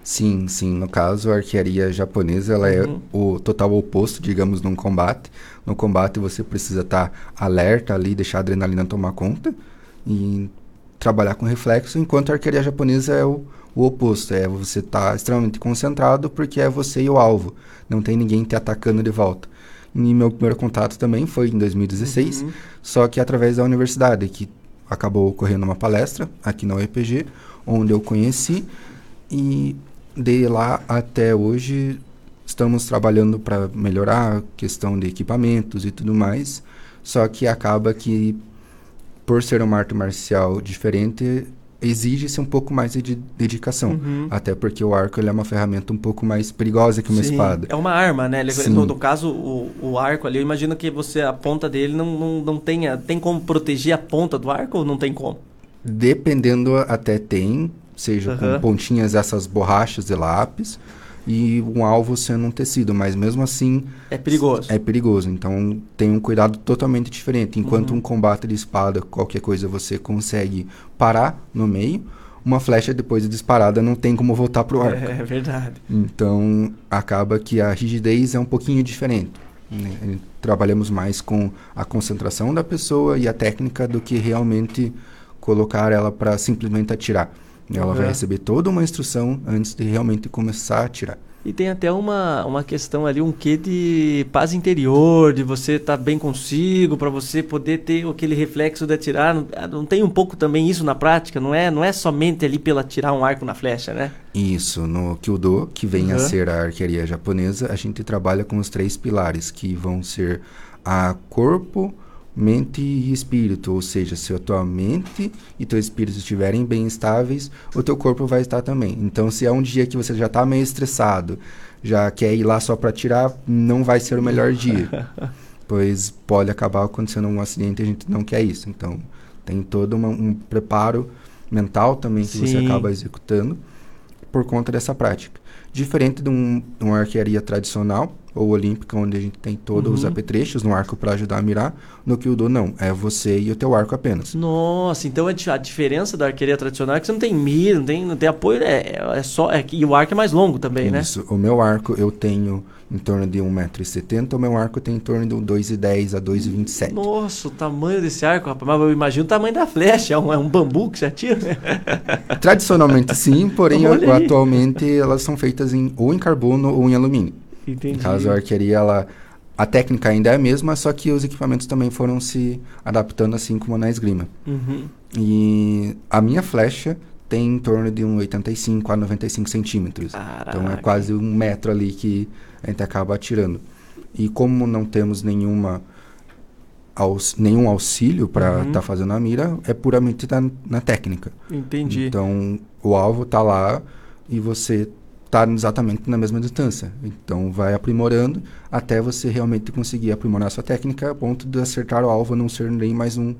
Sim, sim. No caso, a arquearia japonesa ela é Uhum. o total oposto, digamos, num combate. No combate você precisa estar alerta ali, deixar a adrenalina tomar conta e trabalhar com reflexo, enquanto a arquearia japonesa é o, o oposto. É você estar extremamente concentrado porque é você e o alvo. Não tem ninguém te atacando de volta. E meu primeiro contato também foi em 2016, Uhum. só que através da universidade, que acabou ocorrendo uma palestra aqui na UEPG, onde eu conheci e de lá até hoje estamos trabalhando para melhorar a questão de equipamentos e tudo mais. Só que acaba que por ser uma arte marcial diferente, exige-se um pouco mais de dedicação. Uhum. Até porque o arco ele é uma ferramenta um pouco mais perigosa que uma Sim, espada. É uma arma, né? Sim. No, no caso, o, o arco ali, eu imagino que você, a ponta dele não, não, não tenha. Tem como proteger a ponta do arco ou não tem como? Dependendo, até tem, seja Aham. com pontinhas essas borrachas de lápis e um alvo sendo um tecido, mas mesmo assim É perigoso. é perigoso. Então tem um cuidado totalmente diferente. Enquanto Uhum. um combate de espada, qualquer coisa você consegue parar no meio, uma flecha depois de disparada não tem como voltar pro arco. É, verdade. Então acaba que a rigidez é um pouquinho diferente. né? Trabalhamos mais com a concentração da pessoa e a técnica do que realmente colocar ela para simplesmente atirar. Ela vai Uhum. receber toda uma instrução antes de realmente começar a atirar. E tem até uma, uma questão ali, um quê de paz interior, de você estar bem consigo, para você poder ter aquele reflexo de atirar. Não, ah, não tem um pouco também isso na prática? Não é, não é somente ali pela tirar um arco na flecha, né? Isso, no Kyudo, que vem a Uhum. ser a arqueria japonesa, a gente trabalha com os três pilares, que vão ser a corpo, mente e espírito. Ou seja, se a tua mente e teu espírito estiverem bem estáveis, o teu corpo vai estar também. Então, se é um dia que você já está meio estressado, já quer ir lá só para tirar, não vai ser o melhor dia. pois pode acabar acontecendo um acidente e a gente não quer isso. Então, tem todo uma- um preparo mental também que você Sim. acaba executando por conta dessa prática. Diferente de um, de uma arquearia tradicional ou olímpica, onde a gente tem todos os Uhum. apetrechos no arco para ajudar a mirar, no Kyudo não, é você e o teu arco apenas. Nossa, então a, di- a diferença da arqueria tradicional é que você não tem mira, não tem, não tem apoio, é, é só. É, que- e o arco é mais longo também, né? Isso. O meu arco eu tenho em torno de 1,70m, o meu arco tem em torno de 2,10 a 2,27. Nossa, o tamanho desse arco, rapaz. Mas eu imagino o tamanho da flecha. É um, é um bambu que você atira, né? Tradicionalmente sim, porém atualmente elas são feitas em, ou em carbono ou em alumínio. Entendi. No caso, a arqueria, ela, a técnica ainda é a mesma, só que os equipamentos também foram se adaptando assim como na esgrima. Uhum. E a minha flecha tem em torno de um 85 a 95 centímetros. Então é quase um metro ali que a gente acaba atirando. E como não temos nenhuma aux- nenhum auxílio para estar Uhum. fazendo a mira, é puramente na, na técnica. Entendi. Então o alvo está lá e você está exatamente na mesma distância. Então vai aprimorando até você realmente conseguir aprimorar sua técnica a ponto de acertar o alvo não ser nem mais um,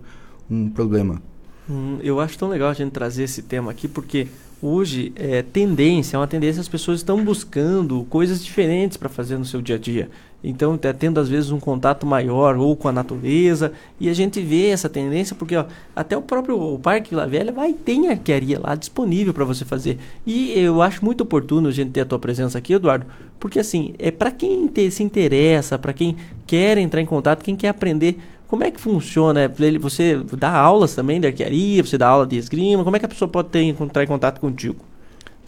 um problema. Hum, eu acho tão legal a gente trazer esse tema aqui, porque hoje é tendência, é uma tendência as pessoas estão buscando coisas diferentes para fazer no seu dia a dia. Então, tá tendo às vezes um contato maior ou com a natureza, e a gente vê essa tendência porque ó, até o próprio Parque Vila Velha vai ter arquearia lá disponível para você fazer. E eu acho muito oportuno a gente ter a tua presença aqui, Eduardo, porque assim, é para quem te- se interessa, para quem quer entrar em contato, quem quer aprender como é que funciona? Você dá aulas também de arquearia, você dá aula de esgrima, como é que a pessoa pode ter, entrar em contato contigo?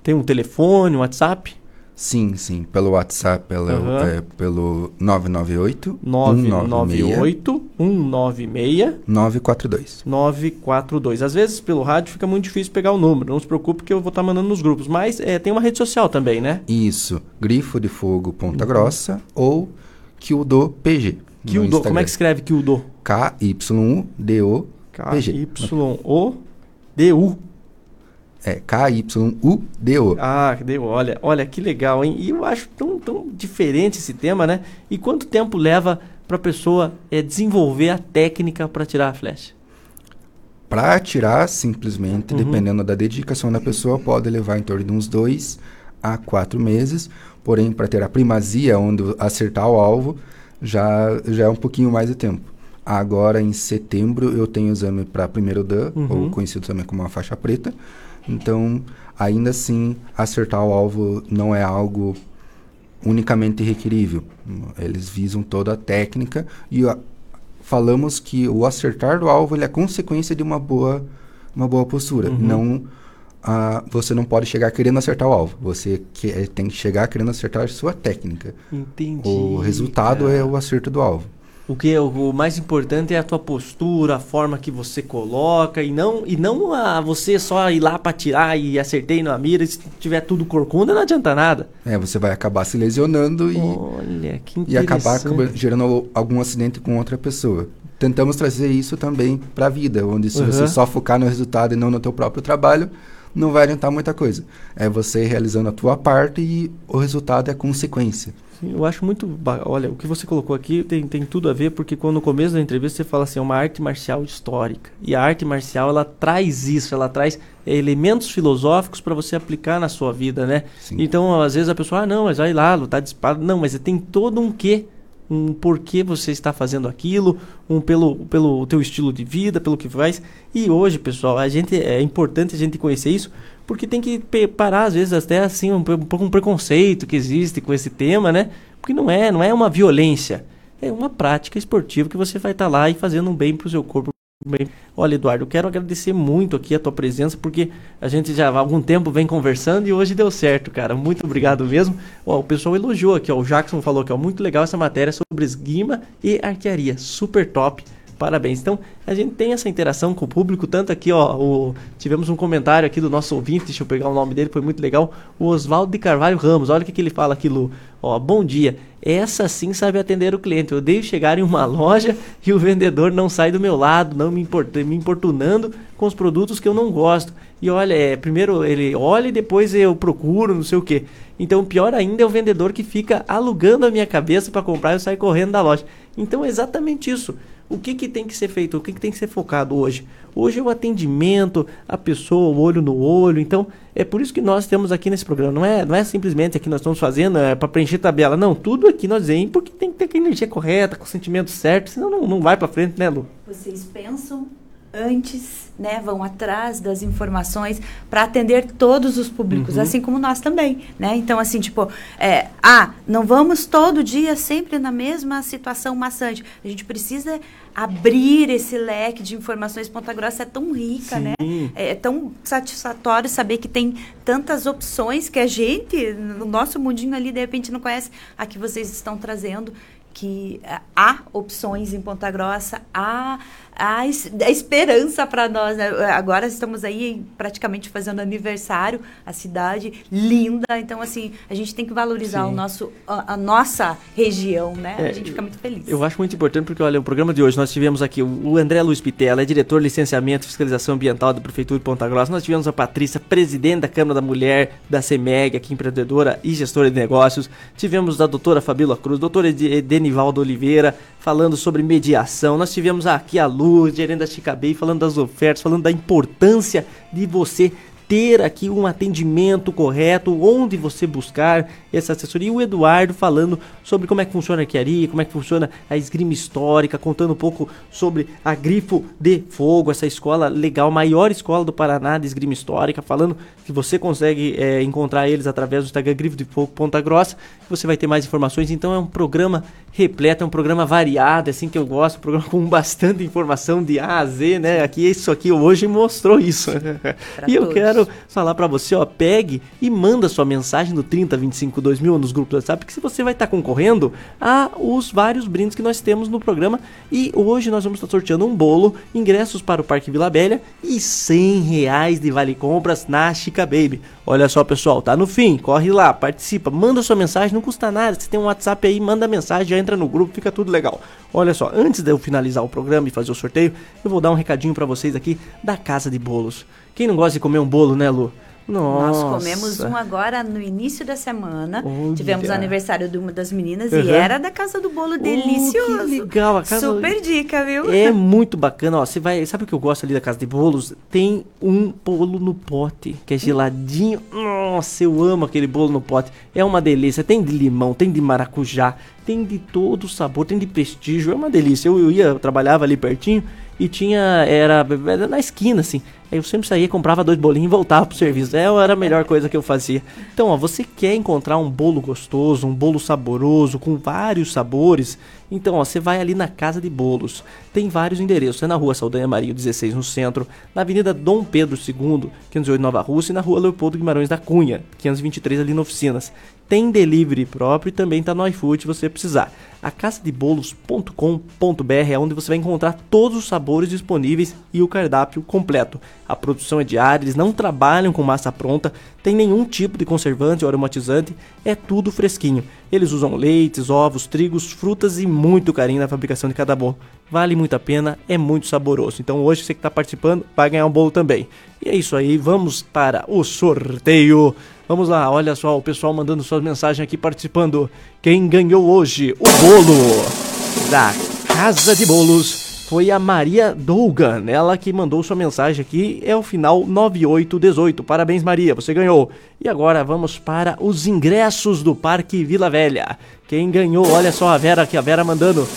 Tem um telefone, um WhatsApp? Sim, sim. Pelo WhatsApp, pelo, é, pelo 998 998 196 942. 942. Às vezes pelo rádio fica muito difícil pegar o número, não se preocupe que eu vou estar mandando nos grupos. Mas é, tem uma rede social também, né? Isso. Grifo de Fogo Ponta Grossa ou Kyudo PG. Kyudo, como é que escreve Kyudo? K-Y-U-D-O PG. K-Y-O-D-U. É K-Y-U-D-O. Ah, que deu. Olha, olha que legal, hein? E eu acho tão, tão diferente esse tema, né? E quanto tempo leva para a pessoa é, desenvolver a técnica para tirar a flecha? Para atirar, simplesmente, Uhum. dependendo da dedicação da pessoa, pode levar em torno de uns dois a quatro meses. Porém, para ter a primazia, onde acertar o alvo, já, já é um pouquinho mais de tempo. Agora, em setembro, eu tenho exame para primeiro Dan, Uhum. ou conhecido também como uma faixa preta. Então, ainda assim, acertar o alvo não é algo unicamente requerível. Eles visam toda a técnica e a- falamos que o acertar do alvo é consequência de uma boa, uma boa postura. Uhum. Não, ah, você não pode chegar querendo acertar o alvo. Você que- eh, tem que chegar querendo acertar a sua técnica. Entendi. O resultado é o acerto do alvo. O que é o, mais importante é a tua postura, a forma que você coloca e não e não a você só ir lá para tirar e acertei na mira, se tiver tudo corcunda não adianta nada. É, você vai acabar se lesionando e, Olha, que e acabar gerando algum acidente com outra pessoa. tentamos trazer isso também para a vida, onde se Uhum. você só focar no resultado e não no teu próprio trabalho, não vai adiantar muita coisa. É você realizando a tua parte e o resultado é consequência. Sim, eu acho muito. Olha, o que você colocou aqui tem, tem tudo a ver, porque quando no começo da entrevista você fala assim, é uma arte marcial histórica. E a arte marcial, ela traz isso, ela traz elementos filosóficos para você aplicar na sua vida, né? Então, às vezes a pessoa, ah, não, mas vai lá, lutar de espada. Não, mas tem todo um quê. Um porquê você está fazendo aquilo, um pelo, pelo teu estilo de vida, pelo que faz. E hoje, pessoal, a gente é importante a gente conhecer isso, porque tem que parar às vezes até assim um, pe- um pouco um preconceito que existe com esse tema, né? Porque não é, não é uma violência, é uma prática esportiva que você vai estar lá e fazendo um bem para o seu corpo. Bem, olha, Eduardo, eu quero agradecer muito aqui a tua presença, porque a gente já há algum tempo vem conversando e hoje deu certo, cara. Muito obrigado mesmo. Ó, o pessoal elogiou aqui, ó, o Jackson falou que ó, muito legal essa matéria sobre esgrima e arquearia, super top. Parabéns. Então, a gente tem essa interação com o público, tanto aqui, ó, o- tivemos um comentário aqui do nosso ouvinte, deixa eu pegar o nome dele, foi muito legal, o Oswaldo de Carvalho Ramos. Olha o que, que ele fala aqui, Lu. Ó, bom dia. Essa sim sabe atender o cliente. Eu odeio chegar em uma loja e o vendedor não sai do meu lado, não me, importa, me importunando com os produtos que eu não gosto. E olha, é, primeiro ele olha e depois eu procuro, não sei o que. Então, pior ainda é o vendedor que fica alugando a minha cabeça para comprar e eu saio correndo da loja. Então, é exatamente isso. O que, que tem que ser feito? O que, que tem que ser focado hoje? Hoje é o atendimento, a pessoa, o olho no olho. Então, é por isso que nós temos aqui nesse programa. Não é, não é simplesmente aqui nós estamos fazendo é, para preencher tabela. Não, tudo aqui nós vem porque tem que ter a energia correta, com o sentimento certo, senão não, não vai para frente, né, Lu? Vocês pensam antes, né? Vão atrás das informações para atender todos os públicos, Uhum. assim como nós também, né? Então, assim, tipo, é, ah, não vamos todo dia sempre na mesma situação maçante. A gente precisa abrir esse leque de informações. Ponta Grossa é tão rica, né? Sim. É, é tão satisfatório saber que tem tantas opções que a gente, no nosso mundinho ali, de repente não conhece. A que vocês estão trazendo, que ah, há opções em Ponta Grossa, há, es- há esperança para nós. né? Agora estamos aí praticamente fazendo aniversário, a cidade linda. Então, assim, a gente tem que valorizar Sim. o nosso, a, a nossa região, né? É, a gente fica muito feliz. Eu acho muito importante porque, olha, o programa de hoje nós tivemos aqui o André Luiz Pitela, é diretor de licenciamento e fiscalização ambiental da Prefeitura de Ponta Grossa. Nós tivemos a Patrícia, presidente da Câmara da Mulher, da CEMEG, aqui empreendedora e gestora de negócios. Tivemos a doutora Fabíola Cruz, doutora Denivaldo Oliveira, falando sobre mediação. Nós tivemos aqui a Luz, gerente da Chica Bay, falando das ofertas, falando da importância de você ter aqui um atendimento correto, onde você buscar essa assessoria. E o Eduardo falando sobre como é que funciona a arquearia, como é que funciona a esgrima histórica, contando um pouco sobre a Grifo de Fogo, essa escola legal, maior escola do Paraná de esgrima histórica, falando que você consegue é, encontrar eles através do Instagram Grifo de Fogo Ponta Grossa, você vai ter mais informações. Então é um programa repleto, é um programa variado, é assim que eu gosto, um programa com bastante informação de A a Z, né? Aqui, isso aqui hoje mostrou isso. e eu todos. quero falar pra você, ó, pegue e manda sua mensagem no 3025 2000 nos grupos do WhatsApp, que se você vai estar concorrendo a os vários brindes que nós temos no programa. E hoje nós vamos estar sorteando um bolo, ingressos para o Parque Vila Velha e 100 reais de vale compras na Chica Baby. Olha só, pessoal, tá no fim, corre lá, participa, manda sua mensagem, não custa nada. Se tem um WhatsApp aí, manda mensagem, já entra no grupo, fica tudo legal. Olha só, antes de eu finalizar o programa e fazer o sorteio, eu vou dar um recadinho pra vocês aqui da Casa de Bolos. Quem não gosta de comer um bolo, né, Lu? Nossa. Nós comemos um agora no início da semana. Olha. Tivemos o aniversário de uma das meninas Uhum. e era da Casa do Bolo delicioso. que legal, a casa- Super dica, viu? É muito bacana, ó. Você vai. Sabe o que eu gosto ali da casa de bolos? Tem um bolo no pote, que é geladinho. Nossa, eu amo aquele bolo no pote. É uma delícia. Tem de limão, tem de maracujá, tem de todo sabor, tem de prestígio. É uma delícia. Eu, eu ia, eu trabalhava ali pertinho e tinha. Era, era na esquina, assim. Aí eu sempre saía, comprava dois bolinhos e voltava pro serviço. É, era a melhor coisa que eu fazia. Então, ó, você quer encontrar um bolo gostoso, um bolo saboroso, com vários sabores? Então, ó, você vai ali na Casa de Bolos. Tem vários endereços. É na rua Saldanha Maria 16, no centro. Na Avenida Dom Pedro II, 508 Nova Rússia. E na rua Leopoldo Guimarães da Cunha, 523 ali no Oficinas. Tem delivery próprio e também tá no iFood se você precisar. A casadebolos.com.br é onde você vai encontrar todos os sabores disponíveis e o cardápio completo. A produção é diária, eles não trabalham com massa pronta, tem nenhum tipo de conservante ou aromatizante, é tudo fresquinho. Eles usam leites, ovos, trigos, frutas e muito carinho na fabricação de cada bolo. Vale muito a pena, é muito saboroso. Então hoje você que está participando vai ganhar um bolo também. E é isso aí, vamos para o sorteio. Vamos lá, olha só o pessoal mandando suas mensagens aqui participando. Quem ganhou hoje o bolo da Casa de Bolos foi a Maria Dougan. Ela que mandou sua mensagem aqui, é o final 9818. Parabéns, Maria, você ganhou. E agora vamos para os ingressos do Parque Vila Velha. Quem ganhou, olha só a Vera aqui, a Vera mandando.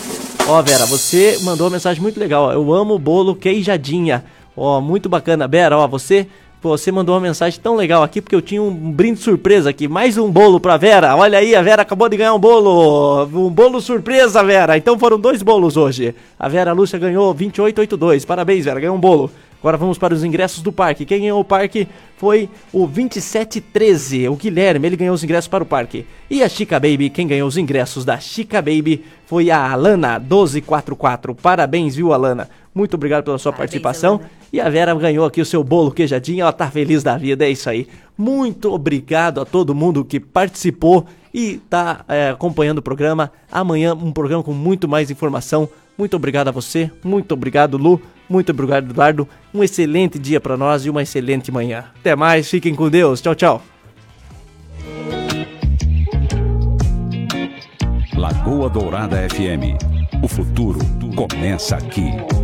Ó, Vera, você mandou uma mensagem muito legal. Eu amo bolo queijadinha. Ó, muito bacana. Vera, ó, você Pô, você mandou uma mensagem tão legal aqui porque eu tinha um brinde surpresa aqui. Mais um bolo pra Vera. Olha aí, a Vera acabou de ganhar um bolo. Um bolo surpresa, Vera. Então foram dois bolos hoje. A Vera Lúcia ganhou 2882. Parabéns, Vera. Ganhou um bolo. Agora vamos para os ingressos do parque. Quem ganhou o parque foi o 2713, o Guilherme. Ele ganhou os ingressos para o parque. E a Chica Baby, quem ganhou os ingressos da Chica Baby foi a Alana 1244. Parabéns, viu, Alana? Muito obrigado pela sua participação. E a Vera ganhou aqui o seu bolo queijadinho. Ela tá feliz da vida, é isso aí. Muito obrigado a todo mundo que participou e tá é, acompanhando o programa. Amanhã um programa com muito mais informação. Muito obrigado a você. Muito obrigado, Lu. Muito obrigado, Eduardo. Um excelente dia para nós e uma excelente manhã. Até mais, fiquem com Deus. Tchau, tchau. Lagoa Dourada FM. O futuro começa aqui.